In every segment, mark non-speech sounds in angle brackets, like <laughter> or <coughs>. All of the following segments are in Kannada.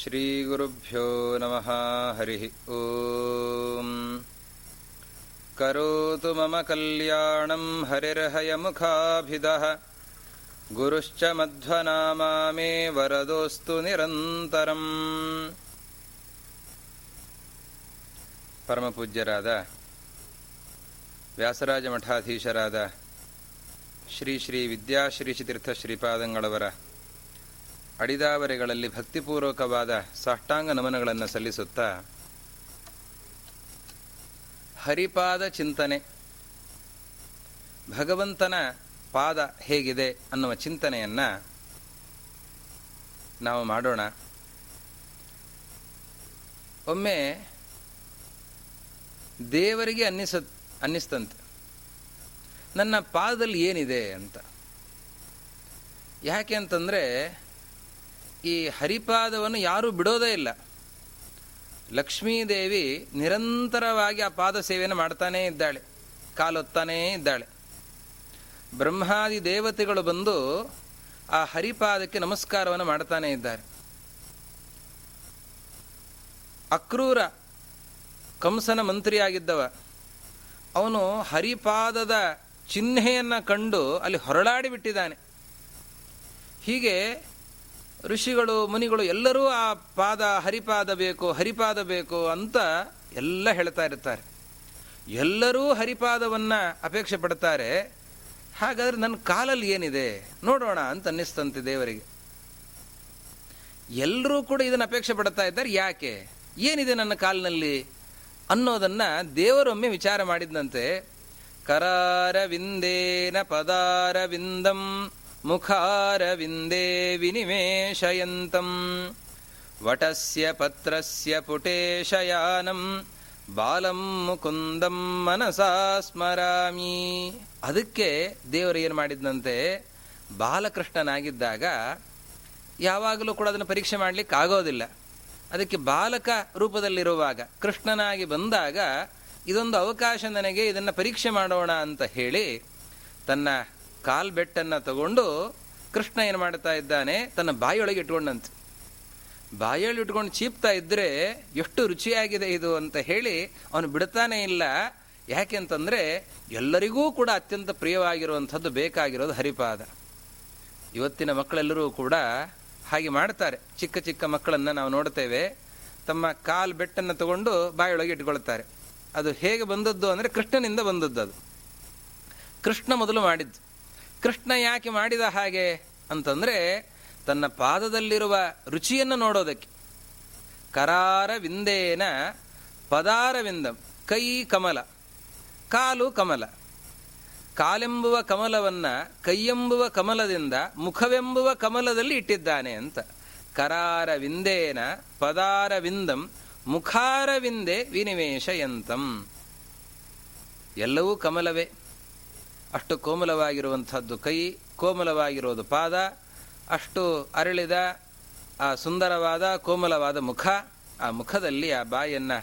श्रीगुरुभ्यो नमः हरिः ॐ करोतु मम कल्याणं हरिर्हयमुखाभिदः गुरुश्च मध्वनामा मे वरदोऽस्तु निरन्तरम् ಪರಮಪೂಜ್ಯರಾದ ವ್ಯಾಸರಾಜ ಮಠಾಧೀಶರಾದ ಶ್ರೀ ಶ್ರೀ ವಿದ್ಯಾಶ್ರೀಶಿತೀರ್ಥ ಶ್ರೀಪಾದಂಗಳವರ ಅಡಿದಾವರೆಗಳಲ್ಲಿ ಭಕ್ತಿಪೂರ್ವಕವಾದ ಸಾಷ್ಟಾಂಗ ನಮನಗಳನ್ನು ಸಲ್ಲಿಸುತ್ತಾ, ಹರಿಪಾದ ಚಿಂತನೆ, ಭಗವಂತನ ಪಾದ ಹೇಗಿದೆ ಅನ್ನುವ ಚಿಂತನೆಯನ್ನು ನಾವು ಮಾಡೋಣ. ಒಮ್ಮೆ ದೇವರಿಗೆ ಅನ್ನಿಸ, ಅನ್ನಿಸ್ತಂತೆ, ನನ್ನ ಪಾದದಲ್ಲಿ ಏನಿದೆ ಅಂತ. ಯಾಕೆ ಅಂತಂದರೆ ಈ ಹರಿಪಾದವನ್ನು ಯಾರೂ ಬಿಡೋದೇ ಇಲ್ಲ. ಲಕ್ಷ್ಮೀದೇವಿ ನಿರಂತರವಾಗಿ ಆ ಪಾದ ಸೇವೆಯನ್ನು ಮಾಡ್ತಾನೇ ಇದ್ದಾಳೆ, ಕಾಲೊತ್ತಾನೇ ಇದ್ದಾಳೆ. ಬ್ರಹ್ಮಾದಿ ದೇವತೆಗಳು ಬಂದು ಆ ಹರಿಪಾದಕ್ಕೆ ನಮಸ್ಕಾರವನ್ನು ಮಾಡ್ತಾನೇ ಇದ್ದಾರೆ. ಅಕ್ರೂರ ಕಂಸನ ಮಂತ್ರಿಯಾಗಿದ್ದವ, ಅವನು ಹರಿಪಾದದ ಚಿಹ್ನೆಯನ್ನು ಕಂಡು ಅಲ್ಲಿ ಹೊರಳಾಡಿಬಿಟ್ಟಿದ್ದಾನೆ ಹೀಗೆ ಋಷಿಗಳು, ಮುನಿಗಳು ಎಲ್ಲರೂ ಆ ಪಾದ ಹರಿಪಾದ ಬೇಕು ಹರಿಪಾದ ಬೇಕು ಅಂತ ಎಲ್ಲ ಹೇಳ್ತಾ ಇರ್ತಾರೆ. ಎಲ್ಲರೂ ಹರಿಪಾದವನ್ನು ಅಪೇಕ್ಷೆ ಪಡ್ತಾರೆ. ಹಾಗಾದರೆ ನನ್ನ ಕಾಲಲ್ಲಿ ಏನಿದೆ? ನೋಡೋಣ ಅಂತ ಅನ್ನಿಸ್ತಂತೆ ದೇವರಿಗೆ. ಎಲ್ಲರೂ ಕೂಡ ಇದನ್ನು ಅಪೇಕ್ಷೆ ಪಡ್ತಾ ಇದ್ದಾರೆ. ಯಾಕೆ? ಏನಿದೆ ನನ್ನ ಕಾಲಿನಲ್ಲಿ? ಅನ್ನೋದನ್ನು ದೇವರೊಮ್ಮೆ ವಿಚಾರ ಮಾಡಿದಂತೆ ಕರಾರವಿಂದೇನ ಪದಾರವಿಂದಂ ಮುಖಾರವಿಂದೇ वटस्य ವಟಸ್ಯ ಪತ್ರಸ್ಯ ಪುಟೇಶಯಾನಂ. ಬಾಲಂ ಮುಕುಂದಂ ಮನಸಾ ಸ್ಮರಾಮಿ. ಅದಕ್ಕೆ ದೇವರು ಏನು ಮಾಡಿದಂತೆ ಬಾಲಕೃಷ್ಣನಾಗಿದ್ದಾಗ ಯಾವಾಗಲೂ ಕೂಡ ಅದನ್ನು ಪರೀಕ್ಷೆ ಮಾಡಲಿಕ್ಕೆ ಆಗೋದಿಲ್ಲ. ಅದಕ್ಕೆ ಬಾಲಕ ರೂಪದಲ್ಲಿರುವಾಗ ಕೃಷ್ಣನಾಗಿ ಬಂದಾಗ ಇದೊಂದು ಅವಕಾಶ ನನಗೆ, ಇದನ್ನು ಪರೀಕ್ಷೆ ಮಾಡೋಣ ಅಂತ ಹೇಳಿ ತನ್ನ ಕಾಲ್ಬೆಟ್ಟನ್ನು ತಗೊಂಡು ಕೃಷ್ಣ ಏನು ಮಾಡ್ತಾ ಇದ್ದಾನೆ? ತನ್ನ ಬಾಯಿಯೊಳಗೆ ಇಟ್ಕೊಂಡಂತೆ. ಬಾಯಿಯೊಳಗೆ ಇಟ್ಕೊಂಡು ಚೀಪ್ತಾ ಇದ್ದರೆ ಎಷ್ಟು ರುಚಿಯಾಗಿದೆ ಇದು ಅಂತ ಹೇಳಿ ಅವನು ಬಿಡ್ತಾನೆ ಇಲ್ಲ. ಯಾಕೆ ಅಂತಂದರೆ ಎಲ್ಲರಿಗೂ ಕೂಡ ಅತ್ಯಂತ ಪ್ರಿಯವಾಗಿರುವಂಥದ್ದು ಬೇಕಾಗಿರೋದು ಹರಿಪಾದ. ಇವತ್ತಿನ ಮಕ್ಕಳೆಲ್ಲರೂ ಕೂಡ ಹಾಗೆ ಮಾಡ್ತಾರೆ. ಚಿಕ್ಕ ಚಿಕ್ಕ ಮಕ್ಕಳನ್ನು ನಾವು ನೋಡ್ತೇವೆ. ತಮ್ಮ ಕಾಲು ಬೆಟ್ಟನ್ನು ತಗೊಂಡು ಬಾಯಿಯೊಳಗೆ ಇಟ್ಕೊಳ್ತಾರೆ. ಅದು ಹೇಗೆ ಬಂದದ್ದು ಅಂದರೆ ಕೃಷ್ಣನಿಂದ ಬಂದದ್ದು ಅದು. ಕೃಷ್ಣ ಮೊದಲು ಮಾಡಿದ್ದು. ಕೃಷ್ಣ ಯಾಕೆ ಮಾಡಿದ ಹಾಗೆ ಅಂತಂದರೆ ತನ್ನ ಪಾದದಲ್ಲಿರುವ ರುಚಿಯನ್ನು ನೋಡೋದಕ್ಕೆ. ಕರಾರ ವಿಂದೇನ ಪದಾರವಿಂದಂ, ಕೈ ಕಮಲ, ಕಾಲು ಕಮಲ. ಕಾಲೆಂಬುವ ಕಮಲವನ್ನ ಕೈಯೆಂಬುವ ಕಮಲದಿಂದ ಮುಖವೆಂಬುವ ಕಮಲದಲ್ಲಿ ಇಟ್ಟಿದ್ದಾನೆ ಅಂತ. ಕರಾರ ವಿಂದೇನ ಪದಾರ ವಿಂದಂ ಮುಖಾರ ವಿಂದೆ ವಿನಿವೇಶಯಂತಂ ಎಲ್ಲವೂ ಕಮಲವೇ. ಅಷ್ಟು ಕೋಮಲವಾಗಿರುವಂಥದ್ದು ಕೈ, ಕೋಮಲವಾಗಿರೋದು ಪಾದ, ಅಷ್ಟು ಅರಳಿದ, ಆ ಸುಂದರವಾದ, ಕೋಮಲವಾದ ಮುಖ, ಆ ಮುಖದಲ್ಲಿ ಆ ಬಾಯನ್ನು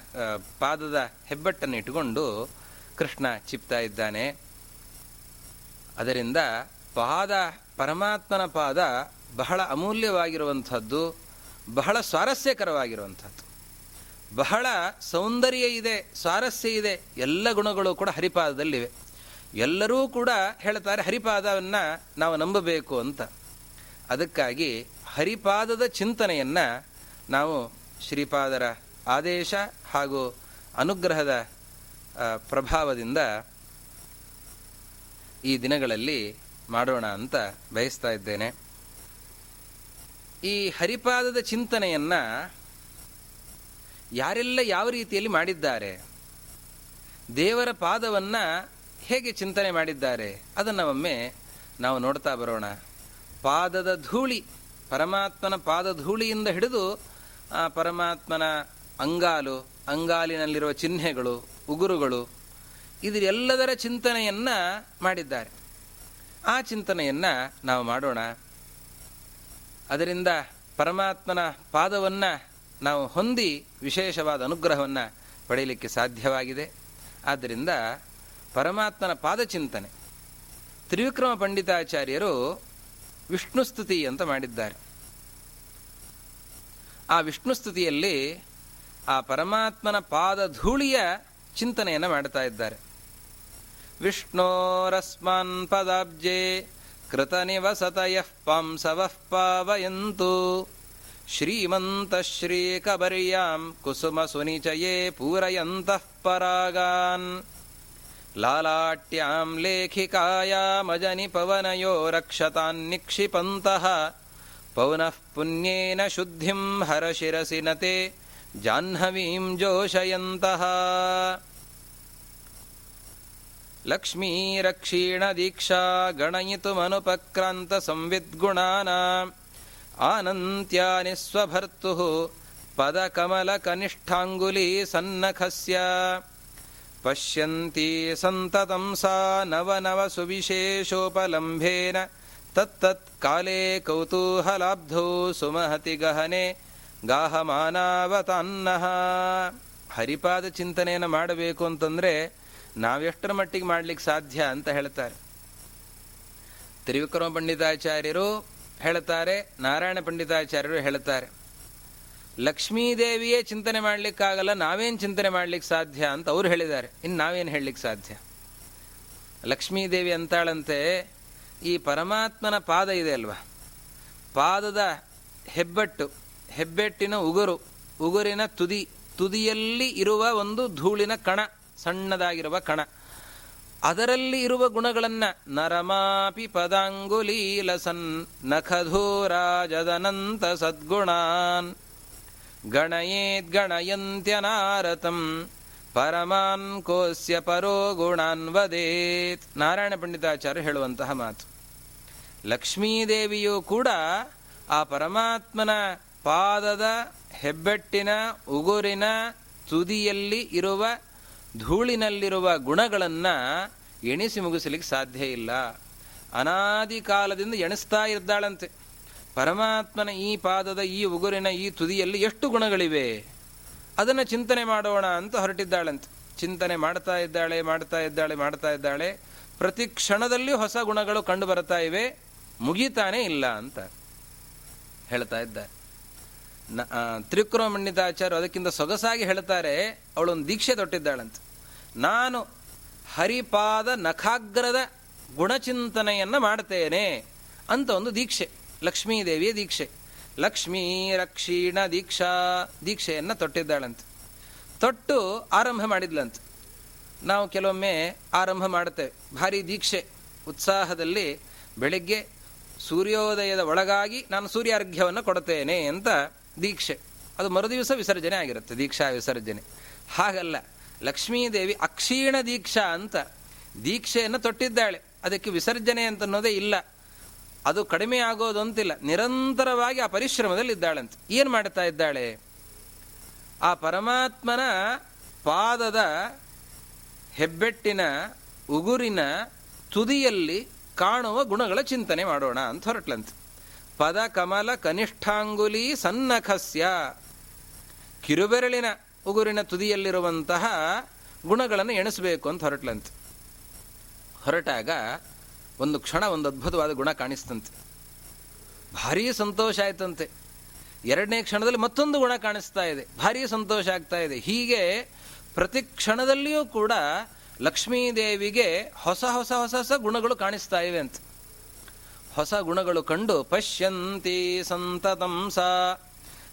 ಪಾದದ ಹೆಬ್ಬಟ್ಟನ್ನು ಇಟ್ಟುಕೊಂಡು ಕೃಷ್ಣ ಚಿಪ್ತಾ ಇದ್ದಾನೆ. ಅದರಿಂದ ಪಾದ, ಪರಮಾತ್ಮನ ಪಾದ ಬಹಳ ಅಮೂಲ್ಯವಾಗಿರುವಂಥದ್ದು, ಬಹಳ ಸ್ವಾರಸ್ಯಕರವಾಗಿರುವಂಥದ್ದು. ಬಹಳ ಸೌಂದರ್ಯ ಇದೆ, ಸ್ವಾರಸ್ಯ ಇದೆ, ಎಲ್ಲ ಗುಣಗಳು ಕೂಡ ಹರಿಪಾದದಲ್ಲಿವೆ. ಎಲ್ಲರೂ ಕೂಡ ಹೇಳ್ತಾರೆ ಹರಿಪಾದವನ್ನು ನಾವು ನಂಬಬೇಕು ಅಂತ. ಅದಕ್ಕಾಗಿ ಹರಿಪಾದದ ಚಿಂತನೆಯನ್ನು ನಾವು ಶ್ರೀಪಾದರ ಆದೇಶ ಹಾಗೂ ಅನುಗ್ರಹದ ಪ್ರಭಾವದಿಂದ ಈ ದಿನಗಳಲ್ಲಿ ಮಾಡೋಣ ಅಂತ ಬಯಸ್ತಾ ಇದ್ದೇನೆ. ಈ ಹರಿಪಾದದ ಚಿಂತನೆಯನ್ನು ಯಾರೆಲ್ಲ ಯಾವ ರೀತಿಯಲ್ಲಿ ಮಾಡಿದ್ದಾರೆ, ದೇವರ ಪಾದವನ್ನ ಹೇಗೆ ಚಿಂತನೆ ಮಾಡಿದ್ದಾರೆ, ಅದನ್ನು ಒಮ್ಮೆ ನಾವು ನೋಡ್ತಾ ಬರೋಣ. ಪಾದದ ಧೂಳಿ, ಪರಮಾತ್ಮನ ಪಾದ ಧೂಳಿಯಿಂದ ಹಿಡಿದು, ಆ ಪರಮಾತ್ಮನ ಅಂಗಾಲು, ಅಂಗಾಲಿನಲ್ಲಿರುವ ಚಿಹ್ನೆಗಳು, ಉಗುರುಗಳು ಇದೆಲ್ಲದರ ಚಿಂತನೆಯನ್ನ ಮಾಡಿದ್ದಾರೆ. ಆ ಚಿಂತನೆಯನ್ನ ನಾವು ಮಾಡೋಣ. ಅದರಿಂದ ಪರಮಾತ್ಮನ ಪಾದವನ್ನ ನಾವು ಹೊಂದಿ ವಿಶೇಷವಾದ ಅನುಗ್ರಹವನ್ನು ಪಡೆಯಲಿಕ್ಕೆ ಸಾಧ್ಯವಾಗಿದೆ. ಆದ್ದರಿಂದ ಪರಮಾತ್ಮನ ಪಾದಚಿಂತನೆ. ತ್ರಿವಿಕ್ರಮ ಪಂಡಿತಾಚಾರ್ಯರು ವಿಷ್ಣು ಸ್ತುತಿ ಅಂತ ಮಾಡಿದ್ದಾರೆ. ಆ ವಿಷ್ಣು ಸ್ತುತಿಯಲ್ಲಿ ಆ ಪರಮಾತ್ಮನ ಪಾದ ಧೂಳಿಯ ಚಿಂತನೆಯನ್ನು ಮಾಡ್ತಾ ಇದ್ದಾರೆ. ವಿಷ್ಣೋರಸ್ಮನ್ ಪದಾಬ್ಜೆ ಕೃತ ನಿವಸತಯಃ ಪಾಂಸವಃ ಪಾವಯಂತು. ಶ್ರೀಮಂತ ಶ್ರೀಕಬರ್ಯಾಂ ಕುಸುಮ ಸುನಿಚಯೇ ಪೂರಯಂತಃ ಪರಾಗಾನ್. लालाट्यां लेखिकायामजनिपवनयो रक्षतान्निक्षिपन्तः पौनः पुण्येन शुद्धिं हरशिरसि न ते जाह्नवीं जोषयन्तः। लक्ष्मीरक्षीणदीक्षा गणयितुमनुपक्रान्तसंविद्गुणानाम् आनन्त्यानि स्वभर्तुः पदकमलकनिष्ठाङ्गुलीसन्नखस्य। ಸ್ವಭರ್ತು सन्ततं सा नवनवसुविशेषोपलम्भेन। ಸಂತತಂ ಸಾ ನವನವ गहने ಗಾಹಮಾನಾವತಾನ್ನಃ ಹರಿಪಾದ ಚಿಂತನೆಯನ್ನು ಮಾಡಬೇಕು ಅಂತಂದರೆ ನಾವೆಷ್ಟರ ಮಟ್ಟಿಗೆ ಮಾಡ್ಲಿಕ್ಕೆ ಸಾಧ್ಯ ಅಂತ ಹೇಳ್ತಾರೆ. ತ್ರಿವಿಕ್ರಮ ಪಂಡಿತಾಚಾರ್ಯರು ಹೇಳ್ತಾರೆ, ನಾರಾಯಣ ಪಂಡಿತಾಚಾರ್ಯರು ಹೇಳ್ತಾರೆ. ಲಕ್ಷ್ಮೀದೇವಿಯೇ ಚಿಂತನೆ ಮಾಡಲಿಕ್ಕಾಗಲ್ಲ, ನಾವೇನು ಚಿಂತನೆ ಮಾಡ್ಲಿಕ್ಕೆ ಸಾಧ್ಯ ಅಂತ ಅವ್ರು ಹೇಳಿದ್ದಾರೆ. ಇನ್ನು ನಾವೇನು ಹೇಳಲಿಕ್ಕೆ ಸಾಧ್ಯ? ಲಕ್ಷ್ಮೀದೇವಿ ಅಂತಾಳಂತೆ, ಈ ಪರಮಾತ್ಮನ ಪಾದ ಇದೆ ಅಲ್ವಾ? ಪಾದದ ಹೆಬ್ಬೆಟ್ಟು, ಹೆಬ್ಬೆಟ್ಟಿನ ಉಗುರು, ಉಗುರಿನ ತುದಿ, ತುದಿಯಲ್ಲಿ ಇರುವ ಒಂದು ಧೂಳಿನ ಕಣ, ಸಣ್ಣದಾಗಿರುವ ಕಣ. ಅದರಲ್ಲಿ ಇರುವ ಗುಣಗಳನ್ನು ನರಮಾಪಿ ಪದಾಂಗುಲೀಲಸನ್ ನಖಧೂರಾಜದನಂತ ಸದ್ಗುಣಾನ್. ಗಣಯೇದ್ ಗಣಯಂತ್ಯನಾರತಂ ಪರಮಾನ್ ಕೋಸ್ಯ ಪರೋ ಗುಣಾನ್ ವದೇತ್ ನಾರಾಯಣ ಪಂಡಿತಾಚಾರ್ಯ ಹೇಳುವಂತಹ ಮಾತು। ಲಕ್ಷ್ಮೀದೇವಿಯು ಕೂಡ ಆ ಪರಮಾತ್ಮನ ಪಾದದ ಹೆಬ್ಬೆಟ್ಟಿನ, ಉಗುರಿನ, ತುದಿಯಲ್ಲಿ ಇರುವ, ಧೂಳಿನಲ್ಲಿರುವ ಗುಣಗಳನ್ನು ಎಣಿಸಿ ಮುಗಿಸಲಿಕ್ಕೆ ಸಾಧ್ಯ ಇಲ್ಲ. ಅನಾದಿ ಕಾಲದಿಂದ ಎಣಿಸ್ತಾ ಇದ್ದಾಳಂತೆ. ಪರಮಾತ್ಮನ ಈ ಪಾದದ, ಈ ಉಗುರಿನ, ಈ ತುದಿಯಲ್ಲಿ ಎಷ್ಟು ಗುಣಗಳಿವೆ? ಅದನ್ನು ಚಿಂತನೆ ಮಾಡೋಣ ಅಂತ ಹೊರಟಿದ್ದಾಳಂತೆ. ಚಿಂತನೆ ಮಾಡ್ತಾ ಇದ್ದಾಳೆ ಮಾಡ್ತಾ ಇದ್ದಾಳೆ ಮಾಡ್ತಾ ಇದ್ದಾಳೆ. ಪ್ರತಿ ಕ್ಷಣದಲ್ಲಿ ಹೊಸ ಗುಣಗಳು ಕಂಡು ಬರ್ತಾ ಇವೆ. ಮುಗೀತಾನೇ ಇಲ್ಲ ಅಂತ ಹೇಳ್ತಾ ಇದ್ದಾರೆ. ನ ಮಂಡಿತಾಚಾರ್ಯ ಅದಕ್ಕಿಂತ ಸೊಗಸಾಗಿ ಹೇಳ್ತಾರೆ, ಅವಳೊಂದು ದೀಕ್ಷೆ ತೊಟ್ಟಿದ್ದಾಳಂತೆ. ನಾನು ಹರಿಪಾದ ನಖಾಗ್ರದ ಗುಣಚಿಂತನೆಯನ್ನು ಮಾಡ್ತೇನೆ ಅಂತ ಒಂದು ದೀಕ್ಷೆ. ಲಕ್ಷ್ಮೀದೇವಿಯ ದೀಕ್ಷೆ. ಲಕ್ಷ್ಮೀ ರಕ್ಷೀಣ ದೀಕ್ಷಾ ದೀಕ್ಷೆಯನ್ನು ತೊಟ್ಟಿದ್ದಾಳಂತೆ. ತೊಟ್ಟು ಆರಂಭ ಮಾಡಿದ್ಲಂತೆ. ನಾವು ಕೆಲವೊಮ್ಮೆ ಆರಂಭ ಮಾಡುತ್ತೇವೆ. ಭಾರಿ ದೀಕ್ಷೆ. ಉತ್ಸಾಹದಲ್ಲಿ ಬೆಳಿಗ್ಗೆ ಸೂರ್ಯೋದಯದ ಒಳಗಾಗಿ ನಾನು ಸೂರ್ಯಾರ್ಘ್ಯವನ್ನು ಕೊಡುತ್ತೇನೆ ಅಂತ ದೀಕ್ಷೆ. ಅದು ಮರುದಿವಸ ವಿಸರ್ಜನೆ ಆಗಿರುತ್ತೆ, ದೀಕ್ಷಾ ವಿಸರ್ಜನೆ. ಹಾಗಲ್ಲ. ಲಕ್ಷ್ಮೀದೇವಿ ಅಕ್ಷೀಣ ದೀಕ್ಷಾ ಅಂತ ದೀಕ್ಷೆಯನ್ನು ತೊಟ್ಟಿದ್ದಾಳೆ. ಅದಕ್ಕೆ ವಿಸರ್ಜನೆ ಅಂತ ಅನ್ನೋದೇ ಇಲ್ಲ. ಅದು ಕಡಿಮೆ ಆಗೋದು ಅಂತಿಲ್ಲ. ನಿರಂತರವಾಗಿ ಆ ಪರಿಶ್ರಮದಲ್ಲಿ ಇದ್ದಾಳಂತೆ ಏನು ಮಾಡ್ತಾ ಇದ್ದಾಳೆ? ಆ ಪರಮಾತ್ಮನ ಪಾದದ ಹೆಬ್ಬೆಟ್ಟಿನ ಉಗುರಿನ ತುದಿಯಲ್ಲಿ ಕಾಣುವ ಗುಣಗಳ ಚಿಂತನೆ ಮಾಡೋಣ ಅಂತ ಹೊರಟ್ಲಂತೆ. ಪದ ಕಮಲ ಕನಿಷ್ಠಾಂಗುಲಿ ಸನ್ನಖಸ್ಯ. ಕಿರುಬೆರಳಿನ ಉಗುರಿನ ತುದಿಯಲ್ಲಿರುವಂತಹ ಗುಣಗಳನ್ನು ಎಣಿಸಬೇಕು ಅಂತ ಹೊರಟ್ಲಂತೆ. ಹೊರಟಾಗ ಒಂದು ಕ್ಷಣ, ಒಂದು ಅದ್ಭುತವಾದ ಗುಣ ಕಾಣಿಸ್ತಂತೆ. ಭಾರೀ ಸಂತೋಷ ಆಯ್ತಂತೆ. ಎರಡನೇ ಕ್ಷಣದಲ್ಲಿ ಮತ್ತೊಂದು ಗುಣ ಕಾಣಿಸ್ತಾ ಇದೆ. ಭಾರೀ ಸಂತೋಷ ಆಗ್ತಾ ಇದೆ. ಹೀಗೆ ಪ್ರತಿ ಕ್ಷಣದಲ್ಲಿಯೂ ಕೂಡ ಲಕ್ಷ್ಮೀದೇವಿಗೆ ಹೊಸ ಹೊಸ ಹೊಸ ಹೊಸ ಗುಣಗಳು ಕಾಣಿಸ್ತಾ ಇವೆ ಅಂತ. ಹೊಸ ಗುಣಗಳು ಕಂಡು ಪಶ್ಯಂತಿ ಸಂತತಂಸ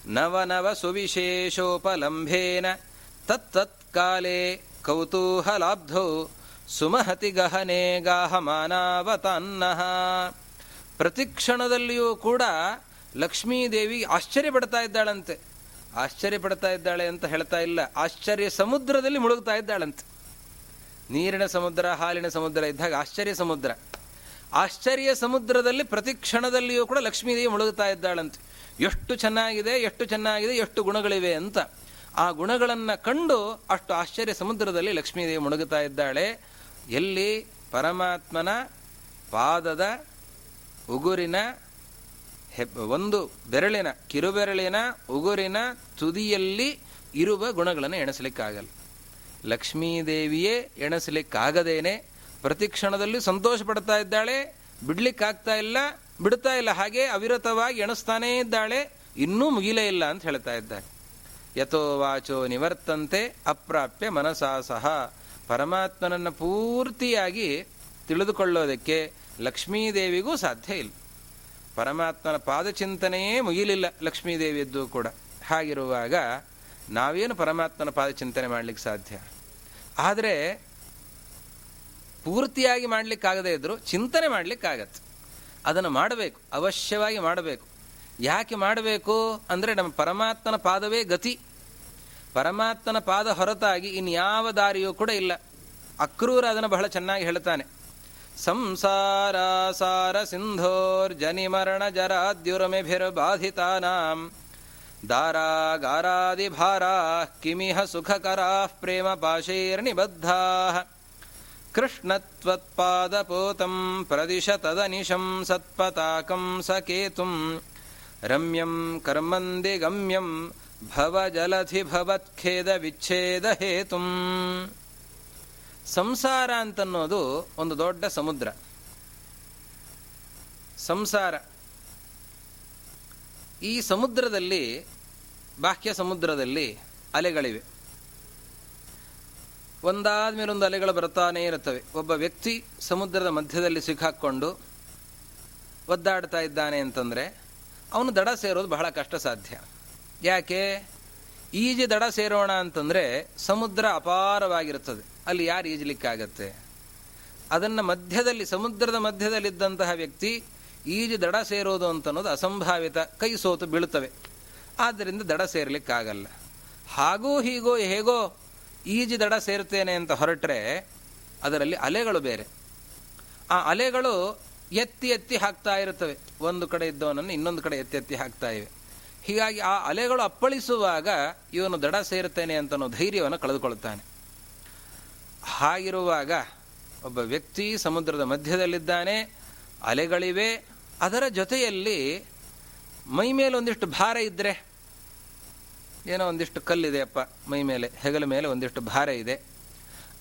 ನವನವ ಸುವಿಶೇಷೋಪಲಂಭೇನ ತತ್ತತ್ಕಾಲೇ ಕೌತೂಹಲಾಬ್ಧೌ ಸುಮಹತಿ ಗಹನೆ ಪ್ರತಿ ಕ್ಷಣದಲ್ಲಿಯೂ ಕೂಡ ಲಕ್ಷ್ಮೀದೇವಿ ಆಶ್ಚರ್ಯ ಪಡ್ತಾ ಇದ್ದಾಳಂತೆ. ಆಶ್ಚರ್ಯ ಪಡ್ತಾ ಇದ್ದಾಳೆ ಅಂತ ಹೇಳ್ತಾ ಇಲ್ಲ. ಆಶ್ಚರ್ಯ ಸಮುದ್ರದಲ್ಲಿ ಮುಳುಗ್ತಾ ಇದ್ದಾಳಂತೆ. ನೀರಿನ ಸಮುದ್ರ, ಹಾಲಿನ ಸಮುದ್ರ ಇದ್ದಾಗ ಆಶ್ಚರ್ಯ ಸಮುದ್ರ. ಆಶ್ಚರ್ಯ ಸಮುದ್ರದಲ್ಲಿ ಪ್ರತಿ ಕ್ಷಣದಲ್ಲಿಯೂ ಕೂಡ ಲಕ್ಷ್ಮೀದೇವಿ ಮುಳುಗ್ತಾ ಇದ್ದಾಳಂತೆ. ಎಷ್ಟು ಚೆನ್ನಾಗಿದೆ ಎಷ್ಟು ಚೆನ್ನಾಗಿದೆ, ಎಷ್ಟು ಗುಣಗಳಿವೆ ಅಂತ. ಆ ಗುಣಗಳನ್ನು ಕಂಡು ಅಷ್ಟು ಆಶ್ಚರ್ಯ ಸಮುದ್ರದಲ್ಲಿ ಲಕ್ಷ್ಮೀದೇವಿ ಮುಳುಗುತ್ತಾ ಇದ್ದಾಳೆ. ಎಲ್ಲಿ ಪರಮಾತ್ಮನ ಪಾದದ ಉಗುರಿನ ಒಂದು ಬೆರಳಿನ, ಕಿರುಬೆರಳಿನ ಉಗುರಿನ ತುದಿಯಲ್ಲಿ ಇರುವ ಗುಣಗಳನ್ನು ಎಣಿಸಲಿಕ್ಕಾಗಲ್ಲ. ಲಕ್ಷ್ಮೀದೇವಿಯೇ ಎಣಿಸಲಿಕ್ಕಾಗದೇನೆ. ಪ್ರತಿ ಕ್ಷಣದಲ್ಲಿ ಸಂತೋಷ ಪಡ್ತಾ ಇದ್ದಾಳೆ, ಬಿಡ್ಲಿಕ್ಕಾಗ್ತಾ ಇಲ್ಲ, ಬಿಡ್ತಾ ಇಲ್ಲ, ಹಾಗೆ ಅವಿರತವಾಗಿ ಎಣಿಸ್ತಾನೇ ಇದ್ದಾಳೆ, ಇನ್ನೂ ಮುಗಿಲೇ ಇಲ್ಲ ಅಂತ ಹೇಳ್ತಾ ಇದ್ದಾರೆ ಯಥೋ ವಾಚೋ ನಿವರ್ತಂತೆ ಅಪ್ರಾಪ್ಯ ಮನಸಾ ಸಹ ಪರಮಾತ್ಮನನ್ನು ಪೂರ್ತಿಯಾಗಿ ತಿಳಿದುಕೊಳ್ಳೋದಕ್ಕೆ ಲಕ್ಷ್ಮೀದೇವಿಗೂ ಸಾಧ್ಯ ಇಲ್ಲ. ಪರಮಾತ್ಮನ ಪಾದಚಿಂತನೆಯೇ ಮುಗಿಲಿಲ್ಲ ಲಕ್ಷ್ಮೀದೇವಿಯದ್ದು ಕೂಡ. ಹಾಗಿರುವಾಗ ನಾವೇನು ಪರಮಾತ್ಮನ ಪಾದಚಿಂತನೆ ಮಾಡಲಿಕ್ಕೆ ಸಾಧ್ಯ? ಆದರೆ ಪೂರ್ತಿಯಾಗಿ ಮಾಡಲಿಕ್ಕಾಗದೇ ಇದ್ದರೂ ಚಿಂತನೆ ಮಾಡಲಿಕ್ಕಾಗತ್ತೆ. ಅದನ್ನು ಮಾಡಬೇಕು, ಅವಶ್ಯವಾಗಿ ಮಾಡಬೇಕು. ಯಾಕೆ ಮಾಡಬೇಕು ಅಂದರೆ ನಮ್ಮ ಪರಮಾತ್ಮನ ಪಾದವೇ ಗತಿ. ಪರಮಾತ್ಮನ ಪಾದ ಹೊರತಾಗಿ ಇನ್ಯಾವ ದಾರಿಯೂ ಕೂಡ ಇಲ್ಲ. ಅಕ್ರೂರ ಅದನ್ನು ಬಹಳ ಚೆನ್ನಾಗಿ ಹೇಳ್ತಾನೆ. ಸಂಸಾರ ಸಾರ ಸಿಂಧೋರ್ ಜನಿ ಮರಣ ಜರಾದ್ಯುರಮೆಭಿರ್ಬಾಧಿತಾನಾಂ ದಾರಾಗಾರಾದಿ ಭಾರಾ ಕಿಮಿಹ ಸುಖಕರಾ ಪ್ರೇಮ ಪಾಶೈರ್ನಿಬದ್ಧಾ. ಕೃಷ್ಣತ್ವತ್ಪಾದಪೋತಂ ಪ್ರದಿಶ ತದನಿಶಂ ಸತ್ಪತಾಕಂ ಸಕೇತುಂ. ರಮ್ಯಂ ಕರ್ಮಂದಿ ಗಮ್ಯಂ ಭವ ಜಲಧಿ ಭವತ್ಖೇದ ವಿಚ್ಛೇದ ಹೇತುಂ. ಸಂಸಾರ ಅಂತನ್ನೋದು ಒಂದು ದೊಡ್ಡ ಸಮುದ್ರ. ಸಂಸಾರ. ಈ ಸಮುದ್ರದಲ್ಲಿ, ಬಾಹ್ಯ ಸಮುದ್ರದಲ್ಲಿ ಅಲೆಗಳಿವೆ. ಒಂದಾದ ಮೇಲೊಂದು ಅಲೆಗಳು ಬರ್ತಾನೇ ಇರುತ್ತವೆ. ಒಬ್ಬ ವ್ಯಕ್ತಿ ಸಮುದ್ರದ ಮಧ್ಯದಲ್ಲಿ ಸಿಕ್ಕಾಕ್ಕೊಂಡು ಒದ್ದಾಡ್ತಾ ಇದ್ದಾನೆ ಅಂತಂದರೆ, ಅವನು ದಡ ಸೇರೋದು ಬಹಳ ಕಷ್ಟ ಸಾಧ್ಯ. ಯಾಕೆ? ಈಜಿ ದಡ ಸೇರೋಣ ಅಂತಂದರೆ ಸಮುದ್ರ ಅಪಾರವಾಗಿರುತ್ತದೆ. ಅಲ್ಲಿ ಯಾರು ಈಜಲಿಕ್ಕಾಗತ್ತೆ? ಅದನ್ನು ಮಧ್ಯದಲ್ಲಿ, ಸಮುದ್ರದ ಮಧ್ಯದಲ್ಲಿದ್ದಂತಹ ವ್ಯಕ್ತಿ ಈಜು ದಡ ಸೇರೋದು ಅಂತನ್ನೋದು ಅಸಂಭಾವಿತ, ಕೈ ಸೋತು ಬೀಳುತ್ತವೆ. ಆದ್ದರಿಂದ ದಡ ಸೇರಲಿಕ್ಕಾಗಲ್ಲ. ಹಾಗೂ ಹೀಗೋ ಹೇಗೋ ಈಜು ದಡ ಸೇರ್ತೇನೆ ಅಂತ ಹೊರಟ್ರೆ ಅದರಲ್ಲಿ ಅಲೆಗಳು ಬೇರೆ. ಆ ಅಲೆಗಳು ಎತ್ತಿ ಎತ್ತಿ ಹಾಕ್ತಾ ಇರುತ್ತವೆ. ಒಂದು ಕಡೆ ಇದ್ದವನನ್ನು ಇನ್ನೊಂದು ಕಡೆ ಎತ್ತಿ ಎತ್ತಿ ಹಾಕ್ತಾ ಇವೆ. ಹೀಗಾಗಿ ಆ ಅಲೆಗಳು ಅಪ್ಪಳಿಸುವಾಗ ಇವನು ದಡ ಸೇರುತ್ತೇನೆ ಅಂತ ಅನ್ನೋ ಧೈರ್ಯವನ್ನು ಕಳೆದುಕೊಳ್ಳುತ್ತಾನೆ. ಹಾಗಿರುವಾಗ ಒಬ್ಬ ವ್ಯಕ್ತಿ ಸಮುದ್ರದ ಮಧ್ಯದಲ್ಲಿದ್ದಾನೆ, ಅಲೆಗಳಿವೆ, ಅದರ ಜೊತೆಯಲ್ಲಿ ಮೈ ಮೇಲೆ ಒಂದಿಷ್ಟು ಭಾರ ಇದ್ದರೆ ಏನೋ ಒಂದಿಷ್ಟು ಕಲ್ಲಿದೆ ಅಪ್ಪ, ಮೈ ಮೇಲೆ, ಹೆಗಲ ಮೇಲೆ ಒಂದಿಷ್ಟು ಭಾರ ಇದೆ.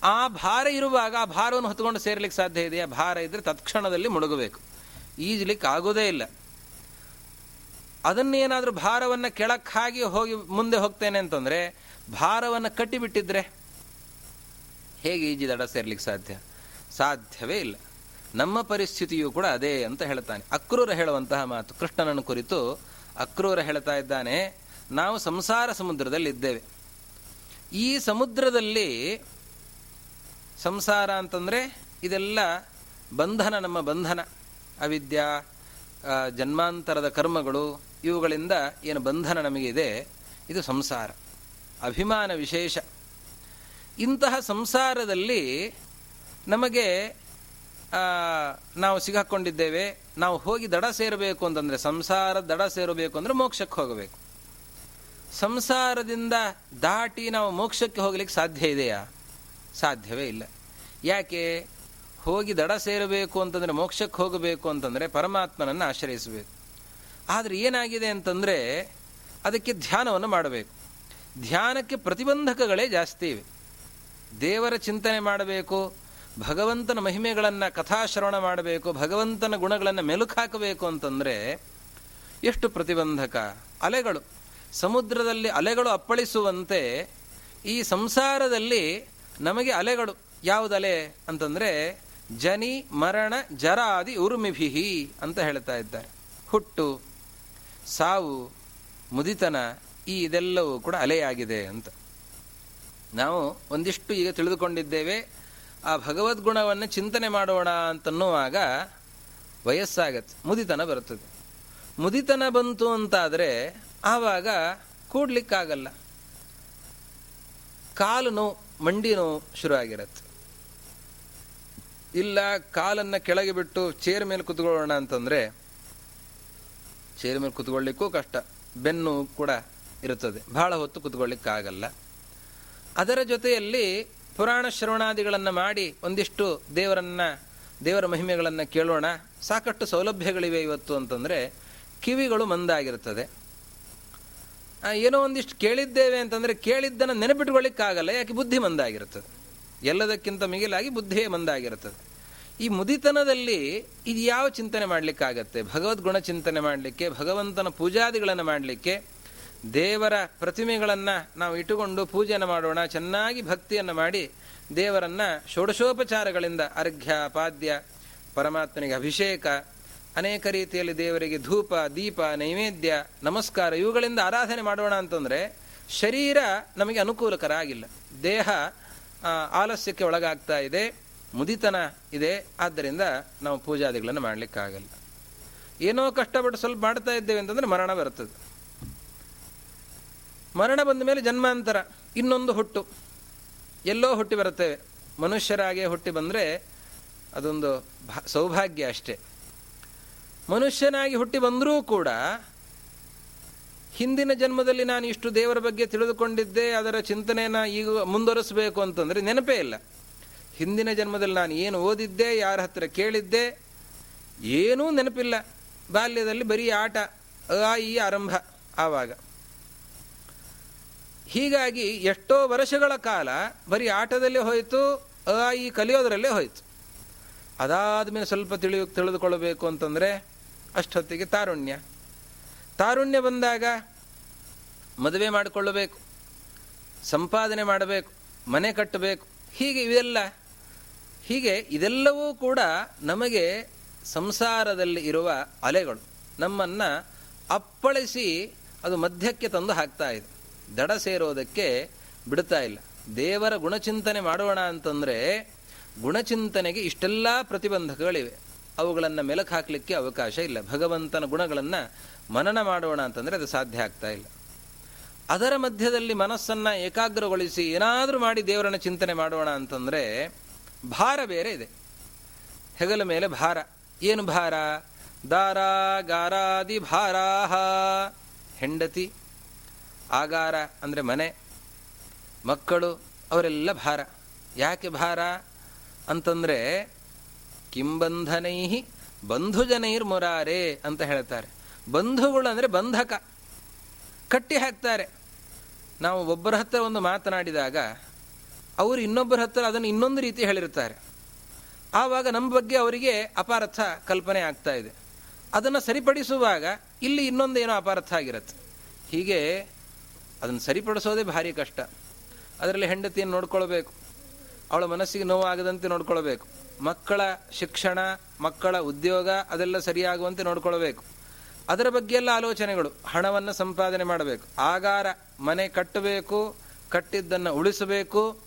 ಆ ಭಾರ ಇರುವಾಗ ಆ ಭಾರವನ್ನು ಹೊತ್ಕೊಂಡು ಸೇರ್ಲಿಕ್ಕೆ ಸಾಧ್ಯ ಇದೆಯಾ? ಭಾರ ಇದ್ದರೆ ತತ್ಕ್ಷಣದಲ್ಲಿ ಮುಳುಗಬೇಕು. ಈಜಲಿಕ್ಕೆ ಆಗೋದೇ ಇಲ್ಲ. ಅದನ್ನೇನಾದರೂ ಭಾರವನ್ನು ಕೆಳಕ್ಕಾಗಿ ಹೋಗಿ ಮುಂದೆ ಹೋಗ್ತೇನೆ ಅಂತಂದರೆ, ಭಾರವನ್ನು ಕಟ್ಟಿಬಿಟ್ಟಿದ್ರೆ ಹೇಗೆ ಈಜಿ ದಡ ಸೇರ್ಲಿಕ್ಕೆ ಸಾಧ್ಯ? ಸಾಧ್ಯವೇ ಇಲ್ಲ. ನಮ್ಮ ಪರಿಸ್ಥಿತಿಯೂ ಕೂಡ ಅದೇ ಅಂತ ಹೇಳ್ತಾನೆ ಅಕ್ರೂರ ಹೇಳುವಂತಹ ಮಾತು. ಕೃಷ್ಣನನ್ನು ಕುರಿತು ಅಕ್ರೂರ ಹೇಳ್ತಾ ಇದ್ದಾನೆ. ನಾವು ಸಂಸಾರ ಸಮುದ್ರದಲ್ಲಿ ಇದ್ದೇವೆ. ಈ ಸಮುದ್ರದಲ್ಲಿ ಸಂಸಾರ ಅಂತಂದರೆ ಇದೆಲ್ಲ ಬಂಧನ ನಮ್ಮ ಬಂಧನ. ಅವಿದ್ಯಾ ಜನ್ಮಾಂತರದ ಕರ್ಮಗಳು ಇವುಗಳಿಂದ ಏನು ಬಂಧನ ನಮಗಿದೆ ಇದು ಸಂಸಾರ. ಅಭಿಮಾನ ವಿಶೇಷ. ಇಂತಹ ಸಂಸಾರದಲ್ಲಿ ನಮಗೆ ನಾವು ಸಿಗಾಕೊಂಡಿದ್ದೇವೆ, ನಾವು ಹೋಗಿ ದಡ ಸೇರಬೇಕು ಅಂತಂದರೆ, ಸಂಸಾರ ದಡ ಸೇರಬೇಕು ಅಂದರೆ ಮೋಕ್ಷಕ್ಕೆ ಹೋಗಬೇಕು. ಸಂಸಾರದಿಂದ ದಾಟಿ ನಾವು ಮೋಕ್ಷಕ್ಕೆ ಹೋಗಲಿಕ್ಕೆ ಸಾಧ್ಯ ಇದೆಯಾ? ಸಾಧ್ಯವೇ ಇಲ್ಲ. ಯಾಕೆ? ಹೋಗಿ ದಡ ಸೇರಬೇಕು ಅಂತಂದರೆ ಮೋಕ್ಷಕ್ಕೆ ಹೋಗಬೇಕು ಅಂತಂದರೆ ಪರಮಾತ್ಮನನ್ನು ಆಶ್ರಯಿಸಬೇಕು. ಆದರೆ ಏನಾಗಿದೆ ಅಂತಂದರೆ ಅದಕ್ಕೆ ಧ್ಯಾನವನ್ನು ಮಾಡಬೇಕು. ಧ್ಯಾನಕ್ಕೆ ಪ್ರತಿಬಂಧಕಗಳೇ ಜಾಸ್ತಿ ಇವೆ. ದೇವರ ಚಿಂತನೆ ಮಾಡಬೇಕು, ಭಗವಂತನ ಮಹಿಮೆಗಳನ್ನು ಕಥಾಶ್ರವಣ ಮಾಡಬೇಕು, ಭಗವಂತನ ಗುಣಗಳನ್ನು ಮೆಲುಕು ಹಾಕಬೇಕು ಅಂತಂದರೆ ಎಷ್ಟು ಪ್ರತಿಬಂಧಕ? ಅಲೆಗಳು. ಸಮುದ್ರದಲ್ಲಿ ಅಲೆಗಳು ಅಪ್ಪಳಿಸುವಂತೆ ಈ ಸಂಸಾರದಲ್ಲಿ ನಮಗೆ ಅಲೆಗಳು. ಯಾವುದಲೆ ಅಂತಂದರೆ ಜನಿ, ಮರಣ, ಜರಾದಿ, ಉರುಮಿಭಿಹಿ ಅಂತ ಹೇಳ್ತಾ ಇದ್ದಾರೆ. ಹುಟ್ಟು ಸಾವು, ಮುದಿತನ, ಈ ಇದೆಲ್ಲವೂ ಕೂಡ ಅಲೆಯಾಗಿದೆ ಅಂತ. ನಾವು ಒಂದಿಷ್ಟು ಈಗ ತಿಳಿದುಕೊಂಡಿದ್ದೇವೆ, ಆ ಭಗವದ್ಗುಣವನ್ನು ಚಿಂತನೆ ಮಾಡೋಣ ಅಂತನ್ನುವಾಗ ವಯಸ್ಸಾಗತ್ತೆ, ಮುದಿತನ ಬರುತ್ತದೆ. ಮುದಿತನ ಬಂತು ಅಂತಾದರೆ ಆವಾಗ ಕೂಡ್ಲಿಕ್ಕಾಗಲ್ಲ. ಕಾಲು ನೋವು, ಮಂಡಿ ನೋವು ಶುರು ಆಗಿರತ್ತೆ ಇಲ್ಲ, ಕಾಲನ್ನು ಕೆಳಗೆ ಬಿಟ್ಟು ಚೇರ್ ಮೇಲೆ ಕುತ್ಕೊಳ್ಳೋಣ ಅಂತಂದರೆ ಚೇರ್ ಮೇಲೆ ಕುತ್ಕೊಳ್ಳಿಕ್ಕೂ ಕಷ್ಟ. ಬೆನ್ನು ಕೂಡ ಇರುತ್ತದೆ. ಬಹಳ ಹೊತ್ತು ಕೂತ್ಕೊಳ್ಳಿಕ್ಕಾಗಲ್ಲ. ಅದರ ಜೊತೆಯಲ್ಲಿ ಪುರಾಣ ಶ್ರವಣಾದಿಗಳನ್ನು ಮಾಡಿ ಒಂದಿಷ್ಟು ದೇವರನ್ನ, ದೇವರ ಮಹಿಮೆಗಳನ್ನು ಕೇಳೋಣ. ಸಾಕಷ್ಟು ಸೌಲಭ್ಯಗಳಿವೆ ಇವತ್ತು ಅಂತಂದರೆ ಕಿವಿಗಳು ಮಂದಾಗಿರುತ್ತದೆ. ಏನೋ ಒಂದಿಷ್ಟು ಕೇಳಿದ್ದೇವೆ ಅಂತಂದರೆ ಕೇಳಿದ್ದನ್ನು ನೆನಪಿಟ್ಕೊಳ್ಳಿಕ್ಕಾಗಲ್ಲ. ಯಾಕೆ? ಬುದ್ಧಿ ಮಂದಾಗಿರುತ್ತದೆ. ಎಲ್ಲದಕ್ಕಿಂತ ಮಿಗಿಲಾಗಿ ಬುದ್ಧಿಯೇ ಮಂದಾಗಿರುತ್ತದೆ. ಈ ಮುದಿತನದಲ್ಲಿ ಇದು ಯಾವ ಚಿಂತನೆ ಮಾಡಲಿಕ್ಕಾಗತ್ತೆ? ಭಗವದ್ಗುಣ ಚಿಂತನೆ ಮಾಡಲಿಕ್ಕೆ, ಭಗವಂತನ ಪೂಜಾದಿಗಳನ್ನು ಮಾಡಲಿಕ್ಕೆ, ದೇವರ ಪ್ರತಿಮೆಗಳನ್ನು ನಾವು ಇಟ್ಟುಕೊಂಡು ಪೂಜೆಯನ್ನು ಮಾಡೋಣ, ಚೆನ್ನಾಗಿ ಭಕ್ತಿಯನ್ನು ಮಾಡಿ ದೇವರನ್ನು ಷೋಡಶೋಪಚಾರಗಳಿಂದ ಅರ್ಘ್ಯ, ಪಾದ್ಯ, ಪರಮಾತ್ಮನಿಗೆ ಅಭಿಷೇಕ, ಅನೇಕ ರೀತಿಯಲ್ಲಿ ದೇವರಿಗೆ ಧೂಪ, ದೀಪ, ನೈವೇದ್ಯ, ನಮಸ್ಕಾರ, ಇವುಗಳಿಂದ ಆರಾಧನೆ ಮಾಡೋಣ ಅಂತಂದರೆ ಶರೀರ ನಮಗೆ ಅನುಕೂಲಕರ ಆಗಿಲ್ಲ. ದೇಹ ಆಲಸ್ಯಕ್ಕೆ ಒಳಗಾಗ್ತಾ ಇದೆ. ಮುದಿತನ ಇದೆ, ಆದ್ದರಿಂದ ನಾವು ಪೂಜಾದಿಗಳನ್ನು ಮಾಡಲಿಕ್ಕಾಗಲ್ಲ. ಏನೋ ಕಷ್ಟಪಟ್ಟು ಸ್ವಲ್ಪ ಮಾಡ್ತಾ ಇದ್ದೇವೆ ಅಂತಂದ್ರೆ ಮರಣ ಬರ್ತದೆ ಮರಣ ಬಂದ ಮೇಲೆ ಜನ್ಮಾಂತರ, ಇನ್ನೊಂದು ಹುಟ್ಟು. ಎಲ್ಲೋ ಹುಟ್ಟಿ ಬರುತ್ತೇವೆ ಮನುಷ್ಯರಾಗೆ ಹುಟ್ಟಿ ಬಂದರೆ ಅದೊಂದು ಸೌಭಾಗ್ಯ ಅಷ್ಟೇ. ಮನುಷ್ಯನಾಗಿ ಹುಟ್ಟಿ ಬಂದರೂ ಕೂಡ ಹಿಂದಿನ ಜನ್ಮದಲ್ಲಿ ನಾನು ಇಷ್ಟು ದೇವರ ಬಗ್ಗೆ ತಿಳಿದುಕೊಂಡಿದ್ದೆ, ಅದರ ಚಿಂತನೆಯನ್ನು ಈಗ ಮುಂದುವರಿಸಬೇಕು ಅಂತಂದರೆ ನೆನಪೇ ಇಲ್ಲ. ಹಿಂದಿನ ಜನ್ಮದಲ್ಲಿ ನಾನು ಏನು ಓದಿದ್ದೆ, ಯಾರ ಹತ್ರ ಕೇಳಿದ್ದೆ, ಏನೂ ನೆನಪಿಲ್ಲ. ಬಾಲ್ಯದಲ್ಲಿ ಬರೀ ಆಟ ಆ, ಈ, ಆರಂಭ ಆವಾಗ. ಹೀಗಾಗಿ ಎಷ್ಟೋ ವರ್ಷಗಳ ಕಾಲ ಬರೀ ಆಟದಲ್ಲೇ ಹೋಯಿತು ಆ, ಈ, ಕಲಿಯೋದರಲ್ಲೇ ಹೋಯಿತು. ಅದಾದಮೇಲೆ ಸ್ವಲ್ಪ ತಿಳಿಯು, ತಿಳಿದುಕೊಳ್ಳಬೇಕು ಅಂತಂದರೆ ಅಷ್ಟೊತ್ತಿಗೆ ತಾರುಣ್ಯ. ತಾರುಣ್ಯ ಬಂದಾಗ ಮದುವೆ ಮಾಡಿಕೊಳ್ಳಬೇಕು, ಸಂಪಾದನೆ ಮಾಡಬೇಕು, ಮನೆ ಕಟ್ಟಬೇಕು, ಹೀಗೆ ಇವೆಲ್ಲ ಹೀಗೆ ಇದೆಲ್ಲವೂ ಕೂಡ ನಮಗೆ ಸಂಸಾರದಲ್ಲಿ ಇರುವ ಅಲೆಗಳು ನಮ್ಮನ್ನು ಅಪ್ಪಳಿಸಿ ಅದು ಮಧ್ಯಕ್ಕೆ ತಂದು ಹಾಕ್ತಾ ಇದೆ. ದಡ ಸೇರೋದಕ್ಕೆ ಬಿಡ್ತಾ ಇಲ್ಲ. ದೇವರ ಗುಣಚಿಂತನೆ ಮಾಡೋಣ ಅಂತಂದರೆ ಗುಣಚಿಂತನೆಗೆ ಇಷ್ಟೆಲ್ಲ ಪ್ರತಿಬಂಧಕಗಳಿವೆ. ಅವುಗಳನ್ನು ಮೆಲಕು ಹಾಕಲಿಕ್ಕೆ ಅವಕಾಶ ಇಲ್ಲ. ಭಗವಂತನ ಗುಣಗಳನ್ನು ಮನನ ಮಾಡೋಣ ಅಂತಂದರೆ ಅದು ಸಾಧ್ಯ ಆಗ್ತಾ ಇಲ್ಲ. ಅದರ ಮಧ್ಯದಲ್ಲಿ ಮನಸ್ಸನ್ನು ಏಕಾಗ್ರಗೊಳಿಸಿ ಏನಾದರೂ ಮಾಡಿ ದೇವರನ್ನ ಚಿಂತನೆ ಮಾಡೋಣ ಅಂತಂದರೆ ಭಾರ ಬೇರೆ ಇದೆ. ಹೆಗಲ ಮೇಲೆ ಭಾರ. ಏನು ಭಾರ? ದಾರ, ಗಾರಾದಿ ಭಾರಾಹ. ಹೆಂಡತಿ, ಆಗಾರ ಅಂದರೆ ಮನೆ, ಮಕ್ಕಳು, ಅವರೆಲ್ಲ ಭಾರ. ಯಾಕೆ ಭಾರ? ಅಂತಂದರೆ ಕಿಂಬಂಧನೈ ಬಂಧುಜನೈರ್ ಮುರಾರೆ ಅಂತ ಹೇಳ್ತಾರೆ. ಬಂಧುಗಳು ಅಂದರೆ ಬಂಧಕ. ಕಟ್ಟಿ ಹಾಕ್ತಾರೆ. ನಾವು ಒಬ್ಬರ ಹತ್ರ ಒಂದು ಮಾತನಾಡಿದಾಗ ಅವರು ಇನ್ನೊಬ್ಬರ ಹತ್ರ ಅದನ್ನು ಇನ್ನೊಂದು ರೀತಿ ಹೇಳಿರ್ತಾರೆ ಆವಾಗ ನಮ್ಮ ಬಗ್ಗೆ ಅವರಿಗೆ ಅಪಾರ್ಥ ಕಲ್ಪನೆ ಆಗ್ತಾ ಇದೆ. ಅದನ್ನು ಸರಿಪಡಿಸುವಾಗ ಇಲ್ಲಿ ಇನ್ನೊಂದು ಏನೋ ಅಪಾರ್ಥ ಆಗಿರುತ್ತೆ. ಹೀಗೆ ಅದನ್ನು ಸರಿಪಡಿಸೋದೇ ಭಾರಿ ಕಷ್ಟ. ಅದರಲ್ಲಿ ಹೆಂಡತಿಯನ್ನು ನೋಡ್ಕೊಳ್ಬೇಕು. ಅವಳ ಮನಸ್ಸಿಗೆ ನೋವಾಗದಂತೆ ನೋಡ್ಕೊಳ್ಬೇಕು. ಮಕ್ಕಳ ಶಿಕ್ಷಣ, ಮಕ್ಕಳ ಉದ್ಯೋಗ ಅದೆಲ್ಲ ಸರಿಯಾಗುವಂತೆ ನೋಡ್ಕೊಳ್ಬೇಕು. ಅದರ ಬಗ್ಗೆ ಎಲ್ಲ ಆಲೋಚನೆಗಳು, ಹಣವನ್ನು ಸಂಪಾದನೆ ಮಾಡಬೇಕು. ಆಗಾರ ಮನೆ ಕಟ್ಟಬೇಕು, ಕಟ್ಟಿದ್ದನ್ನು ಉಳಿಸಬೇಕು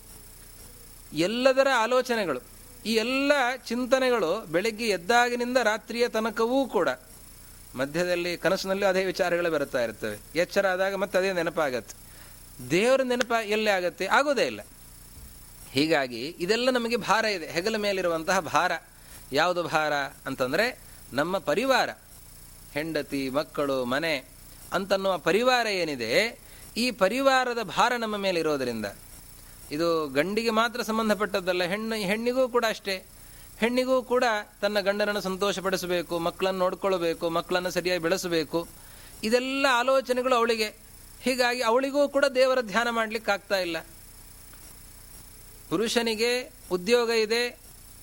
ಎಲ್ಲದರ ಆಲೋಚನೆಗಳು, ಈ ಎಲ್ಲ ಚಿಂತನೆಗಳು ಬೆಳಗ್ಗೆ ಎದ್ದಾಗಿನಿಂದ ರಾತ್ರಿಯ ತನಕವೂ ಕೂಡ ಮಧ್ಯದಲ್ಲಿ, ಕನಸಿನಲ್ಲಿ ಅದೇ ವಿಚಾರಗಳು ಬರುತ್ತಾ ಇರ್ತವೆ. ಎಚ್ಚರ ಆದಾಗ ಮತ್ತೆ ಅದೇ ನೆನಪಾಗತ್ತೆ. ದೇವರ ನೆನಪ ಎಲ್ಲೇ ಆಗತ್ತೆ? ಆಗೋದೇ ಇಲ್ಲ. ಹೀಗಾಗಿ ಇದೆಲ್ಲ ನಮಗೆ ಭಾರ ಇದೆ. ಹೆಗಲ ಮೇಲಿರುವಂತಹ ಭಾರ. ಯಾವುದು ಭಾರ ಅಂತಂದರೆ, ನಮ್ಮ ಪರಿವಾರ, ಹೆಂಡತಿ, ಮಕ್ಕಳು, ಮನೆ ಅಂತನ್ನುವ ಪರಿವಾರ ಏನಿದೆ, ಈ ಪರಿವಾರದ ಭಾರ ನಮ್ಮ ಮೇಲೆ ಇರೋದರಿಂದ ಇದು ಗಂಡಿಗೆ ಮಾತ್ರ ಸಂಬಂಧಪಟ್ಟದ್ದಲ್ಲ, ಹೆಣ್ಣು, ಹೆಣ್ಣಿಗೂ ಕೂಡ ಅಷ್ಟೇ. ಹೆಣ್ಣಿಗೂ ಕೂಡ ತನ್ನ ಗಂಡನನ್ನು ಸಂತೋಷಪಡಿಸಬೇಕು, ಮಕ್ಕಳನ್ನು ನೋಡ್ಕೊಳ್ಬೇಕು, ಮಕ್ಕಳನ್ನು ಸರಿಯಾಗಿ ಬೆಳೆಸಬೇಕು. ಇದೆಲ್ಲ ಆಲೋಚನೆಗಳು ಅವಳಿಗೆ. ಹೀಗಾಗಿ ಅವಳಿಗೂ ಕೂಡ ದೇವರ ಧ್ಯಾನ ಮಾಡಲಿಕ್ಕೆ ಆಗ್ತಾ ಇಲ್ಲ. ಪುರುಷನಿಗೆ ಉದ್ಯೋಗ ಇದೆ,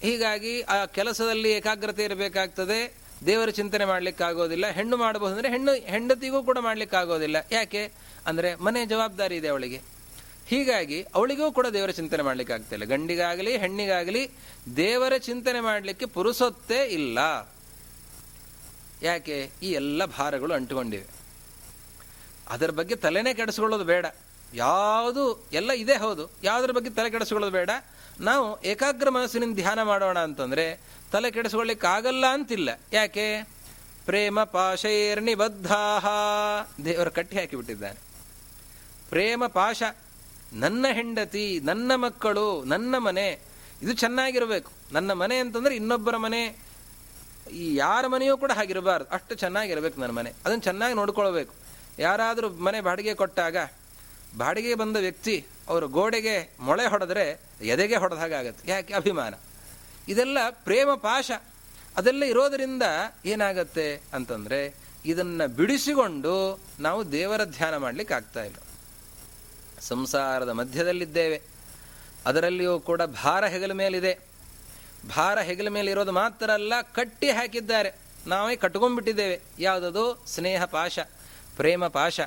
ಹೀಗಾಗಿ ಆ ಕೆಲಸದಲ್ಲಿ ಏಕಾಗ್ರತೆ ಇರಬೇಕಾಗ್ತದೆ. ದೇವರ ಚಿಂತನೆ ಮಾಡ್ಲಿಕ್ಕಾಗೋದಿಲ್ಲ. ಹೆಣ್ಣು ಮಾಡಬಹುದು ಅಂದರೆ ಹೆಣ್ಣು, ಹೆಂಡತಿಗೂ ಕೂಡ ಮಾಡ್ಲಿಕ್ಕಾಗೋದಿಲ್ಲ. ಯಾಕೆ? ಅಂದರೆ ಮನೆ ಜವಾಬ್ದಾರಿ ಇದೆ ಅವಳಿಗೆ. ಹೀಗಾಗಿ ಅವಳಿಗೂ ಕೂಡ ದೇವರ ಚಿಂತನೆ ಮಾಡಲಿಕ್ಕೆ ಆಗ್ತಿಲ್ಲ ಗಂಡಿಗಾಗಲಿ, ಹೆಣ್ಣಿಗಾಗಲಿ ದೇವರ ಚಿಂತನೆ ಮಾಡಲಿಕ್ಕೆ ಪುರುಸೊತ್ತೇ ಇಲ್ಲ. ಯಾಕೆ? ಈ ಎಲ್ಲ ಭಾರಗಳು ಅಂಟುಕೊಂಡಿವೆ. ಅದರ ಬಗ್ಗೆ ತಲೆನೇ ಕೆಡಿಸ್ಕೊಳ್ಳೋದು ಬೇಡ. ಯಾವುದು, ಎಲ್ಲ ಇದೆ ಹೌದು. ಯಾವುದ್ರ ಬಗ್ಗೆ ತಲೆ ಕೆಡಿಸ್ಕೊಳ್ಳೋದು ಬೇಡ. ನಾವು ಏಕಾಗ್ರ ಮನಸ್ಸಿನಿಂದ ಧ್ಯಾನ ಮಾಡೋಣ ಅಂತಂದರೆ ತಲೆ ಕೆಡಿಸ್ಕೊಳ್ಳಿಕ್ಕೆ ಆಗಲ್ಲ ಅಂತಿಲ್ಲ. ಯಾಕೆ? ಪ್ರೇಮ ಪಾಶೈರ್ನಿಬದ್ಧಾಹ. ದೇವರು ಕಟ್ಟಿ ಹಾಕಿಬಿಟ್ಟಿದ್ದಾನೆ ಪ್ರೇಮ ಪಾಶ ನನ್ನ ಹೆಂಡತಿ, ನನ್ನ ಮಕ್ಕಳು, ನನ್ನ ಮನೆ, ಇದು ಚೆನ್ನಾಗಿರಬೇಕು. ನನ್ನ ಮನೆ ಅಂತಂದ್ರೆ ಇನ್ನೊಬ್ಬರ ಮನೆ, ಈ ಯಾರ ಮನೆಯೂ ಕೂಡ ಹಾಗಿರಬಾರ್ದು. ಅಷ್ಟು ಚೆನ್ನಾಗಿರಬೇಕು ನನ್ನ ಮನೆ. ಅದನ್ನು ಚೆನ್ನಾಗಿ ನೋಡ್ಕೊಳ್ಬೇಕು. ಯಾರಾದರೂ ಮನೆ ಬಾಡಿಗೆ ಕೊಟ್ಟಾಗ, ಬಾಡಿಗೆ ಬಂದ ವ್ಯಕ್ತಿ ಅವರು ಗೋಡೆಗೆ ಮೊಳೆ ಹೊಡೆದ್ರೆ ಎದೆಗೆ ಹೊಡೆದ ಆಗುತ್ತೆ. ಯಾಕೆ? ಅಭಿಮಾನ. ಇದೆಲ್ಲ ಪ್ರೇಮ ಪಾಶ. ಅದೆಲ್ಲ ಇರೋದರಿಂದ ಏನಾಗತ್ತೆ ಅಂತಂದರೆ, ಇದನ್ನು ಬಿಡಿಸಿಕೊಂಡು ನಾವು ದೇವರ ಧ್ಯಾನ ಮಾಡಲಿಕ್ಕೆ ಆಗ್ತಾ ಸಂಸಾರದ ಮಧ್ಯದಲ್ಲಿದ್ದೇವೆ. ಅದರಲ್ಲಿಯೂ ಕೂಡ ಭಾರ ಹೆಗಲ ಮೇಲಿದೆ. ಭಾರ ಹೆಗಲ ಮೇಲೆ ಇರೋದು ಮಾತ್ರ ಅಲ್ಲ, ಕಟ್ಟಿ ಹಾಕಿದ್ದಾರೆ. ನಾವೇ ಕಟ್ಕೊಂಡ್ಬಿಟ್ಟಿದ್ದೇವೆ. ಯಾವುದದು? ಸ್ನೇಹ ಪಾಶ, ಪ್ರೇಮ ಪಾಶ.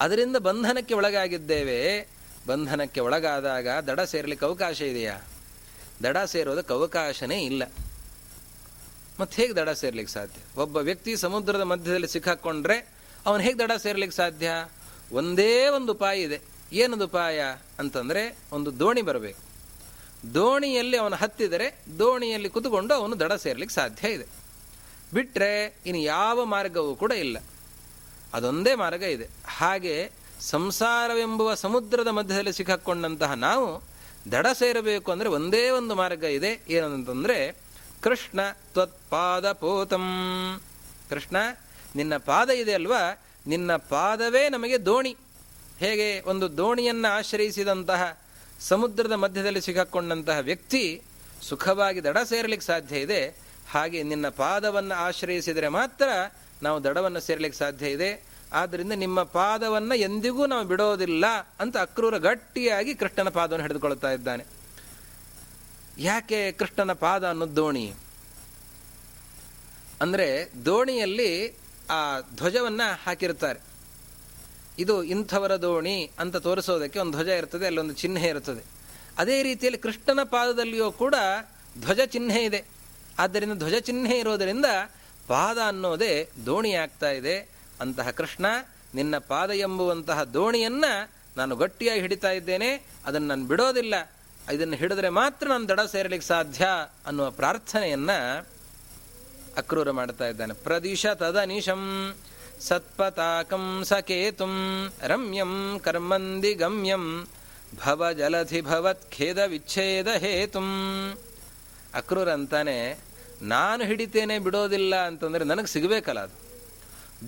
ಅದರಿಂದ ಬಂಧನಕ್ಕೆ ಒಳಗಾಗಿದ್ದೇವೆ. ಬಂಧನಕ್ಕೆ ಒಳಗಾದಾಗ ದಡ ಸೇರಲಿಕ್ಕೆ ಅವಕಾಶ ಇದೆಯಾ? ದಡ ಸೇರೋದಕ್ಕೆ ಅವಕಾಶನೇ ಇಲ್ಲ. ಮತ್ತೆ ಹೇಗೆ ದಡ ಸೇರ್ಲಿಕ್ಕೆ ಸಾಧ್ಯ? ಒಬ್ಬ ವ್ಯಕ್ತಿ ಸಮುದ್ರದ ಮಧ್ಯದಲ್ಲಿ ಸಿಕ್ಕಾಕೊಂಡ್ರೆ ಅವನು ಹೇಗೆ ದಡ ಸೇರ್ಲಿಕ್ಕೆ ಸಾಧ್ಯ? ಒಂದೇ ಒಂದು ಉಪಾಯ ಇದೆ. ಏನದು ಉಪಾಯ ಅಂತಂದ್ರೆ ಒಂದು ದೋಣಿ ಬರಬೇಕು. ದೋಣಿಯಲ್ಲಿ ಅವನು ಹತ್ತಿದರೆ ದೋಣಿಯಲ್ಲಿ ಕುತ್ಕೊಂಡು ಅವನು ದಡ ಸೇರ್ಲಿಕ್ಕೆ ಸಾಧ್ಯ ಇದೆ. ಬಿಟ್ಟರೆ ಇನ್ನು ಯಾವ ಮಾರ್ಗವೂ ಕೂಡ ಇಲ್ಲ. ಅದೊಂದೇ ಮಾರ್ಗ ಇದೆ. ಹಾಗೆ ಸಂಸಾರವೆಂಬುವ ಸಮುದ್ರದ ಮಧ್ಯದಲ್ಲಿ ಸಿಕ್ಕಾಕೊಂಡಂತಹ ನಾವು ದಡ ಸೇರಬೇಕು ಅಂದರೆ ಒಂದೇ ಒಂದು ಮಾರ್ಗ ಇದೆ. ಏನಂತಂದರೆ ಕೃಷ್ಣ ತ್ವತ್ಪಾದ ಪೋತಂ ಕೃಷ್ಣ, ನಿನ್ನ ಪಾದ ಇದೆ ಅಲ್ವಾ? ನಿನ್ನ ಪಾದವೇ ನಮಗೆ ದೋಣಿ. ಹೇಗೆ ಒಂದು ದೋಣಿಯನ್ನು ಆಶ್ರಯಿಸಿದಂತಹ ಸಮುದ್ರದ ಮಧ್ಯದಲ್ಲಿ ಸಿಕ್ಕಾಕೊಂಡಂತಹ ವ್ಯಕ್ತಿ ಸುಖವಾಗಿ ದಡ ಸೇರಲಿಕ್ಕೆ ಸಾಧ್ಯ ಇದೆ, ಹಾಗೆ ನಿನ್ನ ಪಾದವನ್ನು ಆಶ್ರಯಿಸಿದರೆ ಮಾತ್ರ ನಾವು ದಡವನ್ನು ಸೇರಲಿಕ್ಕೆ ಸಾಧ್ಯ ಇದೆ. ಆದ್ದರಿಂದ ನಿಮ್ಮ ಪಾದವನ್ನು ಎಂದಿಗೂ ನಾವು ಬಿಡೋದಿಲ್ಲ ಅಂತ ಅಕ್ರೂರ ಗಟ್ಟಿಯಾಗಿ ಕೃಷ್ಣನ ಪಾದವನ್ನು ಹಿಡಿದುಕೊಳ್ತಾ ಇದ್ದಾನೆ. ಯಾಕೆ ಕೃಷ್ಣನ ಪಾದ ಅನ್ನೋ ದೋಣಿ? ಅಂದರೆ ದೋಣಿಯಲ್ಲಿ ಆ ಧ್ವಜವನ್ನು ಹಾಕಿರ್ತಾರೆ ಇದು ಇಂಥವರ ದೋಣಿ ಅಂತ ತೋರಿಸೋದಕ್ಕೆ ಒಂದು ಧ್ವಜ ಇರ್ತದೆ ಅಲ್ಲೊಂದು ಚಿಹ್ನೆ ಇರ್ತದೆ. ಅದೇ ರೀತಿಯಲ್ಲಿ ಕೃಷ್ಣನ ಪಾದದಲ್ಲಿಯೂ ಕೂಡ ಧ್ವಜ ಚಿಹ್ನೆ ಇದೆ. ಆದ್ದರಿಂದ ಧ್ವಜ ಚಿಹ್ನೆ ಇರೋದರಿಂದ ಪಾದ ಅನ್ನೋದೇ ದೋಣಿ ಆಗ್ತಾ ಇದೆ ಅಂತಹ ಕೃಷ್ಣ, ನಿನ್ನ ಪಾದ ಎಂಬುವಂತಹ ದೋಣಿಯನ್ನು ನಾನು ಗಟ್ಟಿಯಾಗಿ ಹಿಡಿತಾ ಇದ್ದೇನೆ, ಅದನ್ನು ನಾನು ಬಿಡೋದಿಲ್ಲ. ಇದನ್ನು ಹಿಡಿದ್ರೆ ಮಾತ್ರ ನಾನು ದಡ ಸೇರಲಿಕ್ಕೆ ಸಾಧ್ಯ ಅನ್ನುವ ಪ್ರಾರ್ಥನೆಯನ್ನು ಅಕ್ರೂರ ಮಾಡ್ತಾ ಇದ್ದಾನೆ. ಪ್ರದಿಶ ತದನಿಶಂ. ಸತ್ಪತಾಕಂ ಸಕೇತುಂ ರಮ್ಯಂ ಕರ್ಮಂದಿ ಗಮ್ಯಂ ಅಕ್ರೂರಂತಾನೆ ಖೇದ ವಿಚ್ಛೇದ ಹೇತುಂ. ಅಕ್ರೂರಂತಾನೆ ನಾನು ಹಿಡಿತೇನೆ ಬಿಡೋದಿಲ್ಲ ಅಂತಂದರೆ ನನಗೆ ಸಿಗಬೇಕಲ್ಲ ಅದು.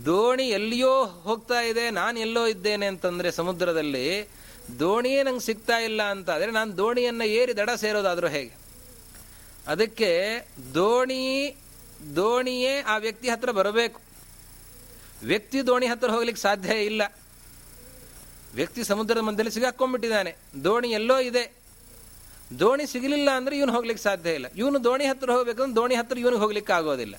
ದೋಣಿ ಎಲ್ಲಿಯೋ ಹೋಗ್ತಾ ಇದೆ, ನಾನು ಎಲ್ಲೋ ಇದ್ದೇನೆ ಅಂತಂದರೆ ಸಮುದ್ರದಲ್ಲಿ ದೋಣಿಯೇ ನಂಗೆ ಸಿಗ್ತಾ ಇಲ್ಲ ಅಂತ ಆದರೆ ನಾನು ದೋಣಿಯನ್ನು ಏರಿ ದಡ ಸೇರೋದಾದರೂ ಹೇಗೆ? ಅದಕ್ಕೆ ದೋಣಿ, ದೋಣಿಯೇ ಆ ವ್ಯಕ್ತಿ ಹತ್ರ ಬರಬೇಕು. ವ್ಯಕ್ತಿ ದೋಣಿ ಹತ್ತಿರ ಹೋಗ್ಲಿಕ್ಕೆ ಸಾಧ್ಯ ಇಲ್ಲ. ವ್ಯಕ್ತಿ ಸಮುದ್ರದ ಮಧ್ಯದಲ್ಲಿ ಸಿಗಾಕೊಂಡ್ಬಿಟ್ಟಿದ್ದಾನೆ. ದೋಣಿ ಎಲ್ಲೋ ಇದೆ. ದೋಣಿ ಸಿಗಲಿಲ್ಲ ಅಂದರೆ ಇವನು ಹೋಗ್ಲಿಕ್ಕೆ ಸಾಧ್ಯ ಇಲ್ಲ. ಇವನು ದೋಣಿ ಹತ್ತಿರ ಹೋಗ್ಬೇಕಂದ್ರೆ ದೋಣಿ ಹತ್ತಿರ ಇವನಿಗೆ ಹೋಗ್ಲಿಕ್ಕೆ ಆಗೋದಿಲ್ಲ.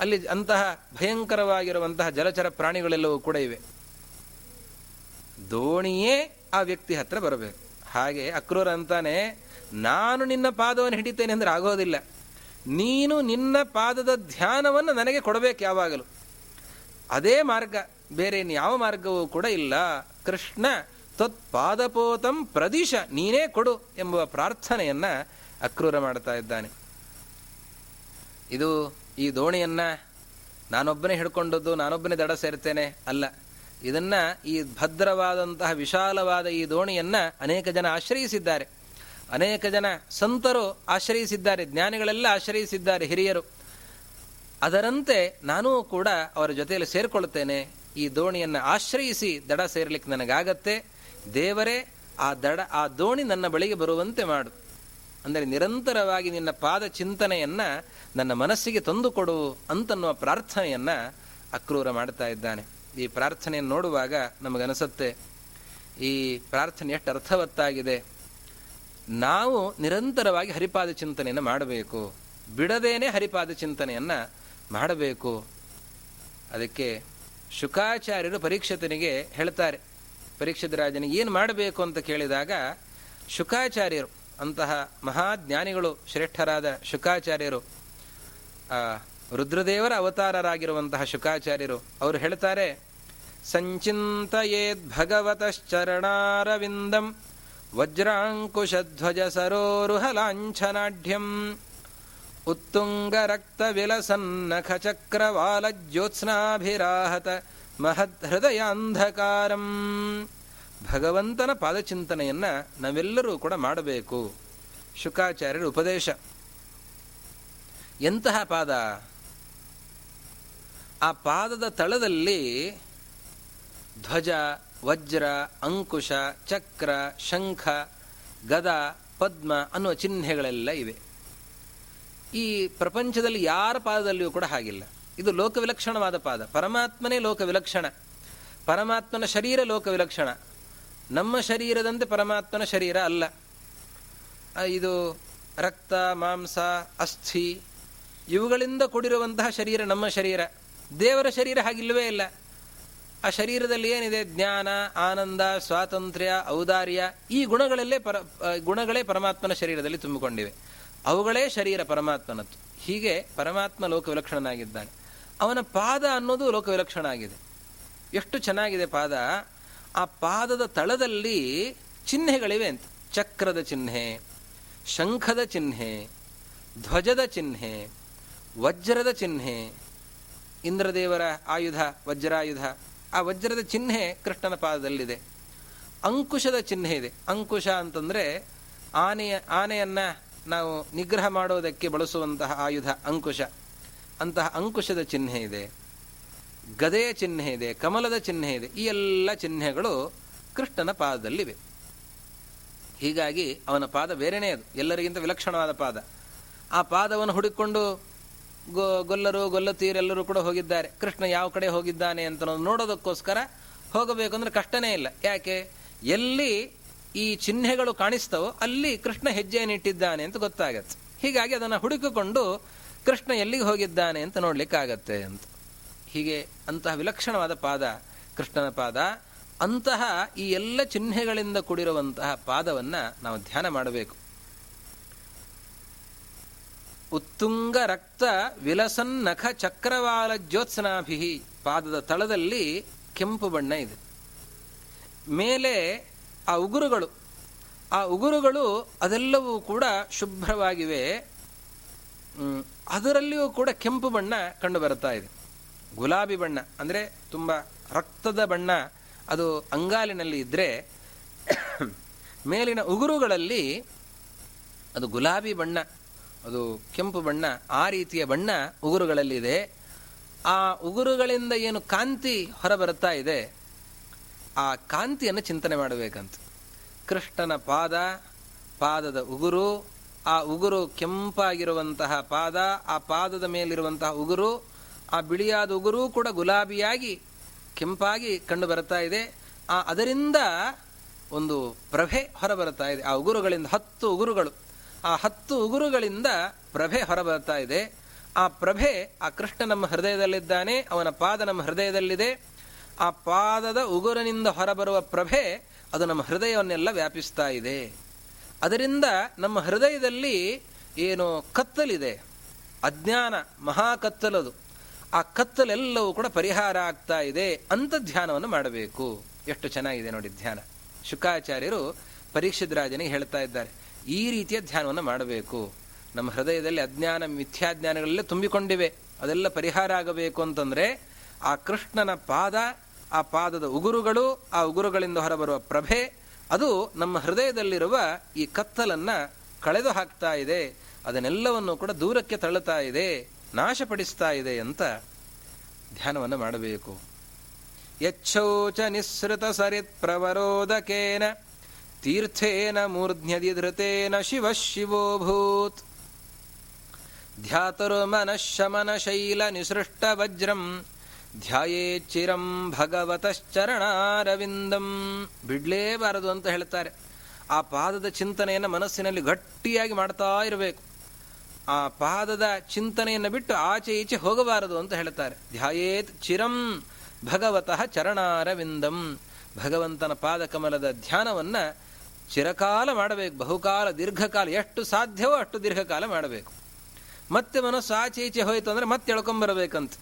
ಅಲ್ಲಿ ಅಂತಹ ಭಯಂಕರವಾಗಿರುವಂತಹ ಜಲಚರ ಪ್ರಾಣಿಗಳೆಲ್ಲವೂ ಕೂಡ ಇವೆ. ದೋಣಿಯೇ ಆ ವ್ಯಕ್ತಿ ಹತ್ರ ಬರಬೇಕು. ಹಾಗೆ ಅಕ್ರೂರ ಅಂತಾನೆ, ನಾನು ನಿನ್ನ ಪಾದವನ್ನು ಹಿಡಿತೇನೆ ಅಂದ್ರೆ ಆಗೋದಿಲ್ಲ. ನೀನು ನಿನ್ನ ಪಾದದ ಧ್ಯಾನವನ್ನು ನನಗೆ ಕೊಡಬೇಕು ಯಾವಾಗಲೂ. ಅದೇ ಮಾರ್ಗ. ಬೇರೆ ಯಾವ ಮಾರ್ಗವೂ ಕೂಡ ಇಲ್ಲ. ಕೃಷ್ಣ, ತತ್ಪಾದಪೋತಂ ಪ್ರದಿಶ, ನೀನೇ ಕೊಡು ಎಂಬ ಪ್ರಾರ್ಥನೆಯನ್ನ ಅಕ್ರೂರ ಮಾಡ್ತಾ ಇದ್ದಾನೆ. ಇದು ಈ ದೋಣಿಯನ್ನ ನಾನೊಬ್ಬನೇ ಹಿಡ್ಕೊಂಡದ್ದು, ನಾನೊಬ್ಬನೇ ದಡ ಸೇರ್ತೇನೆ ಅಲ್ಲ. ಇದನ್ನ ಈ ಭದ್ರವಾದಂತಹ ವಿಶಾಲವಾದ ಈ ದೋಣಿಯನ್ನ ಅನೇಕ ಜನ ಆಶ್ರಯಿಸಿದ್ದಾರೆ. ಅನೇಕ ಜನ ಸಂತರು ಆಶ್ರಯಿಸಿದ್ದಾರೆ, ಜ್ಞಾನಿಗಳೆಲ್ಲ ಆಶ್ರಯಿಸಿದ್ದಾರೆ ಹಿರಿಯರು. ಅದರಂತೆ ನಾನೂ ಕೂಡ ಅವರ ಜೊತೆಯಲ್ಲಿ ಸೇರಿಕೊಳ್ಳುತ್ತೇನೆ. ಈ ದೋಣಿಯನ್ನು ಆಶ್ರಯಿಸಿ ದಡ ಸೇರ್ಲಿಕ್ಕೆ ನನಗಾಗತ್ತೆ. ದೇವರೇ, ಆ ದಡ, ಆ ದೋಣಿ ನನ್ನ ಬಳಿಗೆ ಬರುವಂತೆ ಮಾಡು. ಅಂದರೆ ನಿರಂತರವಾಗಿ ನಿನ್ನ ಪಾದ ಚಿಂತನೆಯನ್ನು ನನ್ನ ಮನಸ್ಸಿಗೆ ತಂದುಕೊಡು ಅಂತನ್ನುವ ಪ್ರಾರ್ಥನೆಯನ್ನು ಅಕ್ರೂರ ಮಾಡ್ತಾ ಇದ್ದಾನೆ. ಈ ಪ್ರಾರ್ಥನೆಯನ್ನು ನೋಡುವಾಗ ನಮಗನಿಸುತ್ತೆ, ಈ ಪ್ರಾರ್ಥನೆ ಎಷ್ಟು ಅರ್ಥವತ್ತಾಗಿದೆ. ನಾವು ನಿರಂತರವಾಗಿ ಹರಿಪಾದ ಚಿಂತನೆಯನ್ನು ಮಾಡಬೇಕು. ಬಿಡದೇನೆ ಹರಿಪಾದ ಚಿಂತನೆಯನ್ನ ಮಾಡಬೇಕು. ಅದಕ್ಕೆ ಶುಕಾಚಾರ್ಯರು ಪರೀಕ್ಷಿತನಿಗೆ ಹೇಳ್ತಾರೆ. ಪರೀಕ್ಷಿತ ರಾಜನಿಗೆ ಏನು ಮಾಡಬೇಕು ಅಂತ ಕೇಳಿದಾಗ ಶುಕಾಚಾರ್ಯರು, ಅಂತಹ ಮಹಾಜ್ಞಾನಿಗಳು, ಶ್ರೇಷ್ಠರಾದ ಶುಕಾಚಾರ್ಯರು ರುದ್ರದೇವರ ಅವತಾರರಾಗಿರುವಂತಹ ಶುಕಾಚಾರ್ಯರು, ಅವರು ಹೇಳ್ತಾರೆ, ಸಂಚಿಂತಯೇದ್ ಭಗವತಶ್ಚರಣಾರವಿಂದಂ ವಜ್ರಾಂಕುಶಧ್ವಜ ಸರೋರುಹ ಲಾಂಛನಾಢ್ಯಂ. ಉತ್ತುಂಗ ರಕ್ತ ವಿಲಸನ್ನಖ ಚಕ್ರವಾಲ ಜ್ಯೋತ್ಸ್ನಾಭಿರಾಹತ ಹೃದಯಾಂಧಕಾರಂ. ಭಗವಂತನ ಪಾದಚಿಂತನೆಯನ್ನು ನಾವೆಲ್ಲರೂ ಕೂಡ ಮಾಡಬೇಕು. ಶುಕಾಚಾರ್ಯರ ಉಪದೇಶ. ಎಂತಹ ಪಾದ? ಆ ಪಾದದ ತಳದಲ್ಲಿ ಧ್ವಜ, ವಜ್ರ, ಅಂಕುಶ, ಚಕ್ರ, ಶಂಖ, ಗದ, ಪದ್ಮ ಅನ್ನುವ ಚಿಹ್ನೆಗಳೆಲ್ಲ ಇವೆ. ಈ ಪ್ರಪಂಚದಲ್ಲಿ ಯಾರ ಪಾದದಲ್ಲಿಯೂ ಕೂಡ ಹಾಗಿಲ್ಲ. ಇದು ಲೋಕ ವಿಲಕ್ಷಣವಾದ ಪಾದ. ಪರಮಾತ್ಮನೇ ಲೋಕ ವಿಲಕ್ಷಣ ಪರಮಾತ್ಮನ ಶರೀರ ಲೋಕ ವಿಲಕ್ಷಣ ನಮ್ಮ ಶರೀರದಂತೆ ಪರಮಾತ್ಮನ ಶರೀರ ಅಲ್ಲ. ಇದು ರಕ್ತ, ಮಾಂಸ, ಅಸ್ಥಿ, ಇವುಗಳಿಂದ ಕೂಡಿರುವಂತಹ ಶರೀರ ನಮ್ಮ ಶರೀರ. ದೇವರ ಶರೀರ ಹಾಗಿಲ್ಲವೇ ಇಲ್ಲ. ಆ ಶರೀರದಲ್ಲಿ ಏನಿದೆ? ಜ್ಞಾನ, ಆನಂದ, ಸ್ವಾತಂತ್ರ್ಯ, ಔದಾರ್ಯ ಈ ಗುಣಗಳಲ್ಲೇ ಪರ ಗುಣಗಳೇ ಪರಮಾತ್ಮನ ಶರೀರದಲ್ಲಿ ತುಂಬಿಕೊಂಡಿವೆ. ಅವುಗಳೇ ಶರೀರ ಪರಮಾತ್ಮನದ್ದು. ಹೀಗೆ ಪರಮಾತ್ಮ ಲೋಕವಿಲಕ್ಷಣನಾಗಿದ್ದಾನೆ. ಅವನ ಪಾದ ಅನ್ನೋದು ಲೋಕವಿಲಕ್ಷಣ ಆಗಿದೆ. ಎಷ್ಟು ಚೆನ್ನಾಗಿದೆ ಪಾದ? ಆ ಪಾದದ ತಳದಲ್ಲಿ ಚಿಹ್ನೆಗಳಿವೆ ಅಂತ. ಚಕ್ರದ ಚಿಹ್ನೆ, ಶಂಖದ ಚಿಹ್ನೆ, ಧ್ವಜದ ಚಿಹ್ನೆ, ವಜ್ರದ ಚಿಹ್ನೆ. ಇಂದ್ರದೇವರ ಆಯುಧ, ವಜ್ರಾಯುಧ. ಆ ವಜ್ರದ ಚಿಹ್ನೆ ಕೃಷ್ಣನ ಪಾದದಲ್ಲಿದೆ. ಅಂಕುಶದ ಚಿಹ್ನೆ ಇದೆ. ಅಂಕುಶ ಅಂತಂದರೆ ಆನೆಯ, ಆನೆಯನ್ನ ನಾವು ನಿಗ್ರಹ ಮಾಡೋದಕ್ಕೆ ಬಳಸುವಂತಹ ಆಯುಧ ಅಂಕುಶ. ಅಂತಹ ಅಂಕುಶದ ಚಿಹ್ನೆ ಇದೆ. ಗದೆಯ ಚಿಹ್ನೆ ಇದೆ, ಕಮಲದ ಚಿಹ್ನೆ ಇದೆ, ಈ ಎಲ್ಲ ಚಿಹ್ನೆಗಳು ಕೃಷ್ಣನ ಪಾದದಲ್ಲಿವೆ. ಹೀಗಾಗಿ ಅವನ ಪಾದ ಬೇರೆನೇ ಅದು. ಎಲ್ಲರಿಗಿಂತ ವಿಲಕ್ಷಣವಾದ ಪಾದ. ಆ ಪಾದವನ್ನು ಹುಡುಕೊಂಡು ಗೊ, ಗೊಲ್ಲರು ಗೊಲ್ಲತೀರೆಲ್ಲರೂ ಕೂಡ ಹೋಗಿದ್ದಾರೆ. ಕೃಷ್ಣ ಯಾವ ಕಡೆ ಹೋಗಿದ್ದಾನೆ ಅಂತ ನೋಡೋದಕ್ಕೋಸ್ಕರ ಹೋಗಬೇಕು ಅಂದರೆ ಕಷ್ಟನೇ ಇಲ್ಲ. ಯಾಕೆ? ಎಲ್ಲಿ ಈ ಚಿಹ್ನೆಗಳು ಕಾಣಿಸ್ತವೋ ಅಲ್ಲಿ ಕೃಷ್ಣ ಹೆಜ್ಜೆಯನ್ನಿಟ್ಟಿದ್ದಾನೆ ಅಂತ ಗೊತ್ತಾಗತ್ತೆ. ಹೀಗಾಗಿ ಅದನ್ನು ಹುಡುಕಿಕೊಂಡು ಕೃಷ್ಣ ಎಲ್ಲಿಗೆ ಹೋಗಿದ್ದಾನೆ ಅಂತ ನೋಡ್ಲಿಕ್ಕಾಗತ್ತೆ ಅಂತ. ಹೀಗೆ ಅಂತಹ ವಿಲಕ್ಷಣವಾದ ಪಾದ, ಕೃಷ್ಣನ ಪಾದ. ಅಂತಹ ಈ ಎಲ್ಲ ಚಿಹ್ನೆಗಳಿಂದ ಕೂಡಿರುವಂತಹ ಪಾದವನ್ನು ನಾವು ಧ್ಯಾನ ಮಾಡಬೇಕು. ಉತ್ತುಂಗ ರಕ್ತ ವಿಲಸನ್ ನಖ ಚಕ್ರವಾಲ ಜ್ಯೋತ್ಸನಾಭಿಹಿ ಪಾದದ ತಳದಲ್ಲಿ ಕೆಂಪು ಬಣ್ಣ ಇದೆ. ಮೇಲೆ ಆ ಉಗುರುಗಳು. ಆ ಉಗುರುಗಳು ಅದೆಲ್ಲವೂ ಕೂಡ ಶುಭ್ರವಾಗಿವೆ. ಅದರಲ್ಲಿಯೂ ಕೂಡ ಕೆಂಪು ಬಣ್ಣ ಕಂಡು ಬರ್ತಾ ಇದೆ. ಗುಲಾಬಿ ಬಣ್ಣ ಅಂದರೆ ತುಂಬ ರಕ್ತದ ಬಣ್ಣ ಅದು ಅಂಗಾಲಿನಲ್ಲಿ ಇದ್ದರೆ <coughs> ಮೇಲಿನ ಉಗುರುಗಳಲ್ಲಿ ಅದು ಗುಲಾಬಿ ಬಣ್ಣ, ಅದು ಕೆಂಪು ಬಣ್ಣ, ಆ ರೀತಿಯ ಬಣ್ಣ ಉಗುರುಗಳಲ್ಲಿದೆ ಆ ಉಗುರುಗಳಿಂದ ಏನು ಕಾಂತಿ ಹೊರಬರುತ್ತಾ ಇದೆ? ಆ ಕಾಂತಿಯನ್ನು ಚಿಂತನೆ ಮಾಡಬೇಕಂತ. ಕೃಷ್ಣನ ಪಾದ, ಪಾದದ ಉಗುರು, ಆ ಉಗುರು ಕೆಂಪಾಗಿರುವಂತಹ ಪಾದ, ಆ ಪಾದದ ಮೇಲಿರುವಂತಹ ಉಗುರು, ಆ ಬಿಳಿಯಾದ ಉಗುರು ಕೂಡ ಗುಲಾಬಿಯಾಗಿ ಕೆಂಪಾಗಿ ಕಂಡು ಬರ್ತಾ ಇದೆ. ಆ ಅದರಿಂದ ಒಂದು ಪ್ರಭೆ ಹೊರಬರ್ತಾ ಇದೆ. ಆ ಉಗುರುಗಳಿಂದ ಹತ್ತು ಉಗುರುಗಳು. ಆ ಹತ್ತು ಉಗುರುಗಳಿಂದ ಪ್ರಭೆ ಹೊರಬರ್ತಾ ಇದೆ. ಆ ಪ್ರಭೆ ಆ ಕೃಷ್ಣ ನಮ್ಮ ಹೃದಯದಲ್ಲಿದ್ದಾನೆ, ಅವನ ಪಾದ ನಮ್ಮ ಹೃದಯದಲ್ಲಿದೆ. ಆ ಪಾದದ ಉಗುರಿನಿಂದ ಹೊರಬರುವ ಪ್ರಭೆ ಅದು ನಮ್ಮ ಹೃದಯವನ್ನೆಲ್ಲ ವ್ಯಾಪಿಸ್ತಾ ಇದೆ. ಅದರಿಂದ ನಮ್ಮ ಹೃದಯದಲ್ಲಿ ಏನು ಕತ್ತಲಿದೆ. ಅಜ್ಞಾನ, ಮಹಾ ಕತ್ತಲದು ಆ ಕತ್ತಲೆಲ್ಲವೂ ಕೂಡ ಪರಿಹಾರ ಆಗ್ತಾ ಇದೆ ಅಂತ ಧ್ಯಾನವನ್ನು ಮಾಡಬೇಕು. ಎಷ್ಟು ಚೆನ್ನಾಗಿದೆ ನೋಡಿ ಧ್ಯಾನ. ಶುಕಾಚಾರ್ಯರು ಪರೀಕ್ಷಿತ್ ರಾಜನಿಗೆ ಹೇಳ್ತಾ ಇದ್ದಾರೆ. ಈ ರೀತಿಯ ಧ್ಯಾನವನ್ನು ಮಾಡಬೇಕು. ನಮ್ಮ ಹೃದಯದಲ್ಲಿ ಅಜ್ಞಾನ, ಮಿಥ್ಯಾಜ್ಞಾನಗಳಲ್ಲೇ ತುಂಬಿಕೊಂಡಿವೆ. ಅದೆಲ್ಲ ಪರಿಹಾರ ಆಗಬೇಕು ಅಂತಂದರೆ ಆ ಕೃಷ್ಣನ ಪಾದ ಆ ಪಾದದ ಉಗುರುಗಳು ಆ ಉಗುರುಗಳಿಂದ ಹೊರಬರುವ ಪ್ರಭೆ, ಅದು ನಮ್ಮ ಹೃದಯದಲ್ಲಿರುವ ಈ ಕತ್ತಲನ್ನ ಕಳೆದು ಹಾಕ್ತಾ ಇದೆ. ಅದನ್ನೆಲ್ಲವನ್ನು ಕೂಡ ದೂರಕ್ಕೆ ತಳ್ಳುತ್ತಾ ಇದೆ, ನಾಶಪಡಿಸ್ತಾ ಇದೆ ಅಂತ ಧ್ಯಾನವನ್ನು ಮಾಡಬೇಕು. ಯಚ್ಚೌಚ ನಿಸ್ಸೃತ ಸರಿತ್ ಪ್ರವರೋದಕೇನ, ತೀರ್ಥೇನ ಮೂರ್ಧ್ನ್ಯದಿ ಧೃತೇನ ಶಿವ ಶಿವೋಭೂತ್. ಧ್ಯಾತರು ಶೈಲ ನಿಸೃಷ್ಟ ವಜ್ರಂ ಧ್ಯಾಯೇ ಚಿರಂ ಭಗವತಶ್ಚರಣಾರವಿಂದಂ. ಬಿಡಲೇಬಾರದು ಅಂತ ಹೇಳ್ತಾರೆ. ಆ ಪಾದದ ಚಿಂತನೆಯನ್ನು ಮನಸ್ಸಿನಲ್ಲಿ ಗಟ್ಟಿಯಾಗಿ ಮಾಡ್ತಾ ಇರಬೇಕು. ಆ ಪಾದದ ಚಿಂತನೆಯನ್ನು ಬಿಟ್ಟು ಆಚೆ ಈಚೆ ಹೋಗಬಾರದು ಅಂತ ಹೇಳ್ತಾರೆ. ಧ್ಯಾಯೇತ್ ಚಿರಂ ಭಗವತಃ ಚರಣಾರವಿಂದಂ ಭಗವಂತನ ಪಾದಕಮಲದ ಧ್ಯಾನವನ್ನು ಚಿರಕಾಲ ಮಾಡಬೇಕು. ಬಹುಕಾಲ, ದೀರ್ಘಕಾಲ, ಎಷ್ಟು ಸಾಧ್ಯವೋ ಅಷ್ಟು ದೀರ್ಘಕಾಲ ಮಾಡಬೇಕು. ಮತ್ತೆ ಮನಸ್ಸು ಆಚೆ ಈಚೆ ಹೋಯಿತು ಅಂದರೆ ಮತ್ತೆ ಎಳ್ಕೊಂಬರಬೇಕಂತ.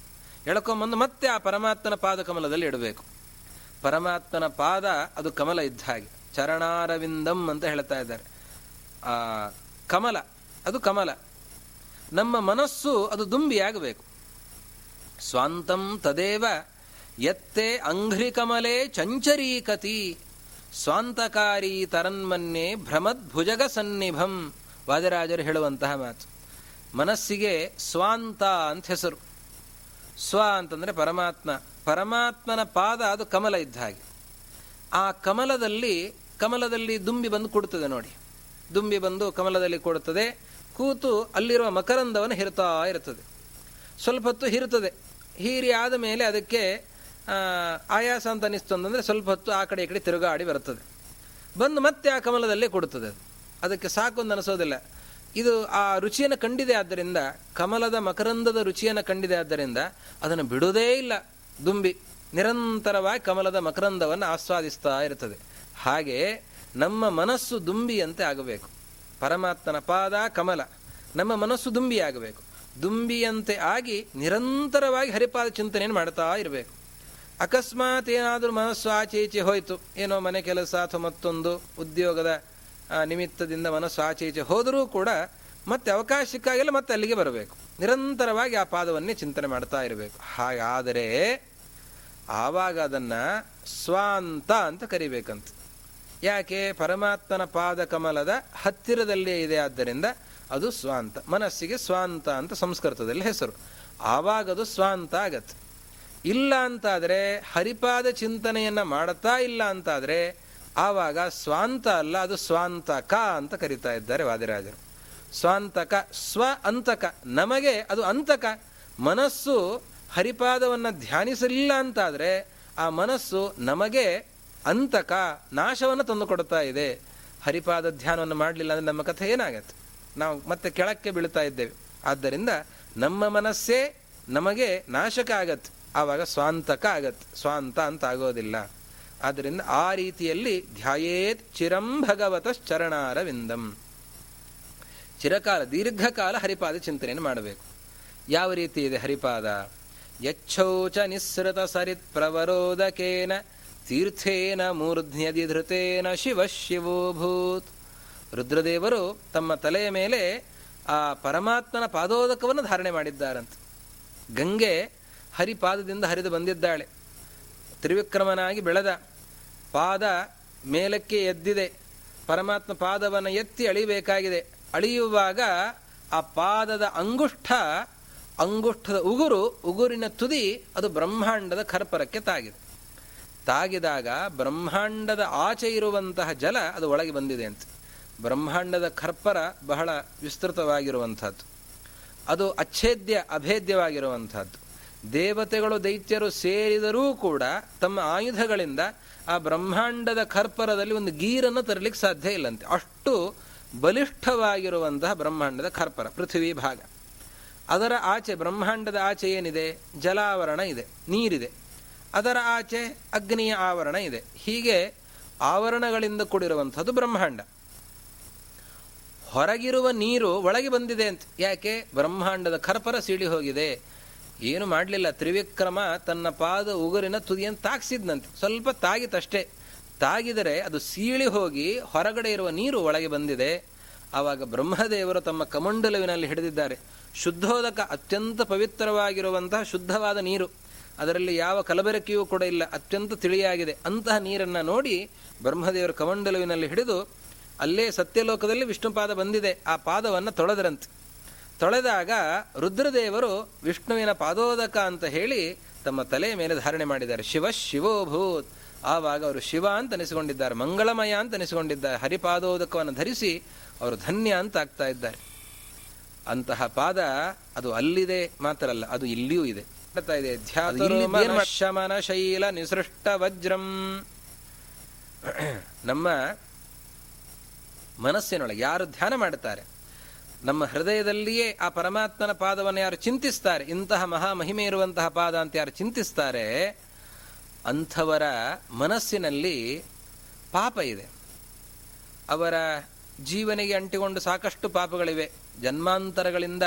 ಎಳ್ಕೊಂಬಂದು ಮತ್ತೆ ಆ ಪರಮಾತ್ಮನ ಪಾದ ಕಮಲದಲ್ಲಿ ಇಡಬೇಕು. ಪರಮಾತ್ಮನ ಪಾದ ಅದು ಕಮಲ ಇದ್ದ ಹಾಗೆ. ಚರಣಾರವಿಂದಂ ಅಂತ ಹೇಳ್ತಾ ಇದ್ದಾರೆ. ಆ, ಕಮಲ, ಅದು ಕಮಲ. ನಮ್ಮ ಮನಸ್ಸು ಅದು ದುಂಬಿಯಾಗಬೇಕು ಸ್ವಾಂತಂ ತದೇವ ಎತ್ತೆ ಅಂಘ್ರಿ ಕಮಲೆ ಚಂಚರೀಕತಿ. ಸ್ವಾಂತಕಾರಿ ತರನ್ಮನ್ನೆ ಭ್ರಮದ್ಭುಜಗ ಸನ್ನಿಭಂ. ವಾದರಾಜರು ಹೇಳುವಂತಹ ಮಾತು. ಮನಸ್ಸಿಗೆ ಸ್ವಾಂತ ಅಂತ ಹೆಸರು. ಸ್ವ ಅಂತಂದರೆ ಪರಮಾತ್ಮ. ಪರಮಾತ್ಮನ ಪಾದ ಅದು ಕಮಲ ಇದ್ದ ಹಾಗೆ. ಆ ಕಮಲದಲ್ಲಿ ಕಮಲದಲ್ಲಿ ದುಂಬಿ ಬಂದು ಕೊಡುತ್ತದೆ ನೋಡಿ. ದುಂಬಿ ಬಂದು ಕಮಲದಲ್ಲಿ ಕೊಡುತ್ತದೆ. ಕೂತು ಅಲ್ಲಿರುವ ಮಕರಂದವನ್ನು ಹಿರುತ್ತಾ ಇರುತ್ತದೆ. ಸ್ವಲ್ಪ ಹೊತ್ತು ಹಿರುತ್ತದೆ. ಹೀರಿ ಆದ ಮೇಲೆ ಅದಕ್ಕೆ ಆಯಾಸ ಅಂತ ಅನಿಸ್ತು ಅಂತಂದರೆ ಸ್ವಲ್ಪ ಹೊತ್ತು ಆ ಕಡೆ ಈ ಕಡೆ ತಿರುಗಾಡಿ ಬರುತ್ತದೆ. ಬಂದು ಮತ್ತೆ ಆ ಕಮಲದಲ್ಲೇ ಕೊಡುತ್ತದೆ ಅದಕ್ಕೆ ಸಾಕು ಅಂತ ಅನಿಸೋದಿಲ್ಲ. ಇದು ಆ ರುಚಿಯನ್ನು ಕಂಡಿದೆ ಆದ್ದರಿಂದ, ಕಮಲದ ಮಕರಂದದ ರುಚಿಯನ್ನು ಕಂಡಿದೆ ಆದ್ದರಿಂದ ಅದನ್ನು ಬಿಡುವುದೇ ಇಲ್ಲ. ದುಂಬಿ, ನಿರಂತರವಾಗಿ ಕಮಲದ ಮಕರಂದವನ್ನು ಆಸ್ವಾದಿಸ್ತಾ ಇರ್ತದೆ ಹಾಗೆ ನಮ್ಮ ಮನಸ್ಸು ದುಂಬಿಯಂತೆ ಆಗಬೇಕು. ಪರಮಾತ್ಮನ ಪಾದ ಕಮಲ, ನಮ್ಮ ಮನಸ್ಸು ದುಂಬಿಯಾಗಬೇಕು. ದುಂಬಿಯಂತೆ ಆಗಿ ನಿರಂತರವಾಗಿ ಹರಿಪಾದ ಚಿಂತನೆಯನ್ನು ಮಾಡ್ತಾ ಇರಬೇಕು. ಅಕಸ್ಮಾತ್ ಏನಾದರೂ ಮನಸ್ಸು ಆಚೆ ಈಚೆ ಹೋಯಿತು, ಏನೋ ಮನೆ ಕೆಲಸ ಅಥವಾ ಮತ್ತೊಂದು ಉದ್ಯೋಗದ ನಿಮಿತ್ತದಿಂದ ಮನಸ್ಸು ಆಚೆ ಈಚೆ ಹೋದರೂ ಕೂಡ ಮತ್ತೆ ಅವಕಾಶಕ್ಕಾಗಿಲ್ಲ ಮತ್ತೆ ಅಲ್ಲಿಗೆ ಬರಬೇಕು. ನಿರಂತರವಾಗಿ ಆ ಪಾದವನ್ನೇ ಚಿಂತನೆ ಮಾಡ್ತಾ ಇರಬೇಕು. ಹಾಗಾದರೆ ಆವಾಗ ಅದನ್ನು ಸ್ವಾಂತ ಅಂತ ಕರಿಬೇಕಂತ. ಯಾಕೆ? ಪರಮಾತ್ಮನ ಪಾದ ಕಮಲದ ಹತ್ತಿರದಲ್ಲೇ ಇದೆ ಆದ್ದರಿಂದ ಅದು ಸ್ವಾಂತ. ಮನಸ್ಸಿಗೆ ಸ್ವಾಂತ ಅಂತ ಸಂಸ್ಕೃತದಲ್ಲಿ ಹೆಸರು. ಆವಾಗ ಅದು ಸ್ವಾಂತ ಆಗತ್ತೆ. ಇಲ್ಲ ಅಂತಾದರೆ ಹರಿಪಾದ ಚಿಂತನೆಯನ್ನು ಮಾಡುತ್ತಾ ಇಲ್ಲ ಅಂತಾದರೆ ಆವಾಗ ಸ್ವಾಂತ ಅಲ್ಲ, ಅದು ಸ್ವಾಂತಕ ಅಂತ ಕರಿತಾ ಇದ್ದಾರೆ ವಾದಿರಾಜರು. ಸ್ವಾಂತಕ, ಸ್ವ ಅಂತಕ. ನಮಗೆ ಅದು ಅಂತಕ. ಮನಸ್ಸು ಹರಿಪಾದವನ್ನು ಧ್ಯಾನಿಸಲಿಲ್ಲ ಅಂತಾದರೆ ಆ ಮನಸ್ಸು ನಮಗೆ ಅಂತಕ, ನಾಶವನ್ನು ತಂದು ಕೊಡ್ತಾ ಇದೆ. ಹರಿಪಾದ ಧ್ಯಾನವನ್ನು ಮಾಡಲಿಲ್ಲ ಅಂದರೆ ನಮ್ಮ ಕಥೆ ಏನಾಗತ್ತೆ? ನಾವು ಮತ್ತೆ ಕೆಳಕ್ಕೆ ಬೀಳ್ತಾ ಇದ್ದೇವೆ. ಆದ್ದರಿಂದ ನಮ್ಮ ಮನಸ್ಸೇ ನಮಗೆ ನಾಶಕ ಆಗತ್ತೆ. ಆವಾಗ ಸ್ವಾಂತಕ ಆಗತ್ತೆ. ಸ್ವಾಂತ ಅಂತ ಆಗೋದಿಲ್ಲ. ಆದ್ದರಿಂದ ಆ ರೀತಿಯಲ್ಲಿ ಧ್ಯಾಯೇತ್ ಚಿರಂ ಭಗವತ ಶರಣಾರವಿಂದಂ ಚಿರಕಾಲ, ದೀರ್ಘಕಾಲ ಹರಿಪಾದ ಚಿಂತನೆಯನ್ನು ಮಾಡಬೇಕು. ಯಾವ ರೀತಿ ಇದೆ ಹರಿಪಾದ? ಯಚ್ಛೌಚ ನಿಸ್ಸೃತ ಸರಿತ್ ಪ್ರವರೋದಕೇನ, ತೀರ್ಥೇನ ಮೂರ್ಧ್ನ್ಯದಿ ಧೃತೇನ ಶಿವ ಶಿವೋಭೂತ್. ರುದ್ರದೇವರು ತಮ್ಮ ತಲೆಯ ಮೇಲೆ ಆ ಪರಮಾತ್ಮನ ಪಾದೋದಕವನ್ನು ಧಾರಣೆ ಮಾಡಿದ್ದಾರಂತೆ. ಗಂಗೆ ಹರಿಪಾದದಿಂದ ಹರಿದು ಬಂದಿದ್ದಾಳೆ. ತ್ರಿವಿಕ್ರಮನಾಗಿ ಬೆಳೆದ ಪಾದ ಮೇಲಕ್ಕೆ ಎದ್ದಿದೆ. ಪರಮಾತ್ಮ ಪಾದವನ್ನು ಎತ್ತಿ ಅಳಿಬೇಕಾಗಿದೆ. ಅಳಿಯುವಾಗ ಆ ಪಾದದ ಅಂಗುಷ್ಠ, ಅಂಗುಷ್ಠದ ಉಗುರು, ಉಗುರಿನ ತುದಿ ಅದು ಬ್ರಹ್ಮಾಂಡದ ಖರ್ಪರಕ್ಕೆ ತಾಗಿದೆ. ತಾಗಿದಾಗ ಬ್ರಹ್ಮಾಂಡದ ಆಚೆ ಇರುವಂತಹ ಜಲ ಅದು ಒಳಗೆ ಬಂದಿದೆ ಅಂತ. ಬ್ರಹ್ಮಾಂಡದ ಖರ್ಪರ ಬಹಳ ವಿಸ್ತೃತವಾಗಿರುವಂಥದ್ದು. ಅದು ಅಚ್ಛೇದ್ಯ, ಅಭೇದ್ಯವಾಗಿರುವಂಥದ್ದು. ದೇವತೆಗಳು, ದೈತ್ಯರು ಸೇರಿದರೂ ಕೂಡ ತಮ್ಮ ಆಯುಧಗಳಿಂದ ಆ ಬ್ರಹ್ಮಾಂಡದ ಖರ್ಪರದಲ್ಲಿ ಒಂದು ಗೀರನ್ನು ತರಲಿಕ್ಕೆ ಸಾಧ್ಯ ಇಲ್ಲಂತೆ. ಅಷ್ಟು ಬಲಿಷ್ಠವಾಗಿರುವಂತಹ ಬ್ರಹ್ಮಾಂಡದ ಖರ್ಪರ ಪೃಥ್ವಿ ಭಾಗ. ಅದರ ಆಚೆ, ಬ್ರಹ್ಮಾಂಡದ ಆಚೆ ಏನಿದೆ? ಜಲಾವರಣ ಇದೆ, ನೀರಿದೆ. ಅದರ ಆಚೆ ಅಗ್ನಿಯ ಆವರಣ ಇದೆ. ಹೀಗೆ ಆವರಣಗಳಿಂದ ಕೂಡಿರುವಂಥದ್ದು ಬ್ರಹ್ಮಾಂಡ. ಹೊರಗಿರುವ ನೀರು ಒಳಗೆ ಬಂದಿದೆ ಅಂತ. ಯಾಕೆ? ಬ್ರಹ್ಮಾಂಡದ ಖರ್ಪರ ಸೀಳಿ ಹೋಗಿದೆ. ಏನು ಮಾಡಲಿಲ್ಲ. ತ್ರಿವಿಕ್ರಮ ತನ್ನ ಪಾದ ಉಗುರಿನ ತುದಿಯನ್ನು ತಾಗಿಸಿದ್ನಂತೆ ಸ್ವಲ್ಪ ತಾಗಿತಷ್ಟೇ. ತಾಗಿದರೆ ಅದು ಸೀಳಿ ಹೋಗಿ ಹೊರಗಡೆ ಇರುವ ನೀರು ಒಳಗೆ ಬಂದಿದೆ. ಆವಾಗ ಬ್ರಹ್ಮದೇವರು ತಮ್ಮ ಕಮಂಡಲುವಿನಲ್ಲಿ ಹಿಡಿದಿದ್ದಾರೆ. ಶುದ್ಧೋದಕ ಅತ್ಯಂತ ಪವಿತ್ರವಾಗಿರುವಂತಹ ಶುದ್ಧವಾದ ನೀರು. ಅದರಲ್ಲಿ ಯಾವ ಕಲಬೆರಕೆಯೂ ಕೂಡ ಇಲ್ಲ. ಅತ್ಯಂತ ತಿಳಿಯಾಗಿದೆ. ಅಂತಹ ನೀರನ್ನು ನೋಡಿ ಬ್ರಹ್ಮದೇವರು ಕಮಂಡಲುವಿನಲ್ಲಿ ಹಿಡಿದು ಅಲ್ಲೇ ಸತ್ಯಲೋಕದಲ್ಲಿ ವಿಷ್ಣುಪಾದ ಬಂದಿದೆ. ಆ ಪಾದವನ್ನು ತೊಳೆದರಂತೆ. ತೊಳೆದಾಗ ರುದ್ರದೇವರು ವಿಷ್ಣುವಿನ ಪಾದೋದಕ ಅಂತ ಹೇಳಿ ತಮ್ಮ ತಲೆ ಮೇಲೆ ಧಾರಣೆ ಮಾಡಿದ್ದಾರೆ. ಶಿವ ಶಿವೋಭೂತ್. ಆವಾಗ ಅವರು ಶಿವ ಅಂತ ಅನಿಸಿಕೊಂಡಿದ್ದಾರೆ ಮಂಗಳಮಯ ಅಂತ ಅನಿಸಿಕೊಂಡಿದ್ದಾರೆ. ಹರಿಪಾದೋದಕವನ್ನು ಧರಿಸಿ ಅವರು ಧನ್ಯ ಅಂತ ಆಗ್ತಾ ಇದ್ದಾರೆ. ಅಂತಹ ಪಾದ ಅದು ಅಲ್ಲಿದೆ ಮಾತ್ರ ಅಲ್ಲ ಅದು ಇಲ್ಲಿಯೂ ಇದೆ. ಇದೆ ಶಮನ ಶೈಲ ನಿಸೃಷ್ಟ ವಜ್ರಂ. ನಮ್ಮ ಮನಸ್ಸಿನೊಳಗೆ ಯಾರು ಧ್ಯಾನ ಮಾಡುತ್ತಾರೆ? ನಮ್ಮ ಹೃದಯದಲ್ಲಿಯೇ ಆ ಪರಮಾತ್ಮನ ಪಾದವನ್ನು ಯಾರು ಚಿಂತಿಸ್ತಾರೆ, ಇಂತಹ ಮಹಾ ಮಹಿಮೆ ಇರುವಂತಹ ಪಾದ ಅಂತ ಯಾರು ಚಿಂತಿಸ್ತಾರೆ, ಅಂಥವರ ಮನಸ್ಸಿನಲ್ಲಿ ಪಾಪ ಇದೆ. ಅವರ ಜೀವನಿಗೆ ಅಂಟಿಕೊಂಡು ಸಾಕಷ್ಟು ಪಾಪಗಳಿವೆ. ಜನ್ಮಾಂತರಗಳಿಂದ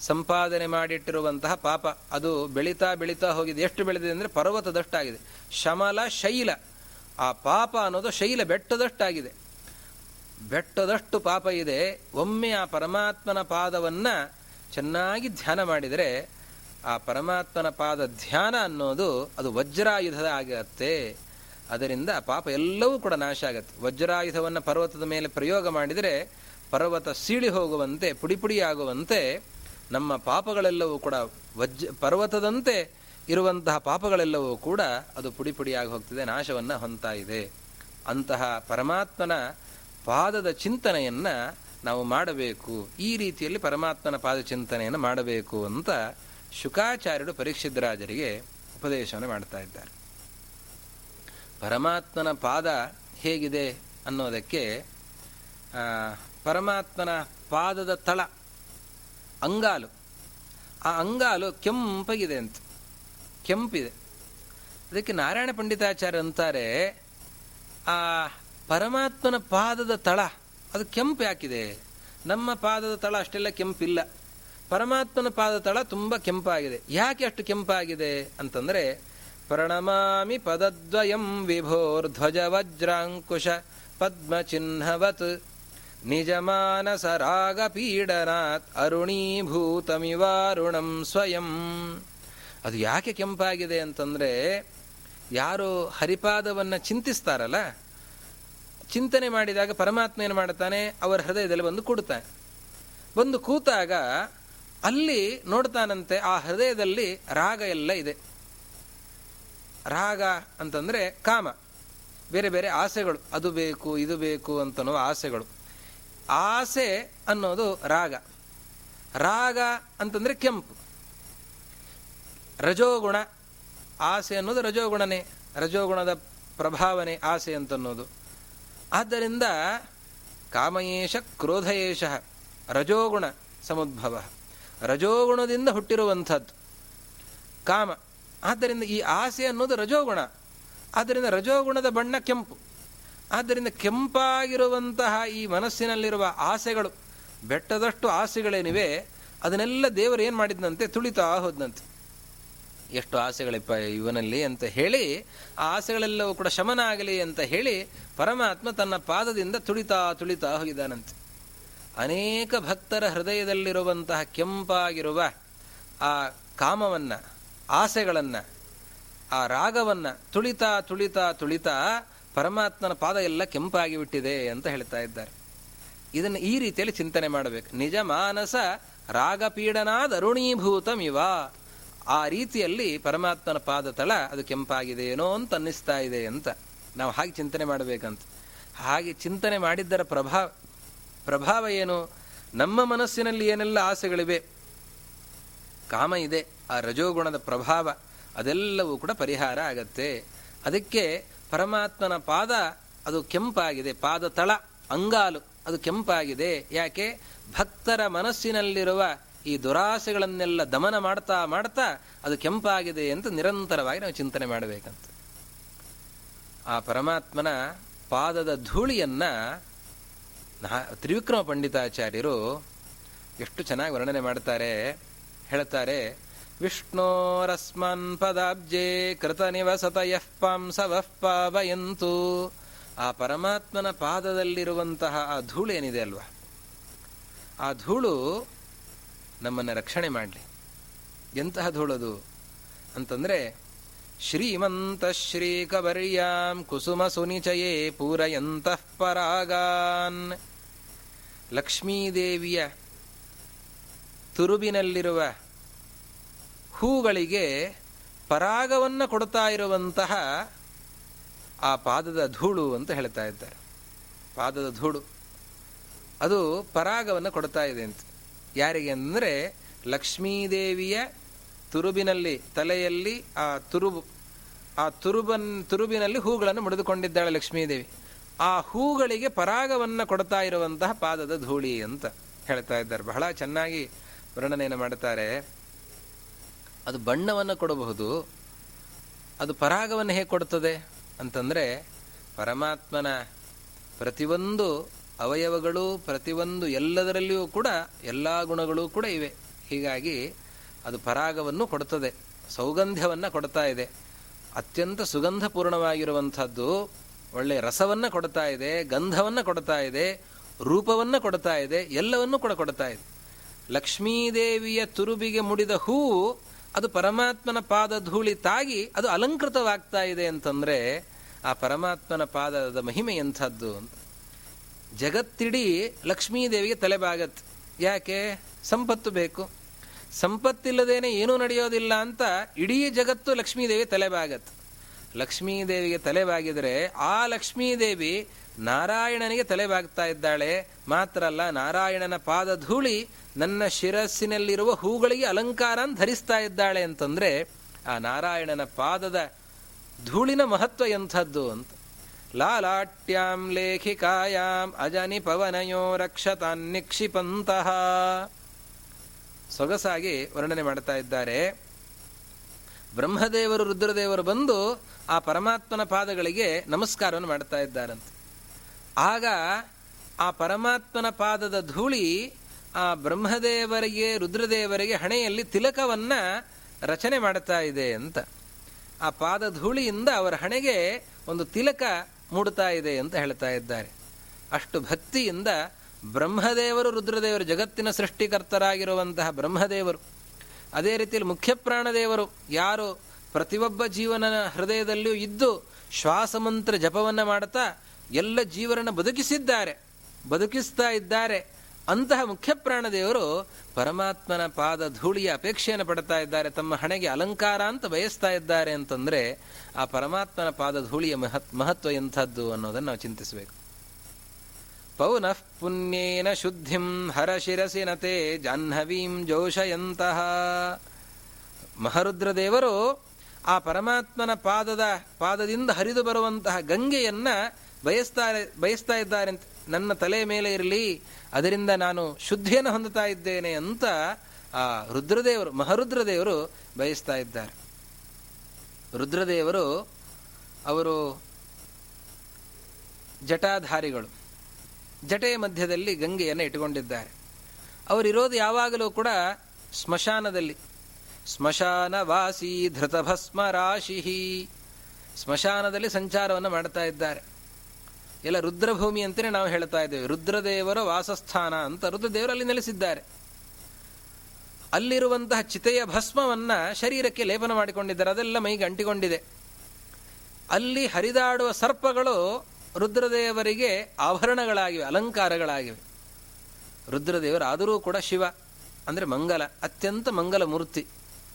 ಸಂಪಾದನೆ ಮಾಡಿಟ್ಟಿರುವಂತಹ ಪಾಪ, ಅದು ಬೆಳೀತಾ ಬೆಳೀತಾ ಹೋಗಿದೆ. ಎಷ್ಟು ಬೆಳೆದಿದೆ ಅಂದರೆ ಪರ್ವತದಷ್ಟಾಗಿದೆ. ಶಮಲ ಶೈಲ. ಆ ಪಾಪ ಅನ್ನೋದು ಶೈಲ ಬೆಟ್ಟದಷ್ಟಾಗಿದೆ. ಬೆಟ್ಟದಷ್ಟು ಪಾಪ ಇದೆ, ಒಮ್ಮೆ ಆ ಪರಮಾತ್ಮನ ಪಾದವನ್ನು ಚೆನ್ನಾಗಿ ಧ್ಯಾನ ಮಾಡಿದರೆ ಆ ಪರಮಾತ್ಮನ ಪಾದ ಧ್ಯಾನ ಅನ್ನೋದು ಅದು ವಜ್ರಾಯುಧದ ಆಗಿರುತ್ತೆ. ಅದರಿಂದ ಪಾಪ ಎಲ್ಲವೂ ಕೂಡ ನಾಶ ಆಗತ್ತೆ. ವಜ್ರಾಯುಧವನ್ನು ಪರ್ವತದ ಮೇಲೆ ಪ್ರಯೋಗ ಮಾಡಿದರೆ ಪರ್ವತ ಸೀಳಿ ಹೋಗುವಂತೆ, ಪುಡಿ ಪುಡಿಯಾಗುವಂತೆ ನಮ್ಮ ಪಾಪಗಳೆಲ್ಲವೂ ಕೂಡ ವಜ್ರ, ಪರ್ವತದಂತೆ ಇರುವಂತಹ ಪಾಪಗಳೆಲ್ಲವೂ ಕೂಡ ಅದು ಪುಡಿ ಪುಡಿಯಾಗಿ ಹೋಗ್ತಿದೆ, ನಾಶವನ್ನು ಹೊಂತಾ ಇದೆ. ಅಂತಹ ಪರಮಾತ್ಮನ ಪಾದದ ಚಿಂತನೆಯನ್ನು ನಾವು ಮಾಡಬೇಕು. ಈ ರೀತಿಯಲ್ಲಿ ಪರಮಾತ್ಮನ ಪಾದ ಚಿಂತನೆಯನ್ನು ಮಾಡಬೇಕು ಅಂತ ಶುಕಾಚಾರ್ಯರು ಪರೀಕ್ಷಿದ್ರಾಜರಿಗೆ ಉಪದೇಶವನ್ನು ಮಾಡ್ತಾ ಇದ್ದಾರೆ. ಪರಮಾತ್ಮನ ಪಾದ ಹೇಗಿದೆ ಅನ್ನೋದಕ್ಕೆ ಪರಮಾತ್ಮನ ಪಾದದ ತಳ, ಅಂಗಾಲು. ಆ ಅಂಗಾಲು ಕೆಂಪಗಿದೆ ಅಂತ. ಕೆಂಪಿದೆ. ಅದಕ್ಕೆ ನಾರಾಯಣ ಪಂಡಿತಾಚಾರ್ಯ ಅಂತಾರೆ, ಆ ಪರಮಾತ್ಮನ ಪಾದದ ತಳ, ಅದು ಕೆಂಪು ಯಾಕಿದೆ? ನಮ್ಮ ಪಾದದ ತಳ ಅಷ್ಟೆಲ್ಲ ಕೆಂಪಿಲ್ಲ. ಪರಮಾತ್ಮನ ಪಾದ ತಳ ತುಂಬ ಕೆಂಪಾಗಿದೆ. ಯಾಕೆ ಅಷ್ಟು ಕೆಂಪಾಗಿದೆ ಅಂತಂದರೆ, ಪ್ರಣಮಾಮಿ ಪದದ್ವಯಂ ವಿಭೋರ್ಧ್ವಜ ವಜ್ರಾಂಕುಶ ಪದ್ಮಚಿಹ್ನವತ್ ನಿಜಮಾನಸ ರಾಗ ಪೀಡನಾತ್ ಅರುಣೀಭೂತಮಿವಾರುಣಂ ಸ್ವಯಂ. ಅದು ಯಾಕೆ ಕೆಂಪಾಗಿದೆ ಅಂತಂದರೆ, ಯಾರು ಹರಿಪಾದವನ್ನು ಚಿಂತಿಸ್ತಾರಲ್ಲ ಚಿಂತನೆ ಮಾಡಿದಾಗ ಪರಮಾತ್ಮ ಏನು ಮಾಡುತ್ತಾನೆ? ಅವರ ಹೃದಯದಲ್ಲಿ ಬಂದು ಕೂಡ್ತಾನೆ ಬಂದು ಕೂತಾಗ ಅಲ್ಲಿ ನೋಡ್ತಾನಂತೆ, ಆ ಹೃದಯದಲ್ಲಿ ರಾಗ ಎಲ್ಲ ಇದೆ. ರಾಗ ಅಂತಂದರೆ ಕಾಮ. ಬೇರೆ ಬೇರೆ ಆಸೆಗಳು. ಅದು ಬೇಕು, ಇದು ಬೇಕು ಅಂತನೋ ಆಸೆಗಳು. ಆಸೆ ಅನ್ನೋದು ರಾಗ. ರಾಗ ಅಂತಂದರೆ ಕೆಂಪು. ರಜೋಗುಣ. ಆಸೆ ಅನ್ನೋದು ರಜೋಗುಣನೇ. ರಜೋಗುಣದ ಪ್ರಭಾವನೆ ಆಸೆ ಅಂತನ್ನೋದು. ಆದ್ದರಿಂದ ಕಾಮಯೇಶ ಕ್ರೋಧಯೇಶ ರಜೋಗುಣ ಸಮುದ್ಭವ. ರಜೋಗುಣದಿಂದ ಹುಟ್ಟಿರುವಂಥದ್ದು. ಕಾಮ. ಆದ್ದರಿಂದ ಈ ಆಸೆ ಅನ್ನೋದು ರಜೋಗುಣ. ಆದ್ದರಿಂದ ರಜೋಗುಣದ ಬಣ್ಣ ಕೆಂಪು. ಆದ್ದರಿಂದ ಕೆಂಪಾಗಿರುವಂತಹ ಈ ಮನಸ್ಸಿನಲ್ಲಿರುವ ಆಸೆಗಳು, ಬೆಟ್ಟದಷ್ಟು ಆಸೆಗಳೇನಿವೆ, ಅದನ್ನೆಲ್ಲ ದೇವರು ಏನು ಮಾಡಿದ್ನಂತೆ? ತುಳಿತಾ ಹೋದ್ನಂತೆ. ಎಷ್ಟು ಆಸೆಗಳಿಪ್ಪ ಇವನಲ್ಲಿ ಅಂತ ಹೇಳಿ, ಆ ಆಸೆಗಳೆಲ್ಲವೂ ಕೂಡ ಶಮನ ಆಗಲಿ ಅಂತ ಹೇಳಿ ಪರಮಾತ್ಮ ತನ್ನ ಪಾದದಿಂದ ತುಳಿತಾ ತುಳಿತಾ ಹೋಗಿದ್ದಾನಂತೆ. ಅನೇಕ ಭಕ್ತರ ಹೃದಯದಲ್ಲಿರುವಂತಹ ಕೆಂಪಾಗಿರುವ ಆ ಕಾಮವನ್ನು, ಆಸೆಗಳನ್ನು, ಆ ರಾಗವನ್ನು ತುಳಿತಾ ತುಳಿತಾ ತುಳಿತಾ ಪರಮಾತ್ಮನ ಪಾದ ಎಲ್ಲ ಕೆಂಪಾಗಿ ಬಿಟ್ಟಿದೆ ಅಂತ ಹೇಳ್ತಾ ಇದ್ದಾರೆ. ಇದನ್ನು ಈ ರೀತಿಯಲ್ಲಿ ಚಿಂತನೆ ಮಾಡಬೇಕು. ನಿಜ ಮಾನಸ ರಾಗಪೀಡನಾದ ಅರುಣೀಭೂತಮಿವ ಆ ರೀತಿಯಲ್ಲಿ ಪರಮಾತ್ಮನ ಪಾದ ತಳ ಅದು ಕೆಂಪಾಗಿದೆಯೇನೋ ಅಂತ ಅನ್ನಿಸ್ತಾ ಇದೆ ಅಂತ. ನಾವು ಹಾಗೆ ಚಿಂತನೆ ಮಾಡಬೇಕಂತ. ಹಾಗೆ ಚಿಂತನೆ ಮಾಡಿದ್ದರ ಪ್ರಭಾವ ಪ್ರಭಾವ ಏನು? ನಮ್ಮ ಮನಸ್ಸಿನಲ್ಲಿ ಏನೆಲ್ಲ ಆಸೆಗಳಿವೆ? ಕಾಮ ಇದೆ, ಆ ರಜೋಗುಣದ ಪ್ರಭಾವ, ಅದೆಲ್ಲವೂ ಕೂಡ ಪರಿಹಾರ ಆಗತ್ತೆ. ಅದಕ್ಕೆ ಪರಮಾತ್ಮನ ಪಾದ ಅದು ಕೆಂಪಾಗಿದೆ, ಪಾದ ತಳ, ಅಂಗಾಲು ಅದು ಕೆಂಪಾಗಿದೆ. ಯಾಕೆ? ಭಕ್ತರ ಮನಸ್ಸಿನಲ್ಲಿರುವ ಈ ದುರಾಸೆಗಳನ್ನೆಲ್ಲ ದಮನ ಮಾಡ್ತಾ ಮಾಡ್ತಾ ಅದು ಕೆಂಪಾಗಿದೆ ಅಂತ ನಿರಂತರವಾಗಿ ನಾವು ಚಿಂತನೆ ಮಾಡಬೇಕಂತ. ಆ ಪರಮಾತ್ಮನ ಪಾದದ ಧೂಳಿಯನ್ನು ತ್ರಿವಿಕ್ರಮ ಪಂಡಿತಾಚಾರ್ಯರು ಎಷ್ಟು ಚೆನ್ನಾಗಿ ವರ್ಣನೆ ಮಾಡ್ತಾರೆ, ಹೇಳ್ತಾರೆ, ವಿಷ್ಣೋರಸ್ಮನ್ ಪದಾಬ್ಜೆ ಕೃತ ನಿವಸತ ಯಃ ಪಾಂಸವಃ ಪಾವಯಂತು. ಆ ಪರಮಾತ್ಮನ ಪಾದದಲ್ಲಿರುವಂತಹ ಆ ಧೂಳು ಏನಿದೆ ಅಲ್ವಾ? ಆ ಧೂಳು ನಮ್ಮನ್ನು ರಕ್ಷಣೆ ಮಾಡಲಿ. ಎಂತಹ ಧೂಳದು ಅಂತಂದರೆ, ಶ್ರೀಮಂತ ಶ್ರೀಕವರ್ಯಾಂ ಕುಸುಮ ಸುನಿಚಯೇ ಪೂರಯಂತಃ ಪರಾಗಾನ್. ಲಕ್ಷ್ಮೀದೇವಿಯ ತುರುಬಿನಲ್ಲಿರುವ ಹೂಗಳಿಗೆ ಪರಾಗವನ್ನು ಕೊಡ್ತಾ ಇರುವಂತಹ ಆ ಪಾದದ ಧೂಳು ಅಂತ ಹೇಳ್ತಾ ಇದ್ದಾರೆ. ಪಾದದ ಧೂಳು. ಅದು ಪರಾಗವನ್ನು ಕೊಡ್ತಾ ಇದೆ ಅಂತ. ಯಾರಿಗೆ ಅಂದರೆ ಲಕ್ಷ್ಮೀದೇವಿಯ ತುರುಬಿನಲ್ಲಿ ತಲೆಯಲ್ಲಿ ಆ ತುರುಬು, ಆ ತುರುಬನ್, ತುರುಬಿನಲ್ಲಿ ಹೂಗಳನ್ನು ಮುಡಿದುಕೊಂಡಿದ್ದಾಳೆ ಲಕ್ಷ್ಮೀದೇವಿ. ಆ ಹೂಗಳಿಗೆ ಪರಾಗವನ್ನು ಕೊಡ್ತಾ ಇರುವಂತಹ ಪಾದದ ಧೂಳಿ ಅಂತ ಹೇಳ್ತಾ ಇದ್ದಾರೆ. ಬಹಳ ಚೆನ್ನಾಗಿ ವರ್ಣನೆಯನ್ನು ಮಾಡ್ತಾರೆ ಅದು ಬಣ್ಣವನ್ನು ಕೊಡಬಹುದು. ಅದು ಪರಾಗವನ್ನು ಹೇಗೆ ಕೊಡ್ತದೆ ಅಂತಂದರೆ ಪರಮಾತ್ಮನ ಪ್ರತಿಯೊಂದು ಅವಯವಗಳು ಪ್ರತಿಯೊಂದು ಎಲ್ಲದರಲ್ಲಿಯೂ ಕೂಡ ಎಲ್ಲ ಗುಣಗಳು ಕೂಡ ಇವೆ. ಹೀಗಾಗಿ ಅದು ಪರಾಗವನ್ನು ಕೊಡುತ್ತದೆ ಸೌಗಂಧ್ಯವನ್ನು ಕೊಡ್ತಾ ಇದೆ. ಅತ್ಯಂತ ಸುಗಂಧಪೂರ್ಣವಾಗಿರುವಂಥದ್ದು ಒಳ್ಳೆಯ ರಸವನ್ನು ಕೊಡ್ತಾ ಇದೆ, ಗಂಧವನ್ನು ಕೊಡ್ತಾ ಇದೆ, ರೂಪವನ್ನು ಕೊಡ್ತಾ ಇದೆ, ಎಲ್ಲವನ್ನೂ ಕೂಡ ಕೊಡ್ತಾ ಇದೆ. ಲಕ್ಷ್ಮೀದೇವಿಯ ತುರುಬಿಗೆ ಮುಡಿದ ಹೂವು ಅದು ಪರಮಾತ್ಮನ ಪಾದ ಧೂಳಿ ತಾಗಿ ಅದು ಅಲಂಕೃತವಾಗ್ತಾ ಇದೆ ಅಂತಂದರೆ ಆ ಪರಮಾತ್ಮನ ಪಾದದ ಮಹಿಮೆ ಎಂಥದ್ದು ಅಂತ. ಜಗತ್ತಿಡೀ ಲಕ್ಷ್ಮೀದೇವಿಗೆ ತಲೆಬಾಗತ್ತೆ ಯಾಕೆ? ಸಂಪತ್ತು ಬೇಕು. ಸಂಪತ್ತಿಲ್ಲದೇನೆ ಏನೂ ನಡೆಯೋದಿಲ್ಲ ಅಂತ ಇಡೀ ಜಗತ್ತು ಲಕ್ಷ್ಮೀದೇವಿ ತಲೆಬಾಗತ್ತೆ ಲಕ್ಷ್ಮೀದೇವಿಗೆ ತಲೆಬಾಗಿದ್ರೆ ಆ ಲಕ್ಷ್ಮೀದೇವಿ ನಾರಾಯಣನಿಗೆ ತಲೆಬಾಗ್ತಾ ಇದ್ದಾಳೆ. ಮಾತ್ರ ಅಲ್ಲ, ನಾರಾಯಣನ ಪಾದ ಧೂಳಿ ನನ್ನ ಶಿರಸ್ಸಿನಲ್ಲಿರುವ ಹೂಗಳಿಗೆ ಅಲಂಕಾರ ಧರಿಸ್ತಾ ಇದ್ದಾಳೆ ಅಂತಂದ್ರೆ ಆ ನಾರಾಯಣನ ಪಾದದ ಧೂಳಿನ ಮಹತ್ವ ಎಂಥದ್ದು ಅಂತ. ಲಾಲಾಟ್ಯಾಂ ಲೇಖಿಕಾಯಾಂ ಅಜನಿ ಪವನಯೋ ರಕ್ಷತಾನ್ ನಿಕ್ಷಿಪಂತಹ. ಸೊಗಸಾಗಿ ವರ್ಣನೆ ಮಾಡ್ತಾ ಇದ್ದಾರೆ. ಬ್ರಹ್ಮದೇವರು, ರುದ್ರದೇವರು ಬಂದು ಆ ಪರಮಾತ್ಮನ ಪಾದಗಳಿಗೆ ನಮಸ್ಕಾರವನ್ನು ಮಾಡ್ತಾ ಇದ್ದಾರಂತೆ. ಆಗ ಆ ಪರಮಾತ್ಮನ ಪಾದದ ಧೂಳಿ ಆ ಬ್ರಹ್ಮದೇವರಿಗೆ, ರುದ್ರದೇವರಿಗೆ ಹಣೆಯಲ್ಲಿ ತಿಲಕವನ್ನ ರಚನೆ ಮಾಡ್ತಾ ಇದೆ ಅಂತ. ಆ ಪಾದ ಧೂಳಿಯಿಂದ ಅವರ ಹಣೆಗೆ ಒಂದು ತಿಲಕ ಮೂಡ್ತಾ ಇದೆ ಅಂತ ಹೇಳ್ತಾ ಇದ್ದಾರೆ. ಅಷ್ಟು ಭಕ್ತಿಯಿಂದ ಬ್ರಹ್ಮದೇವರು ರುದ್ರದೇವರು ಜಗತ್ತಿನ ಸೃಷ್ಟಿಕರ್ತರಾಗಿರುವಂತಹ ಬ್ರಹ್ಮದೇವರು, ಅದೇ ರೀತಿಯಲ್ಲಿ ಮುಖ್ಯ ಪ್ರಾಣದೇವರು ಯಾರು ಪ್ರತಿಯೊಬ್ಬ ಜೀವನನ ಹೃದಯದಲ್ಲಿಯೂ ಇದ್ದು ಶ್ವಾಸಮಂತ್ರ ಜಪವನ್ನು ಮಾಡ್ತಾ ಎಲ್ಲ ಜೀವರನ್ನು ಬದುಕಿಸಿದ್ದಾರೆ, ಬದುಕಿಸ್ತಾ ಇದ್ದಾರೆ ಅಂತಹ ಮುಖ್ಯ ಪ್ರಾಣದೇವರು ಪರಮಾತ್ಮನ ಪಾದ ಧೂಳಿಯ ಅಪೇಕ್ಷೆಯನ್ನು ಪಡ್ತಾ ಇದ್ದಾರೆ, ತಮ್ಮ ಹಣೆಗೆ ಅಲಂಕಾರ ಅಂತ ಬಯಸ್ತಾ ಇದ್ದಾರೆ ಅಂತಂದ್ರೆ ಆ ಪರಮಾತ್ಮನ ಪಾದ ಧೂಳಿಯ ಮಹತ್, ಮಹತ್ವ ಎಂಥದ್ದು ಅನ್ನೋದನ್ನು ನಾವು ಚಿಂತಿಸಬೇಕು. ಪೌನಃ ಪುಣ್ಯೇನ ಶುದ್ಧಿಂ ಹರ ಶಿರಸಿನತೆ ಜಾಹ್ನವೀಂ ಜೋಷಯಂತಹ ಮಹರುದ್ರ ದೇವರು ಆ ಪರಮಾತ್ಮನ ಪಾದದ, ಪಾದದಿಂದ ಹರಿದು ಬರುವಂತಹ ಗಂಗೆಯನ್ನು ಬಯಸ್ತಾರೆ ಬಯಸ್ತಾ ಇದ್ದಾರೆ ನನ್ನ ತಲೆ ಮೇಲೆ ಇರಲಿ, ಅದರಿಂದ ನಾನು ಶುದ್ಧಿಯನ್ನು ಹೊಂದುತ್ತಾ ಇದ್ದೇನೆ ಅಂತ ಆ ರುದ್ರದೇವರು, ಮಹರುದ್ರದೇವರು ಬಯಸ್ತಾ ಇದ್ದಾರೆ. ರುದ್ರದೇವರು ಅವರು ಜಟಾಧಾರಿಗಳು. ಜಟೆಯ ಮಧ್ಯದಲ್ಲಿ ಗಂಗೆಯನ್ನು ಇಟ್ಟುಕೊಂಡಿದ್ದಾರೆ. ಅವರಿರೋದು ಯಾವಾಗಲೂ ಕೂಡ ಸ್ಮಶಾನದಲ್ಲಿ. ಸ್ಮಶಾನ ವಾಸಿ ಧೃತಭಸ್ಮ ರಾಶಿ ಸ್ಮಶಾನದಲ್ಲಿ ಸಂಚಾರವನ್ನು ಮಾಡ್ತಾ ಇದ್ದಾರೆ. ಎಲ್ಲ ರುದ್ರಭೂಮಿ ಅಂತಲೇ ನಾವು ಹೇಳ್ತಾ ಇದ್ದೇವೆ. ರುದ್ರದೇವರ ವಾಸಸ್ಥಾನ ಅಂತ ರುದ್ರದೇವರು ಅಲ್ಲಿ ನೆಲೆಸಿದ್ದಾರೆ. ಅಲ್ಲಿರುವಂತಹ ಚಿತೆಯ ಭಸ್ಮವನ್ನು ಶರೀರಕ್ಕೆ ಲೇಪನ ಮಾಡಿಕೊಂಡಿದ್ದಾರೆ. ಅದೆಲ್ಲ ಮೈಗೆ ಅಂಟಿಕೊಂಡಿದೆ. ಅಲ್ಲಿ ಹರಿದಾಡುವ ಸರ್ಪಗಳು ರುದ್ರದೇವರಿಗೆ ಆಭರಣಗಳಾಗಿವೆ, ಅಲಂಕಾರಗಳಾಗಿವೆ. ರುದ್ರದೇವರು ಆದರೂ ಕೂಡ ಶಿವ, ಅಂದರೆ ಮಂಗಲ, ಅತ್ಯಂತ ಮಂಗಲ ಮೂರ್ತಿ.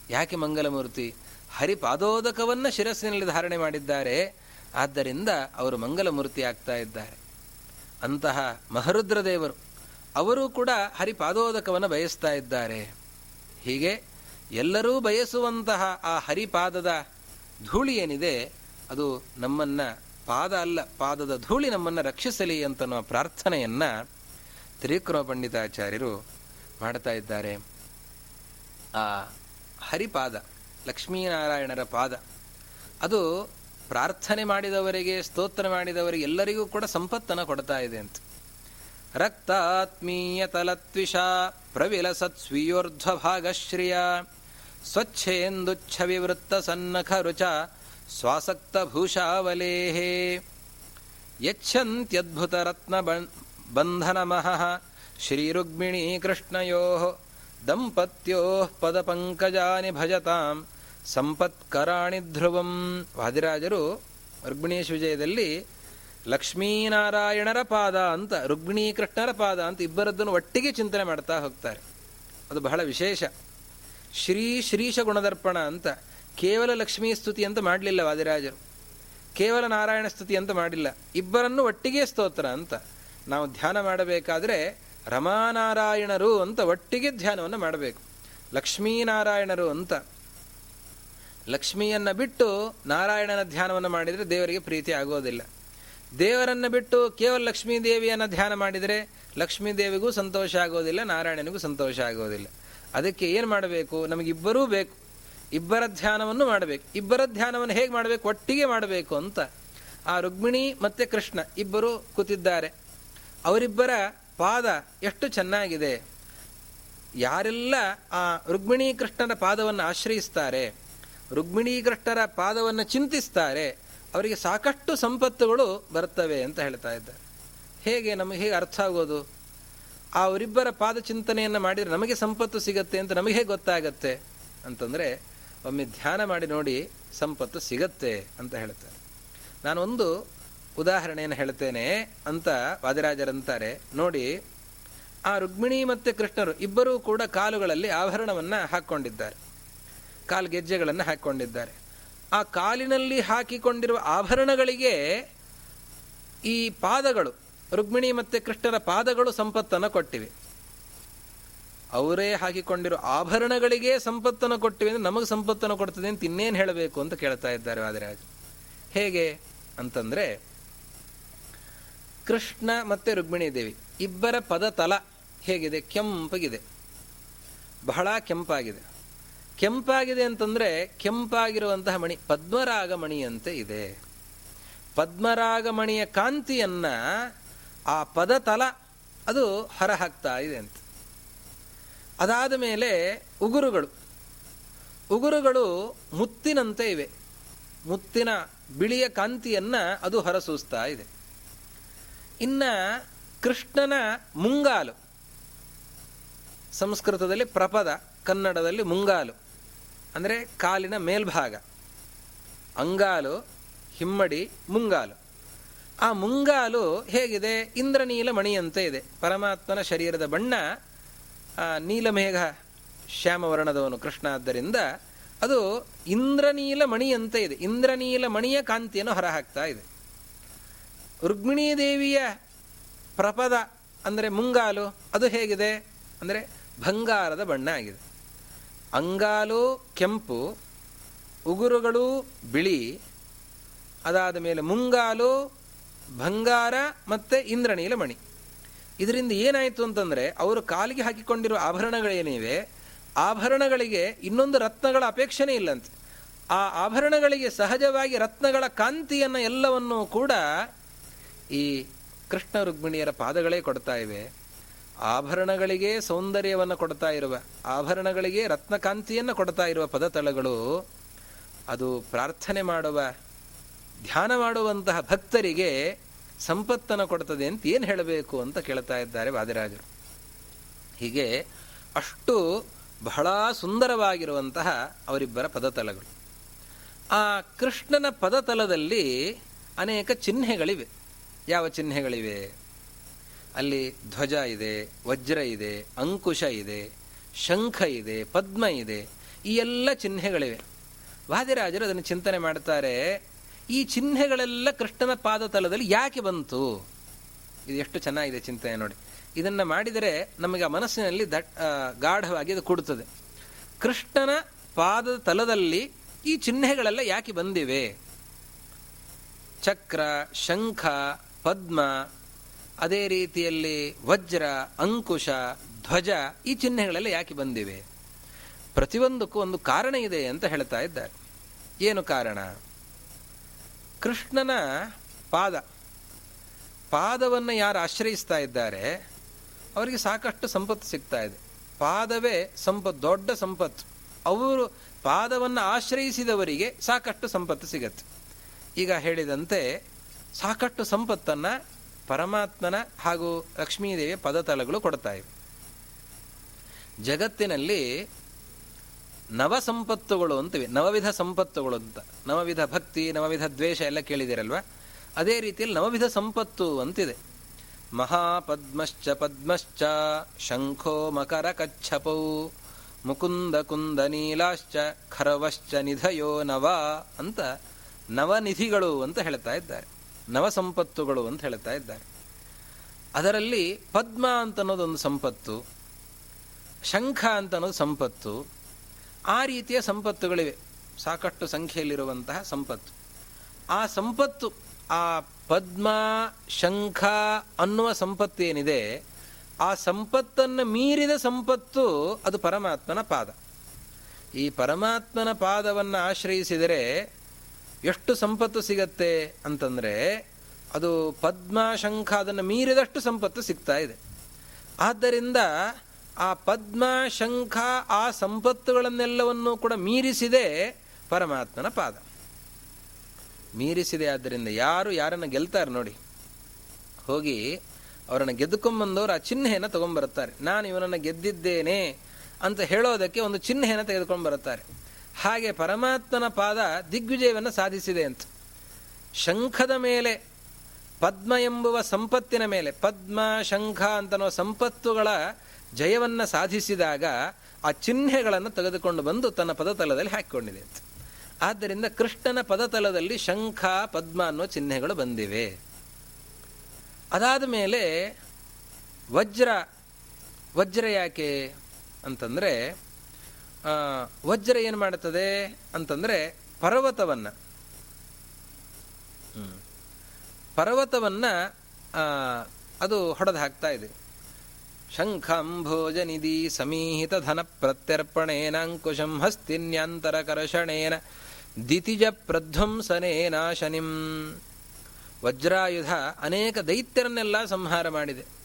ಯಾಕೆ ಮಂಗಲ ಮೂರ್ತಿ? ಹರಿಪಾದೋದಕವನ್ನು ಶಿರಸ್ಸಿನಲ್ಲಿ ಧಾರಣೆ ಮಾಡಿದ್ದಾರೆ. ಆದ್ದರಿಂದ ಅವರು ಮಂಗಲ ಮೂರ್ತಿ ಆಗ್ತಾ ಇದ್ದಾರೆ. ಅಂತಹ ಮಹರುದ್ರದೇವರು, ಅವರು ಕೂಡ ಹರಿಪಾದೋದಕವನ್ನು ಬಯಸ್ತಾ ಇದ್ದಾರೆ. ಹೀಗೆ ಎಲ್ಲರೂ ಬಯಸುವಂತಹ ಆ ಹರಿಪಾದದ ಧೂಳಿ ಏನಿದೆ, ಅದು ನಮ್ಮನ್ನ ಪಾದ ಅಲ್ಲ, ಪಾದದ ಧೂಳಿ ನಮ್ಮನ್ನು ರಕ್ಷಿಸಲಿ ಅಂತನ್ನುವ ಪ್ರಾರ್ಥನೆಯನ್ನು ತ್ರಿವಿಕ್ರಮ ಪಂಡಿತಾಚಾರ್ಯರು ಮಾಡ್ತಾ ಇದ್ದಾರೆ. ಆ ಹರಿಪಾದ, ಲಕ್ಷ್ಮೀನಾರಾಯಣರ ಪಾದ, ಅದು ಪ್ರಾರ್ಥನೆ ಮಾಡಿದವರಿಗೆ, ಸ್ತೋತ್ರ ಮಾಡಿದವರಿಗೆ ಎಲ್ಲರಿಗೂ ಕೂಡ ಸಂಪತ್ತನ್ನು ಕೊಡ್ತಾ ಇದೆ ಅಂತ. ರಕ್ತಾತ್ಮೀಯ ತಲತ್ವಿಷ ಪ್ರವಿಲಸತ್ ಸ್ವೀಯೋರ್ಧ್ವ ಭಾಗಶ್ರಿಯ ಸ್ವಚ್ಛೇಂದುಚ್ಛ ವಿವೃತ್ತ ಸನ್ನಖ ರುಚ ಸ್ವಾಸಕ್ತ ಭೂಷಾವಲೇಹೇ ಯಚ್ಛಂತ್ಯದ್ಭುತ ರತ್ನ ಬಂಧನ ಮಹಃ ಶ್ರೀರುಗ್ಮಿಣೀ ಕೃಷ್ಣಯೋ ದಂಪತ್ಯೋ ಪದ ಪಂಕಜಾನಿ ಭಜತಾಂ ಸಂಪತ್ಕರಾಣಿ ಧ್ರುವಂ ವಾದಿರಾಜರು ರುಗ್ಮಿಣೀಶ್ ವಿಜಯದಲ್ಲಿ ಲಕ್ಷ್ಮೀನಾರಾಯಣರ ಪಾದ ಅಂತ ರುಗ್ಣಿ ಕೃಷ್ಣರ ಪಾದ ಅಂತ ಇಬ್ಬರದ್ದನ್ನು ಒಟ್ಟಿಗೆ ಚಿಂತನೆ ಮಾಡ್ತಾ ಹೋಗ್ತಾರೆ. ಅದು ಬಹಳ ವಿಶೇಷ. ಶ್ರೀ ಶ್ರೀಶ ಗುಣದರ್ಪಣ ಅಂತ ಕೇವಲ ಲಕ್ಷ್ಮೀ ಸ್ತುತಿ ಅಂತ ಮಾಡಲಿಲ್ಲ ವಾದಿರಾಜರು. ಕೇವಲ ನಾರಾಯಣ ಸ್ತುತಿ ಅಂತ ಮಾಡಿಲ್ಲ. ಇಬ್ಬರನ್ನು ಒಟ್ಟಿಗೆ ಸ್ತೋತ್ರ ಅಂತ ನಾವು ಧ್ಯಾನ ಮಾಡಬೇಕಾದ್ರೆ ರಮಾನಾರಾಯಣರು ಅಂತ ಒಟ್ಟಿಗೆ ಧ್ಯಾನವನ್ನು ಮಾಡಬೇಕು. ಲಕ್ಷ್ಮೀನಾರಾಯಣರು ಅಂತ ಲಕ್ಷ್ಮಿಯನ್ನು ಬಿಟ್ಟು ನಾರಾಯಣನ ಧ್ಯಾನವನ್ನು ಮಾಡಿದರೆ ದೇವರಿಗೆ ಪ್ರೀತಿ ಆಗೋದಿಲ್ಲ. ದೇವರನ್ನ ಬಿಟ್ಟು ಕೇವಲ ಲಕ್ಷ್ಮೀ ದೇವಿಯನ್ನು ಧ್ಯಾನ ಮಾಡಿದರೆ ಲಕ್ಷ್ಮೀ ದೇವಿಗೂ ಸಂತೋಷ ಆಗೋದಿಲ್ಲ, ನಾರಾಯಣನಿಗೂ ಸಂತೋಷ ಆಗೋದಿಲ್ಲ. ಅದಕ್ಕೆ ಏನು ಮಾಡಬೇಕು? ನಮಗಿಬ್ಬರೂ ಬೇಕು. ಇಬ್ಬರ ಧ್ಯಾನವನ್ನು ಮಾಡಬೇಕು. ಇಬ್ಬರ ಧ್ಯಾನವನ್ನು ಹೇಗೆ ಮಾಡಬೇಕು? ಒಟ್ಟಿಗೆ ಮಾಡಬೇಕು ಅಂತ. ಆ ರುಗ್ಮಿಣಿ ಮತ್ತೆ ಕೃಷ್ಣ ಇಬ್ಬರು ಕೂತಿದ್ದಾರೆ. ಅವರಿಬ್ಬರ ಪಾದ ಎಷ್ಟು ಚೆನ್ನಾಗಿದೆ. ಯಾರೆಲ್ಲ ಆ ರುಕ್ಮಿಣಿ ಕೃಷ್ಣನ ಪಾದವನ್ನು ಆಶ್ರಯಿಸ್ತಾರೆ ರುಕ್ಮಿಣಿ ಕೃಷ್ಣರ ಪಾದವನ್ನು ಚಿಂತಿಸ್ತಾರೆ ಅವರಿಗೆ ಸಾಕಷ್ಟು ಸಂಪತ್ತುಗಳು ಬರ್ತವೆ ಅಂತ ಹೇಳ್ತಾ ಇದ್ದಾರೆ. ಹೇಗೆ ನಮಗೆ ಹೇಗೆ ಅರ್ಥ ಆಗೋದು? ಆ ಅವರಿಬ್ಬರ ಪಾದ ಚಿಂತನೆಯನ್ನು ಮಾಡಿದರೆ ನಮಗೆ ಸಂಪತ್ತು ಸಿಗತ್ತೆ ಅಂತ ನಮಗೆ ಹೇಗೆ ಗೊತ್ತಾಗತ್ತೆ? ಅಂತಂದರೆ, ಒಮ್ಮೆ ಧ್ಯಾನ ಮಾಡಿ ನೋಡಿ ಸಂಪತ್ತು ಸಿಗತ್ತೆ ಅಂತ ಹೇಳ್ತಾರೆ. ನಾನೊಂದು ಉದಾಹರಣೆಯನ್ನು ಹೇಳ್ತೇನೆ ಅಂತ ವಾದಿರಾಜರಂತಾರೆ. ನೋಡಿ, ಆ ರುಕ್ಮಿಣಿ ಮತ್ತು ಕೃಷ್ಣರು ಇಬ್ಬರೂ ಕೂಡ ಕಾಲುಗಳಲ್ಲಿ ಆಭರಣವನ್ನು ಹಾಕ್ಕೊಂಡಿದ್ದಾರೆ. ಕಾಲು ಗೆಜ್ಜೆಗಳನ್ನು ಹಾಕಿಕೊಂಡಿದ್ದಾರೆ. ಆ ಕಾಲಿನಲ್ಲಿ ಹಾಕಿಕೊಂಡಿರುವ ಆಭರಣಗಳಿಗೆ ಈ ಪಾದಗಳು, ರುಕ್ಮಿಣಿ ಮತ್ತು ಕೃಷ್ಣರ ಪಾದಗಳು ಸಂಪತ್ತನ್ನು ಕೊಟ್ಟಿವೆ. ಅವರೇ ಹಾಕಿಕೊಂಡಿರೋ ಆಭರಣಗಳಿಗೆ ಸಂಪತ್ತನ್ನು ಕೊಟ್ಟಿವೆ ಅಂದರೆ ನಮಗೆ ಸಂಪತ್ತನ್ನು ಕೊಡ್ತದೆ ಅಂತ ಇನ್ನೇನು ಹೇಳಬೇಕು ಅಂತ ಕೇಳ್ತಾ ಇದ್ದಾರೆ ವಾದಿರಾಜ್ ಹೇಗೆ. ಅಂತಂದರೆ, ಕೃಷ್ಣ ಮತ್ತು ರುಕ್ಮಿಣಿ ದೇವಿ, ಇಬ್ಬರ ಪದ ತಲ ಹೇಗಿದೆ? ಕೆಂಪಗಿದೆ. ಬಹಳ ಕೆಂಪಾಗಿದೆ. ಕೆಂಪಾಗಿದೆ ಅಂತಂದರೆ ಕೆಂಪಾಗಿರುವಂತಹ ಮಣಿ ಪದ್ಮರಾಗ ಮಣಿಯಂತೆ ಇದೆ. ಪದ್ಮರಾಗಮಣಿಯ ಕಾಂತಿಯನ್ನು ಆ ಪದ ತಲ ಅದು ಹೊರಹಾಕ್ತಾ ಇದೆ ಅಂತ. ಅದಾದ ಮೇಲೆ ಉಗುರುಗಳು. ಉಗುರುಗಳು ಮುತ್ತಿನಂತೆ ಇವೆ. ಮುತ್ತಿನ ಬಿಳಿಯ ಕಾಂತಿಯನ್ನು ಅದು ಹೊರಸೂಸ್ತಾ ಇದೆ. ಇನ್ನು ಕೃಷ್ಣನ ಮುಂಗಾಲು. ಸಂಸ್ಕೃತದಲ್ಲಿ ಪ್ರಪದ, ಕನ್ನಡದಲ್ಲಿ ಮುಂಗಾಲು. ಅಂದರೆ ಕಾಲಿನ ಮೇಲ್ಭಾಗ, ಅಂಗಾಲು, ಹಿಮ್ಮಡಿ, ಮುಂಗಾಲು. ಆ ಮುಂಗಾಲು ಹೇಗಿದೆ? ಇಂದ್ರನೀಲ ಮಣಿಯಂತೆ ಇದೆ. ಪರಮಾತ್ಮನ ಶರೀರದ ಬಣ್ಣ ನೀಲಮೇಘ ಶ್ಯಾಮವರ್ಣದವನು ಕೃಷ್ಣ ಆದ್ದರಿಂದ ಅದು ಇಂದ್ರನೀಲ ಮಣಿಯಂತೆ ಇದೆ. ಇಂದ್ರನೀಲ ಮಣಿಯ ಕಾಂತಿಯನ್ನು ಹೊರಹಾಕ್ತಾ ಇದೆ. ರುಕ್ಮಿಣೀ ದೇವಿಯ ಪ್ರಪದ ಅಂದರೆ ಮುಂಗಾಲು, ಅದು ಹೇಗಿದೆ? ಅಂದರೆ ಬಂಗಾರದ ಬಣ್ಣ ಆಗಿದೆ. ಅಂಗಾಲು, ಕೆಂಪು, ಉಗುರುಗಳು, ಬಿಳಿ, ಅದಾದ ಮೇಲೆ ಮುಂಗಾಲು, ಬಂಗಾರ ಮತ್ತು ಇಂದ್ರನೀಲ ಮಣಿ ಇದರಿಂದ ಏನಾಯಿತು ಅಂತಂದರೆ ಅವರು ಕಾಲಿಗೆ ಹಾಕಿಕೊಂಡಿರುವ ಆಭರಣಗಳೇನಿವೆ, ಆಭರಣಗಳಿಗೆ ಇನ್ನೊಂದು ರತ್ನಗಳ ಅಪೇಕ್ಷೆನೇ ಇಲ್ಲಂತೆ. ಆ ಆಭರಣಗಳಿಗೆ ಸಹಜವಾಗಿ ರತ್ನಗಳ ಕಾಂತಿಯನ್ನು ಎಲ್ಲವನ್ನೂ ಕೂಡ ಈ ಕೃಷ್ಣ ರುಕ್ಮಿಣಿಯರ ಪಾದಗಳೇ ಕೊಡ್ತಾ ಇವೆ. ಆಭರಣಗಳಿಗೆ ಸೌಂದರ್ಯವನ್ನು ಕೊಡ್ತಾ ಇರುವ, ಆಭರಣಗಳಿಗೆ ರತ್ನಕಾಂತಿಯನ್ನು ಕೊಡ್ತಾ ಇರುವ ಪದತಳಗಳು, ಅದು ಪ್ರಾರ್ಥನೆ ಮಾಡುವ, ಧ್ಯಾನ ಮಾಡುವಂತಹ ಭಕ್ತರಿಗೆ ಸಂಪತ್ತನ್ನು ಕೊಡ್ತದೆ ಅಂತ ಏನು ಹೇಳಬೇಕು ಅಂತ ಕೇಳ್ತಾ ಇದ್ದಾರೆ ವಾದಿರಾಜರು. ಹೀಗೆ ಅಷ್ಟು ಬಹಳ ಸುಂದರವಾಗಿರುವಂತಹ ಅವರಿಬ್ಬರ ಪದತಲಗಳು ಆ ಕೃಷ್ಣನ ಪದತಲದಲ್ಲಿ ಅನೇಕ ಚಿಹ್ನೆಗಳಿವೆ. ಯಾವ ಚಿಹ್ನೆಗಳಿವೆ? ಅಲ್ಲಿ ಧ್ವಜ ಇದೆ, ವಜ್ರ ಇದೆ, ಅಂಕುಶ ಇದೆ, ಶಂಖ ಇದೆ, ಪದ್ಮ ಇದೆ, ಈ ಎಲ್ಲ ಚಿಹ್ನೆಗಳಿವೆ. ವಾದಿರಾಜರು ಅದನ್ನು ಚಿಂತನೆ ಮಾಡ್ತಾರೆ, ಈ ಚಿಹ್ನೆಗಳೆಲ್ಲ ಕೃಷ್ಣನ ಪಾದತಲದಲ್ಲಿ ಯಾಕೆ ಬಂತು? ಇದು ಎಷ್ಟು ಚೆನ್ನಾಗಿದೆ ಚಿಂತನೆ ನೋಡಿ. ಇದನ್ನು ಮಾಡಿದರೆ ನಮಗೆ ಆ ಮನಸ್ಸಿನಲ್ಲಿ ದಟ್ ಗಾಢವಾಗಿ ಅದು ಕೊಡುತ್ತದೆ. ಕೃಷ್ಣನ ಪಾದದ ತಲದಲ್ಲಿ ಈ ಚಿಹ್ನೆಗಳೆಲ್ಲ ಯಾಕೆ ಬಂದಿವೆ? ಚಕ್ರ, ಶಂಖ, ಪದ್ಮ ಅದೇ ರೀತಿಯಲ್ಲಿ ವಜ್ರ, ಅಂಕುಶ, ಧ್ವಜ ಈ ಚಿಹ್ನೆಗಳೆಲ್ಲ ಯಾಕೆ ಬಂದಿವೆ? ಪ್ರತಿಯೊಂದಕ್ಕೂ ಒಂದು ಕಾರಣ ಇದೆ ಅಂತ ಹೇಳ್ತಾ ಇದ್ದಾರೆ. ಏನು ಕಾರಣ? ಕೃಷ್ಣನ ಪಾದ. ಪಾದವನ್ನು ಯಾರು ಆಶ್ರಯಿಸ್ತಾ ಇದ್ದಾರೆ? ಅವರಿಗೆ ಸಾಕಷ್ಟು ಸಂಪತ್ತು ಸಿಗ್ತಾ ಇದೆ. ಪಾದವೇ ಸಂಪತ್ತು, ದೊಡ್ಡ ಸಂಪತ್ತು. ಅವರು ಪಾದವನ್ನು ಆಶ್ರಯಿಸಿದವರಿಗೆ ಸಾಕಷ್ಟು ಸಂಪತ್ತು ಸಿಗತ್ತೆ. ಈಗ ಹೇಳಿದಂತೆ ಸಾಕಷ್ಟು ಸಂಪತ್ತನ್ನ ಪರಮಾತ್ಮನ ಹಾಗೂ ಲಕ್ಷ್ಮೀದೇವಿಯ ಪದತಳಗಳು ಕೊಡ್ತಾ ಇವೆ. ಜಗತ್ತಿನಲ್ಲಿ ನವ ಸಂಪತ್ತುಗಳು ಅಂತಿವೆ, ನವವಿಧ ಸಂಪತ್ತುಗಳು ಅಂತ. ನವವಿಧ ಭಕ್ತಿ, ನವವಿಧ ದ್ವೇಷ ಎಲ್ಲ ಕೇಳಿದಿರಲ್ವಾ ಅದೇ ರೀತಿಯಲ್ಲಿ ನವವಿಧ ಸಂಪತ್ತು ಅಂತಿದೆ. ಮಹಾಪದ್ಮಶ್ಚ ಪದ್ಮಶ್ಚ, ಶಂಖೋ ಮಕರ ಕಚ್ಛಪೌ, ಮುಕುಂದ ಕುಂದ ನೀಲಾಶ್ಚ, ಖರವಶ್ಚ ನಿಧಯೋ ನವ ಅಂತ ನವನಿಧಿಗಳು ಅಂತ ಹೇಳ್ತಾ ಇದ್ದಾರೆ. ನವ ಸಂಪತ್ತುಗಳು ಅಂತ ಹೇಳ್ತಾ ಇದ್ದಾರೆ. ಅದರಲ್ಲಿ ಪದ್ಮ ಅಂತ ಅನ್ನೋದೊಂದು ಸಂಪತ್ತು, ಶಂಖ ಅಂತ ಅನ್ನೋದು ಸಂಪತ್ತು, ಆ ರೀತಿಯ ಸಂಪತ್ತುಗಳಿವೆ. ಸಾಕಷ್ಟು ಸಂಖ್ಯೆಯಲ್ಲಿರುವಂತಹ ಸಂಪತ್ತು. ಆ ಸಂಪತ್ತು, ಆ ಪದ್ಮ, ಶಂಖ ಅನ್ನುವ ಸಂಪತ್ತು ಏನಿದೆ ಆ ಸಂಪತ್ತನ್ನು ಮೀರಿದ ಸಂಪತ್ತು ಅದು ಪರಮಾತ್ಮನ ಪಾದ. ಈ ಪರಮಾತ್ಮನ ಪಾದವನ್ನು ಆಶ್ರಯಿಸಿದರೆ ಎಷ್ಟು ಸಂಪತ್ತು ಸಿಗತ್ತೆ ಅಂತಂದರೆ ಅದು ಪದ್ಮ ಶಂಖ ಅದನ್ನು ಮೀರಿದಷ್ಟು ಸಂಪತ್ತು ಸಿಗ್ತಾ ಇದೆ. ಆದ್ದರಿಂದ ಆ ಪದ್ಮ ಶಂಖ ಆ ಸಂಪತ್ತುಗಳನ್ನೆಲ್ಲವನ್ನೂ ಕೂಡ ಮೀರಿಸಿದೆ ಪರಮಾತ್ಮನ ಪಾದ. ಮೀರಿಸಿದೆ ಆದ್ದರಿಂದ ಯಾರು ಯಾರನ್ನು ಗೆಲ್ತಾರೆ ನೋಡಿ. ಹೋಗಿ ಅವರನ್ನು ಗೆದ್ದುಕೊಂಬಂದವರು ಆ ಚಿಹ್ನೆಯನ್ನು ತಗೊಂಡ್ಬರುತ್ತಾರೆ ನಾನು ಇವನನ್ನು ಗೆದ್ದಿದ್ದೇನೆ ಅಂತ ಹೇಳೋದಕ್ಕೆ ಒಂದು ಚಿಹ್ನೆಯನ್ನು ತೆಗೆದುಕೊಂಡು ಬರುತ್ತಾರೆ ಹಾಗೆ ಪರಮಾತ್ಮನ ಪಾದ ದಿಗ್ವಿಜಯವನ್ನು ಸಾಧಿಸಿದೆ ಅಂತ. ಶಂಖದ ಮೇಲೆ, ಪದ್ಮ ಎಂಬುವ ಸಂಪತ್ತಿನ ಮೇಲೆ, ಪದ್ಮ, ಶಂಖ ಅಂತನೋ ಸಂಪತ್ತುಗಳ ಜಯವನ್ನು ಸಾಧಿಸಿದಾಗ ಆ ಚಿಹ್ನೆಗಳನ್ನು ತೆಗೆದುಕೊಂಡು ಬಂದು ತನ್ನ ಪದತಲದಲ್ಲಿ ಹಾಕಿಕೊಂಡಿದೆ ಅಂತ. ಆದ್ದರಿಂದ ಕೃಷ್ಣನ ಪದತಲದಲ್ಲಿ ಶಂಖ, ಪದ್ಮ ಅನ್ನೋ ಚಿಹ್ನೆಗಳು ಬಂದಿವೆ. ಅದಾದ ಮೇಲೆ ವಜ್ರ ವಜ್ರ ಯಾಕೆ ಅಂತಂದ್ರೆ ವಜ್ರ ಏನು ಮಾಡುತ್ತದೆ ಅಂತಂದರೆ ಪರ್ವತವನ್ನು. ಪರ್ವತವನ್ನು ಅದು ಹೊಡೆದು ಹಾಕ್ತಾ ಇದೆ. ಶಂಖಂಭೋಜನಿಧಿ ಸಮೀಹಿತ ಧನ ಪ್ರತ್ಯರ್ಪಣೇನ ಅಂಕುಶಂ ಹಸ್ತಿನ್ಯಂತರ ಕರ್ಷಣೇನ ದಿತಿಜ ಪ್ರಧ್ವಂಸನೇನ ಶನಿಂ ವಜ್ರಾಯುಧ ಅನೇಕ ದೈತ್ಯರನ್ನೆಲ್ಲ ಸಂಹಾರ ಮಾಡಿದೆ.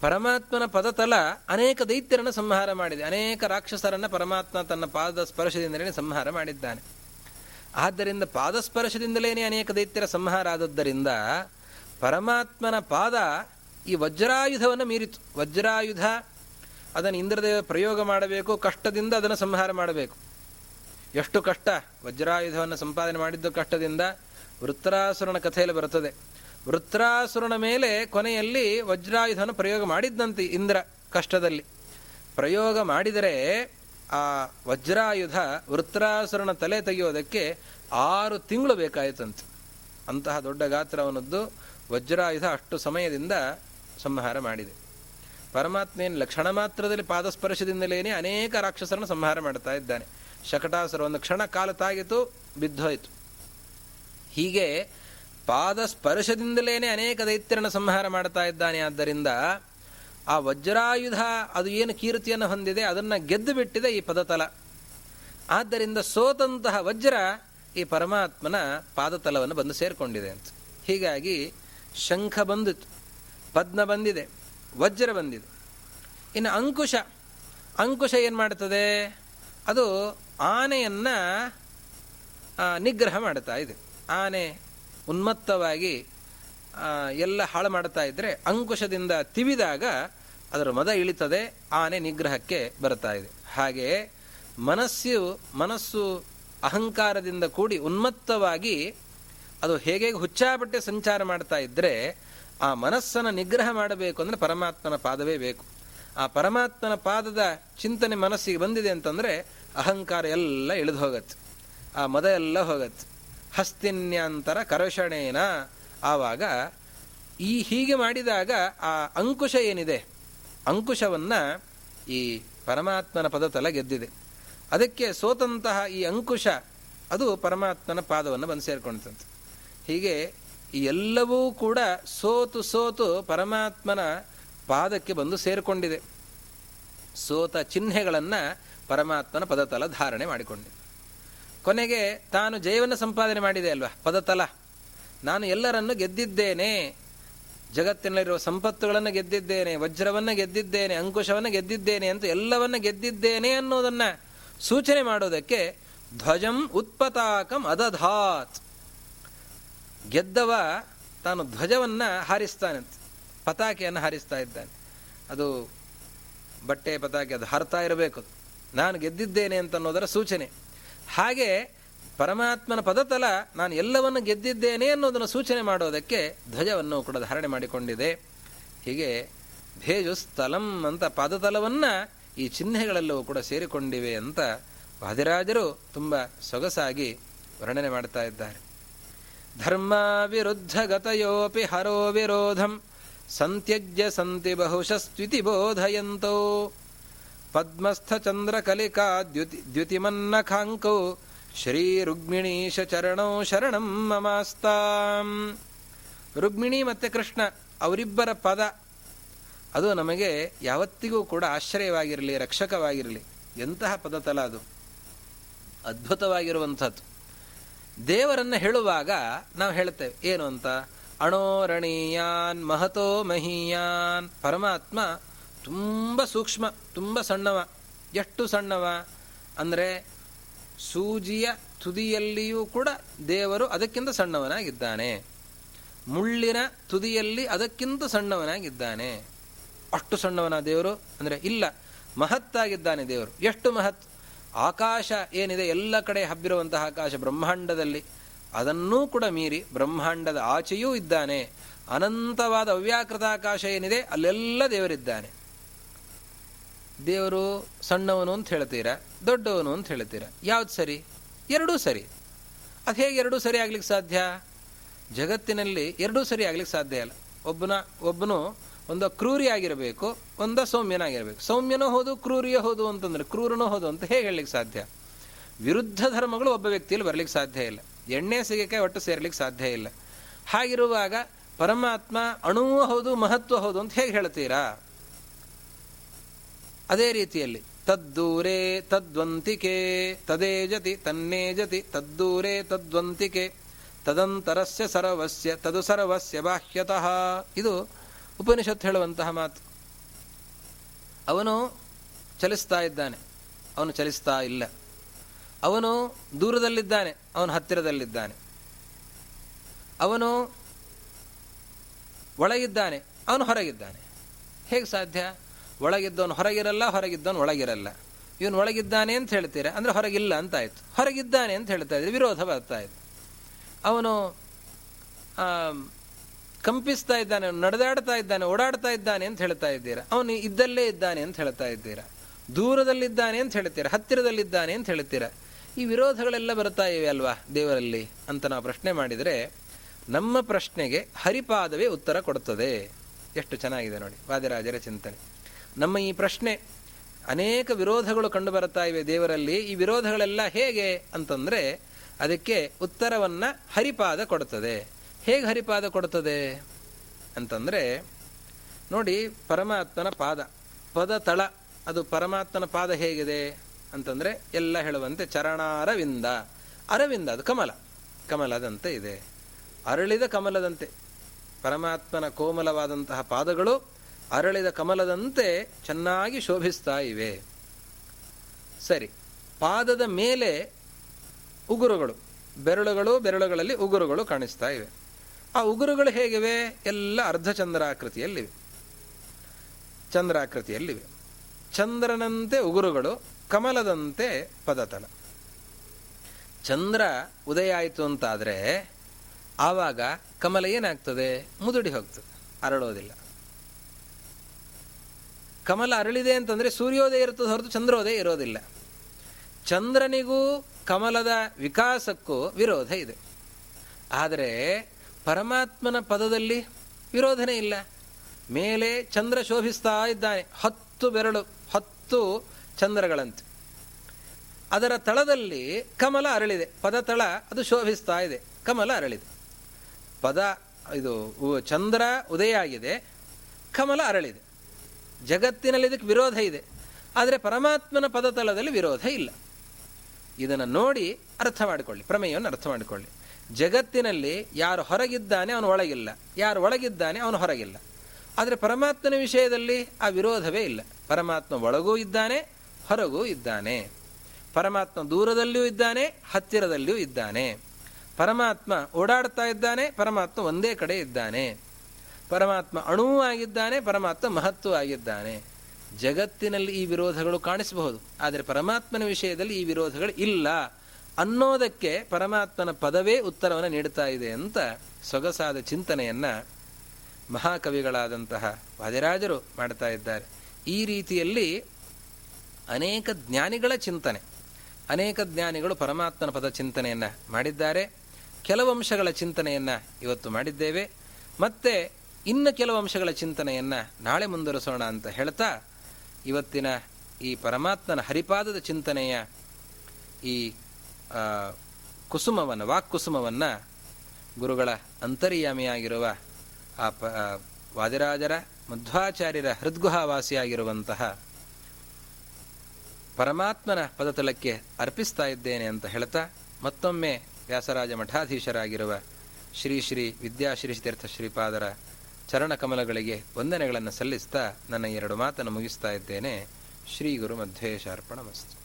ಪರಮಾತ್ಮನ ಪದತಲ ಅನೇಕ ದೈತ್ಯರನ್ನು ಸಂಹಾರ ಮಾಡಿದೆ. ಅನೇಕ ರಾಕ್ಷಸರನ್ನು ಪರಮಾತ್ಮ ತನ್ನ ಪಾದ ಸ್ಪರ್ಶದಿಂದಲೇ ಸಂಹಾರ ಮಾಡಿದ್ದಾನೆ. ಆದ್ದರಿಂದ ಪಾದಸ್ಪರ್ಶದಿಂದಲೇ ಅನೇಕ ದೈತ್ಯರ ಸಂಹಾರ ಆದದ್ದರಿಂದ ಪರಮಾತ್ಮನ ಪಾದ ಈ ವಜ್ರಾಯುಧವನ್ನು ಮೀರಿತು. ವಜ್ರಾಯುಧ ಅದನ್ನು ಇಂದ್ರದೇವ ಪ್ರಯೋಗ ಮಾಡಬೇಕು, ಕಷ್ಟದಿಂದ ಅದನ್ನು ಸಂಹಾರ ಮಾಡಬೇಕು. ಎಷ್ಟು ಕಷ್ಟ, ವಜ್ರಾಯುಧವನ್ನು ಸಂಪಾದನೆ ಮಾಡಿದ್ದು ಕಷ್ಟದಿಂದ ವೃತ್ರಾಸುರನ ಕಥೆಯಲ್ಲಿ ಬರುತ್ತದೆ. ವೃತ್ರಾಸುರನ ಮೇಲೆ ಕೊನೆಯಲ್ಲಿ ವಜ್ರಾಯುಧನ ಪ್ರಯೋಗ ಮಾಡಿದ್ದಂತೆ ಇಂದ್ರ ಕಷ್ಟದಲ್ಲಿ. ಪ್ರಯೋಗ ಮಾಡಿದರೆ ಆ ವಜ್ರಾಯುಧ ವೃತ್ರಾಸುರನ ತಲೆ ತೆಗೆಯೋದಕ್ಕೆ ಆರು ತಿಂಗಳು ಬೇಕಾಯಿತಂತೆ. ಅಂತಹ ದೊಡ್ಡ ಗಾತ್ರವನದ್ದು ವಜ್ರಾಯುಧ ಅಷ್ಟು ಸಮಯದಿಂದ ಸಂಹಾರ ಮಾಡಿದೆ. ಪರಮಾತ್ಮೆಯನ್ನು ಕ್ಷಣ ಮಾತ್ರದಲ್ಲಿ ಪಾದಸ್ಪರ್ಶದಿಂದಲೇನೆ ಅನೇಕ ರಾಕ್ಷಸರನ್ನು ಸಂಹಾರ ಮಾಡ್ತಾ ಇದ್ದಾನೆ. ಶಕಟಾಸುರ ಒಂದು ಕ್ಷಣ ಕಾಲ ತಾಗಿತು, ಬಿದ್ದೋಯಿತು. ಹೀಗೆ ಪಾದ ಸ್ಪರ್ಶದಿಂದಲೇನೆ ಅನೇಕ ದೈತ್ಯರನ್ನು ಸಂಹಾರ ಮಾಡ್ತಾ ಇದ್ದಾನೆ. ಆದ್ದರಿಂದ ಆ ವಜ್ರಾಯುಧ ಅದು ಏನು ಕೀರ್ತಿಯನ್ನು ಹೊಂದಿದೆ, ಅದನ್ನು ಗೆದ್ದು ಬಿಟ್ಟಿದೆ ಈ ಪದತಲ. ಆದ್ದರಿಂದ ಸೋತಂತಹ ವಜ್ರ ಈ ಪರಮಾತ್ಮನ ಪಾದತಲವನ್ನು ಬಂದು ಸೇರಿಕೊಂಡಿದೆ ಅಂತ. ಹೀಗಾಗಿ ಶಂಖ ಬಂದಿತು, ಪದ್ಮ ಬಂದಿದೆ, ವಜ್ರ ಬಂದಿದೆ. ಇನ್ನು ಅಂಕುಶ ಅಂಕುಶ ಏನು ಮಾಡ್ತದೆ? ಅದು ಆನೆಯನ್ನು ನಿಗ್ರಹ ಮಾಡ್ತಾ ಇದೆ. ಆನೆ ಉನ್ಮತ್ತವಾಗಿ ಎಲ್ಲ ಹಾಳು ಮಾಡ್ತಾ ಇದ್ದರೆ ಅಂಕುಶದಿಂದ ತಿವಿದಾಗ ಅದರ ಮದ ಇಳಿತದೆ, ಆನೆ ನಿಗ್ರಹಕ್ಕೆ ಬರ್ತಾ ಇದೆ. ಹಾಗೆ ಮನಸ್ಸು ಮನಸ್ಸು ಅಹಂಕಾರದಿಂದ ಕೂಡಿ ಉನ್ಮತ್ತವಾಗಿ ಅದು ಹೇಗೆ ಹುಚ್ಚಾಬಟ್ಟೆ ಸಂಚಾರ ಮಾಡ್ತಾ ಇದ್ದರೆ ಆ ಮನಸ್ಸನ್ನು ನಿಗ್ರಹ ಮಾಡಬೇಕು ಅಂದ್ರೆ ಪರಮಾತ್ಮನ ಪಾದವೇ ಬೇಕು. ಆ ಪರಮಾತ್ಮನ ಪಾದದ ಚಿಂತನೆ ಮನಸ್ಸಿಗೆ ಬಂದಿದೆ ಅಂತಂದ್ರೆ ಅಹಂಕಾರ ಎಲ್ಲ ಇಳಿದು ಹೋಗತ್ತೆ. ಆ ಮದ ಎಲ್ಲ ಹೋಗತ್ತೆ. ಹಸ್ತಿನ್ಯಾಂತರ ಕರಷಣೇನ ಆವಾಗ ಈ ಹೀಗೆ ಮಾಡಿದಾಗ ಆ ಅಂಕುಶ ಏನಿದೆ? ಅಂಕುಶವನ್ನು ಈ ಪರಮಾತ್ಮನ ಪದತಲ ಗೆದ್ದಿದೆ. ಅದಕ್ಕೆ ಸೋತಂತಹ ಈ ಅಂಕುಶ ಅದು ಪರಮಾತ್ಮನ ಪಾದವನ್ನು ಬಂದು ಸೇರಿಕೊಂಡಂತೆ ಹೀಗೆ ಈ ಎಲ್ಲವೂ ಕೂಡ ಸೋತು ಸೋತು ಪರಮಾತ್ಮನ ಪಾದಕ್ಕೆ ಬಂದು ಸೇರಿಕೊಂಡಿದೆ. ಸೋತ ಚಿಹ್ನೆಗಳನ್ನು ಪರಮಾತ್ಮನ ಪದತಲ ಧಾರಣೆ ಮಾಡಿಕೊಂಡಿದೆ. ಕೊನೆಗೆ ತಾನು ಜಯವನ್ನು ಸಂಪಾದನೆ ಮಾಡಿದೆ ಅಲ್ವಾ? ಪದತಲ. ನಾನು ಎಲ್ಲರನ್ನು ಗೆದ್ದಿದ್ದೇನೆ. ಜಗತ್ತಿನಲ್ಲಿರುವ ಸಂಪತ್ತುಗಳನ್ನು ಗೆದ್ದಿದ್ದೇನೆ, ವಜ್ರವನ್ನು ಗೆದ್ದಿದ್ದೇನೆ, ಅಂಕುಶವನ್ನು ಗೆದ್ದಿದ್ದೇನೆ ಅಂತ ಎಲ್ಲವನ್ನ ಗೆದ್ದಿದ್ದೇನೆ ಅನ್ನೋದನ್ನು ಸೂಚನೆ ಮಾಡೋದಕ್ಕೆ ಧ್ವಜಂ ಉತ್ಪತಾಕಂ ಅದಧಾತ್. ಗೆದ್ದವ ತಾನು ಧ್ವಜವನ್ನ ಹಾರಿಸ್ತಾನಂತೆ, ಪತಾಕೆಯನ್ನು ಹಾರಿಸ್ತಾ ಇದ್ದಾನೆ. ಅದು ಬಟ್ಟೆ ಪತಾಕೆ, ಅದು ಹಾರ್ತಾ ಇರಬೇಕು. ನಾನು ಗೆದ್ದಿದ್ದೇನೆ ಅಂತ ಅನ್ನೋದರ ಸೂಚನೆ. ಹಾಗೆ ಪರಮಾತ್ಮನ ಪದತಲ ನಾನು ಎಲ್ಲವನ್ನು ಗೆದ್ದಿದ್ದೇನೆ ಅನ್ನೋದನ್ನು ಸೂಚನೆ ಮಾಡೋದಕ್ಕೆ ಧ್ವಜವನ್ನು ಕೂಡ ಧಾರಣೆ ಮಾಡಿಕೊಂಡಿದೆ. ಹೀಗೆ ಭೇಜು ಸ್ಥಲಂ ಅಂತ ಪದತಲವನ್ನು ಈ ಚಿಹ್ನೆಗಳೆಲ್ಲವೂ ಕೂಡ ಸೇರಿಕೊಂಡಿವೆ ಅಂತ ವಾದಿರಾಜರು ತುಂಬ ಸೊಗಸಾಗಿ ವರ್ಣನೆ ಮಾಡ್ತಾ ಇದ್ದಾರೆ. ಧರ್ಮ ವಿರುದ್ಧ ಗತಯೋಪಿ ಹರೋ ವಿರೋಧಂ, ಸಂತ್ಯಜ್ಯ ಸಂತಿ ಬಹುಶಸ್ತ್ವಿತಿ ಬೋಧಯಂತೋ. ಪದ್ಮಸ್ಥ ಚಂದ್ರ ಕಲಿಕಾ ದ್ಯುತಿ ದ್ಯುತಿಮನ್ನಖಾಂಕೌ ಶ್ರೀ ರುಗ್ಮಿಣೀಶ ಚರಣೋ ಶರಣಂ ಮಮಾಸ್ತಾಂ ರುಗ್ಮಿಣಿ ಮತ್ತೆ ಕೃಷ್ಣ ಅವರಿಬ್ಬರ ಪದ, ಅದು ನಮಗೆ ಯಾವತ್ತಿಗೂ ಕೂಡ ಆಶ್ರಯವಾಗಿರಲಿ, ರಕ್ಷಕವಾಗಿರಲಿ, ಎಂತಹ ಪದತಲ ಅದು? ಅದ್ಭುತವಾಗಿರುವಂಥದ್ದು. ದೇವರನ್ನು ಹೇಳುವಾಗ ನಾವು ಹೇಳ್ತೇವೆ ಏನು ಅಂತ? ಅಣೋರಣೀಯಾನ್ ಮಹತೋ ಮಹೀಯಾನ್, ಪರಮಾತ್ಮ ತುಂಬ ಸೂಕ್ಷ್ಮ, ತುಂಬ ಸಣ್ಣವ. ಎಷ್ಟು ಸಣ್ಣವ ಅಂದರೆ ಸೂಜಿಯ ತುದಿಯಲ್ಲಿಯೂ ಕೂಡ ದೇವರು ಅದಕ್ಕಿಂತ ಸಣ್ಣವನಾಗಿದ್ದಾನೆ. ಮುಳ್ಳಿನ ತುದಿಯಲ್ಲಿ ಅದಕ್ಕಿಂತ ಸಣ್ಣವನಾಗಿದ್ದಾನೆ. ಅಷ್ಟು ಸಣ್ಣವನ ದೇವರು ಅಂದರೆ ಇಲ್ಲ, ಮಹತ್ತಾಗಿದ್ದಾನೆ ದೇವರು. ಎಷ್ಟು ಮಹತ್? ಆಕಾಶ ಏನಿದೆ, ಎಲ್ಲ ಕಡೆ ಹಬ್ಬಿರುವಂತಹ ಆಕಾಶ ಬ್ರಹ್ಮಾಂಡದಲ್ಲಿ. ಅದನ್ನೂ ಕೂಡ ಮೀರಿ ಬ್ರಹ್ಮಾಂಡದ ಆಚೆಯೂ ಇದ್ದಾನೆ. ಅನಂತವಾದ ಅವ್ಯಾಕೃತ ಆಕಾಶ ಏನಿದೆ, ಅಲ್ಲೆಲ್ಲ ದೇವರಿದ್ದಾನೆ. ದೇವರು ಸಣ್ಣವನು ಅಂತ ಹೇಳ್ತೀರಾ? ದೊಡ್ಡವನು ಅಂತ ಹೇಳ್ತೀರಾ? ಯಾವ್ದು ಸರಿ? ಎರಡೂ ಸರಿ. ಅದು ಹೇಗೆ ಎರಡೂ ಸರಿ ಆಗ್ಲಿಕ್ಕೆ ಸಾಧ್ಯ? ಜಗತ್ತಿನಲ್ಲಿ ಎರಡೂ ಸರಿ ಆಗ್ಲಿಕ್ಕೆ ಸಾಧ್ಯ ಇಲ್ಲ. ಒಬ್ಬನ, ಒಬ್ಬನು ಒಂದು ಕ್ರೂರಿ ಆಗಿರಬೇಕು, ಒಂದ ಸೌಮ್ಯನಾಗಿರಬೇಕು ಸೌಮ್ಯನೂ ಹೌದು, ಕ್ರೂರಿಯೋ ಹೌದು ಅಂತಂದ್ರೆ ಕ್ರೂರನೂ ಹೌದು ಅಂತ ಹೇಗೆ ಹೇಳಲಿಕ್ಕೆ ಸಾಧ್ಯ? ವಿರುದ್ಧ ಧರ್ಮಗಳು ಒಬ್ಬ ವ್ಯಕ್ತಿಯಲ್ಲಿ ಬರಲಿಕ್ಕೆ ಸಾಧ್ಯ ಇಲ್ಲ. ಎಣ್ಣೆ ಸಿಗಕ್ಕೆ ಒಟ್ಟು ಸೇರ್ಲಿಕ್ಕೆ ಸಾಧ್ಯ ಇಲ್ಲ. ಹಾಗಿರುವಾಗ ಪರಮಾತ್ಮ ಅಣುವೂ ಹೌದು, ಮಹತ್ವ ಹೌದು ಅಂತ ಹೇಗೆ ಹೇಳ್ತೀರಾ? ಅದೇ ರೀತಿಯಲ್ಲಿ, ತದ್ದೂರೇ ತದ್ವಂತಿಕೆ, ತದೇ ಜತಿ ತನ್ನೇ ಜತಿ, ತದ್ದೂರೇ ತದ್ವಂತಿಕೆ, ತದಂತರಸ್ಯ ಸರ್ವಸ್ಯ, ತದು ಸರ್ವಸ್ಯ ಬಾಹ್ಯತಃ. ಇದು ಉಪನಿಷತ್ ಹೇಳುವಂತಹ ಮಾತು. ಅವನು ಚಲಿಸ್ತಾ ಇದ್ದಾನೆ, ಅವನು ಚಲಿಸ್ತಾ ಇಲ್ಲ. ಅವನು ದೂರದಲ್ಲಿದ್ದಾನೆ, ಅವನು ಹತ್ತಿರದಲ್ಲಿದ್ದಾನೆ. ಅವನು ಒಳಗಿದ್ದಾನೆ, ಅವನು ಹೊರಗಿದ್ದಾನೆ. ಹೇಗೆ ಸಾಧ್ಯ? ಒಳಗಿದ್ದವನು ಹೊರಗಿರಲ್ಲ, ಹೊರಗಿದ್ದವನು ಒಳಗಿರಲ್ಲ. ಇವನು ಒಳಗಿದ್ದಾನೆ ಅಂತ ಹೇಳ್ತೀರ? ಅಂದರೆ ಹೊರಗಿಲ್ಲ ಅಂತ ಆಯ್ತು. ಹೊರಗಿದ್ದಾನೆ ಅಂತ ಹೇಳ್ತಾ ಇದ್ರೆ. ವಿರೋಧ ಬರ್ತಾ ಇದೆ ಅವನು ಕಂಪಿಸ್ತಾ ಇದ್ದಾನೆ, ನಡೆದಾಡ್ತಾ ಇದ್ದಾನೆ, ಓಡಾಡ್ತಾ ಇದ್ದಾನೆ ಅಂತ ಹೇಳ್ತಾ ಇದ್ದೀರಾ? ಅವನು ಇದ್ದಲ್ಲೇ ಇದ್ದಾನೆ ಅಂತ ಹೇಳ್ತಾ ಇದ್ದೀರಾ? ದೂರದಲ್ಲಿದ್ದಾನೆ ಅಂತ ಹೇಳ್ತೀರಾ? ಹತ್ತಿರದಲ್ಲಿದ್ದಾನೆ ಅಂತ ಹೇಳ್ತೀರಾ? ಈ ವಿರೋಧಗಳೆಲ್ಲ ಬರ್ತಾ ಇವೆ ಅಲ್ವಾ ದೇವರಲ್ಲಿ? ಅಂತ ನಾವು ಪ್ರಶ್ನೆ ಮಾಡಿದರೆ, ನಮ್ಮ ಪ್ರಶ್ನೆಗೆ ಹರಿಪಾದವೇ ಉತ್ತರ ಕೊಡುತ್ತದೆ ಎಷ್ಟು ಚೆನ್ನಾಗಿದೆ ನೋಡಿ, ವಾದಿರಾಜರ ಚಿಂತನೆ. ನಮ್ಮ ಈ ಪ್ರಶ್ನೆ, ಅನೇಕ ವಿರೋಧಗಳು ಕಂಡು ಬರ್ತಾ ಇವೆ ದೇವರಲ್ಲಿ, ಈ ವಿರೋಧಗಳೆಲ್ಲ ಹೇಗೆ ಅಂತಂದರೆ, ಅದಕ್ಕೆ ಉತ್ತರವನ್ನು ಹರಿಪಾದ ಕೊಡುತ್ತದೆ. ಹೇಗೆ ಹರಿಪಾದ ಕೊಡುತ್ತದೆ ಅಂತಂದರೆ, ನೋಡಿ ಪರಮಾತ್ಮನ ಪಾದ, ಪದ ತಳ, ಅದು ಪರಮಾತ್ಮನ ಪಾದ ಹೇಗಿದೆ ಅಂತಂದರೆ, ಎಲ್ಲ ಹೇಳುವಂತೆ ಚರಣಾರವಿಂದ, ಅರವಿಂದ ಅದು ಕಮಲ, ಕಮಲದಂತೆ ಇದೆ. ಅರಳಿದ ಕಮಲದಂತೆ, ಪರಮಾತ್ಮನ ಕೋಮಲವಾದಂತಹ ಪಾದಗಳು ಅರಳಿದ ಕಮಲದಂತೆ ಚೆನ್ನಾಗಿ ಶೋಭಿಸ್ತಾ ಇವೆ. ಸರಿ, ಪಾದದ ಮೇಲೆ ಉಗುರುಗಳು, ಬೆರಳುಗಳು, ಬೆರಳುಗಳಲ್ಲಿ ಉಗುರುಗಳು ಕಾಣಿಸ್ತಾ ಇವೆ. ಆ ಉಗುರುಗಳು ಹೇಗಿವೆ? ಎಲ್ಲ ಅರ್ಧ ಚಂದ್ರಾಕೃತಿಯಲ್ಲಿವೆ. ಚಂದ್ರನಂತೆ ಉಗುರುಗಳು, ಕಮಲದಂತೆ ಪದತಳ ಚಂದ್ರ ಉದಯ ಆಯಿತು ಅಂತಾದರೆ ಆವಾಗ ಕಮಲ ಏನಾಗ್ತದೆ? ಮುದುಡಿ ಹೋಗ್ತದೆ. ಅರಳೋದಿಲ್ಲ. ಕಮಲ ಅರಳಿದೆ ಅಂತಂದರೆ ಸೂರ್ಯೋದಯ ಇರ್ತದೆ ಹೊರತು ಚಂದ್ರೋದಯ ಇರೋದಿಲ್ಲ. ಚಂದ್ರನಿಗೂ ಕಮಲದ ವಿಕಾಸಕ್ಕೂ ವಿರೋಧ ಇದೆ. ಆದರೆ ಪರಮಾತ್ಮನ ಪದದಲ್ಲಿ ವಿರೋಧನೇ ಇಲ್ಲ. ಮೇಲೆ ಚಂದ್ರ ಶೋಭಿಸ್ತಾ ಇದ್ದಾನೆ. ಹತ್ತು ಬೆರಳು, ಹತ್ತು ಚಂದ್ರಗಳಂತೆ. ಅದರ ತಳದಲ್ಲಿ ಕಮಲ ಅರಳಿದೆ. ಪದ ತಳ, ಅದು ಶೋಭಿಸ್ತಾ ಇದೆ. ಕಮಲ ಅರಳಿದೆ. ಪದ, ಇದು ಚಂದ್ರ ಉದಯ ಆಗಿದೆ. ಕಮಲ ಅರಳಿದೆ. ಜಗತ್ತಿನಲ್ಲಿ ಇದಕ್ಕೆ ವಿರೋಧ ಇದೆ. ಆದರೆ ಪರಮಾತ್ಮನ ಪದತಲದಲ್ಲಿ ವಿರೋಧ ಇಲ್ಲ. ಇದನ್ನು ನೋಡಿ ಅರ್ಥ ಮಾಡಿಕೊಳ್ಳಿ ಪ್ರಮೇಯವನ್ನು ಅರ್ಥ ಮಾಡಿಕೊಳ್ಳಿ ಜಗತ್ತಿನಲ್ಲಿ ಯಾರು ಹೊರಗಿದ್ದಾನೆ ಅವನು ಒಳಗಿಲ್ಲ. ಯಾರು ಒಳಗಿದ್ದಾನೆ ಅವನು ಹೊರಗಿಲ್ಲ. ಆದರೆ ಪರಮಾತ್ಮನ ವಿಷಯದಲ್ಲಿ ಆ ವಿರೋಧವೇ ಇಲ್ಲ. ಪರಮಾತ್ಮ ಒಳಗೂ ಇದ್ದಾನೆ, ಹೊರಗೂ ಇದ್ದಾನೆ. ಪರಮಾತ್ಮ ದೂರದಲ್ಲಿಯೂ ಇದ್ದಾನೆ, ಹತ್ತಿರದಲ್ಲಿಯೂ ಇದ್ದಾನೆ. ಪರಮಾತ್ಮ ಓಡಾಡ್ತಾ ಇದ್ದಾನೆ, ಪರಮಾತ್ಮ ಒಂದೇ ಕಡೆ ಇದ್ದಾನೆ. ಪರಮಾತ್ಮ ಅಣುವೂ ಆಗಿದ್ದಾನೆ, ಪರಮಾತ್ಮ ಮಹತ್ವ ಆಗಿದ್ದಾನೆ. ಜಗತ್ತಿನಲ್ಲಿ ಈ ವಿರೋಧಗಳು ಕಾಣಿಸಬಹುದು, ಆದರೆ ಪರಮಾತ್ಮನ ವಿಷಯದಲ್ಲಿ ಈ ವಿರೋಧಗಳು ಇಲ್ಲ. ಅನ್ನೋದಕ್ಕೆ ಪರಮಾತ್ಮನ ಪದವೇ ಉತ್ತರವನ್ನು ನೀಡುತ್ತಾ ಇದೆ ಅಂತ ಸೊಗಸಾದ ಚಿಂತನೆಯನ್ನು ಮಹಾಕವಿಗಳಾದಂತಹ ವಾದಿರಾಜರು ಮಾಡ್ತಾ ಇದ್ದಾರೆ. ಈ ರೀತಿಯಲ್ಲಿ ಅನೇಕ ಜ್ಞಾನಿಗಳ ಚಿಂತನೆ, ಅನೇಕ ಜ್ಞಾನಿಗಳು ಪರಮಾತ್ಮನ ಪದ ಚಿಂತನೆಯನ್ನು ಮಾಡಿದ್ದಾರೆ. ಕೆಲವಂಶಗಳ ಚಿಂತನೆಯನ್ನು ಇವತ್ತು ಮಾಡಿದ್ದೇವೆ. ಮತ್ತೆ ಇನ್ನು ಕೆಲವು ಅಂಶಗಳ ಚಿಂತನೆಯನ್ನ ನಾಳೆ ಮುಂದುವರಿಸೋಣ ಅಂತ ಹೇಳ್ತಾ ಇವತ್ತಿನ ಈ ಪರಮಾತ್ಮನ ಹರಿಪಾದದ ಚಿಂತನೆಯ ಈ ಕುಸುಮವನ್ನು, ವಾಕ್ಕುಸುಮವನ್ನು ಗುರುಗಳ ಅಂತರ್ಯಾಮಿಯಾಗಿರುವ ಆ ಪ ವಾದಿರಾಜರ, ಮಧ್ವಾಚಾರ್ಯರ ಹೃದ್ಗುಹಾವಾಸಿಯಾಗಿರುವಂತಹ ಪರಮಾತ್ಮನ ಪದತಲಕ್ಕೆ ಅರ್ಪಿಸ್ತಾ ಇದ್ದೇನೆ ಅಂತ ಹೇಳ್ತಾ ಮತ್ತೊಮ್ಮೆ ವ್ಯಾಸರಾಜ ಮಠಾಧೀಶರಾಗಿರುವ ಶ್ರೀ ಶ್ರೀ ವಿದ್ಯಾಶ್ರೀ ತೀರ್ಥ ಶ್ರೀಪಾದರ ಚರಣ ಕಮಲಗಳಿಗೆ ವಂದನೆಗಳನ್ನು ಸಲ್ಲಿಸ್ತಾ ನನ್ನ ಎರಡು ಮಾತನ್ನು ಮುಗಿಸ್ತಾ ಇದ್ದೇನೆ. ಶ್ರೀ ಗುರು ಮಧ್ವೇಶಾರ್ಪಣ ಮಸ್ತು.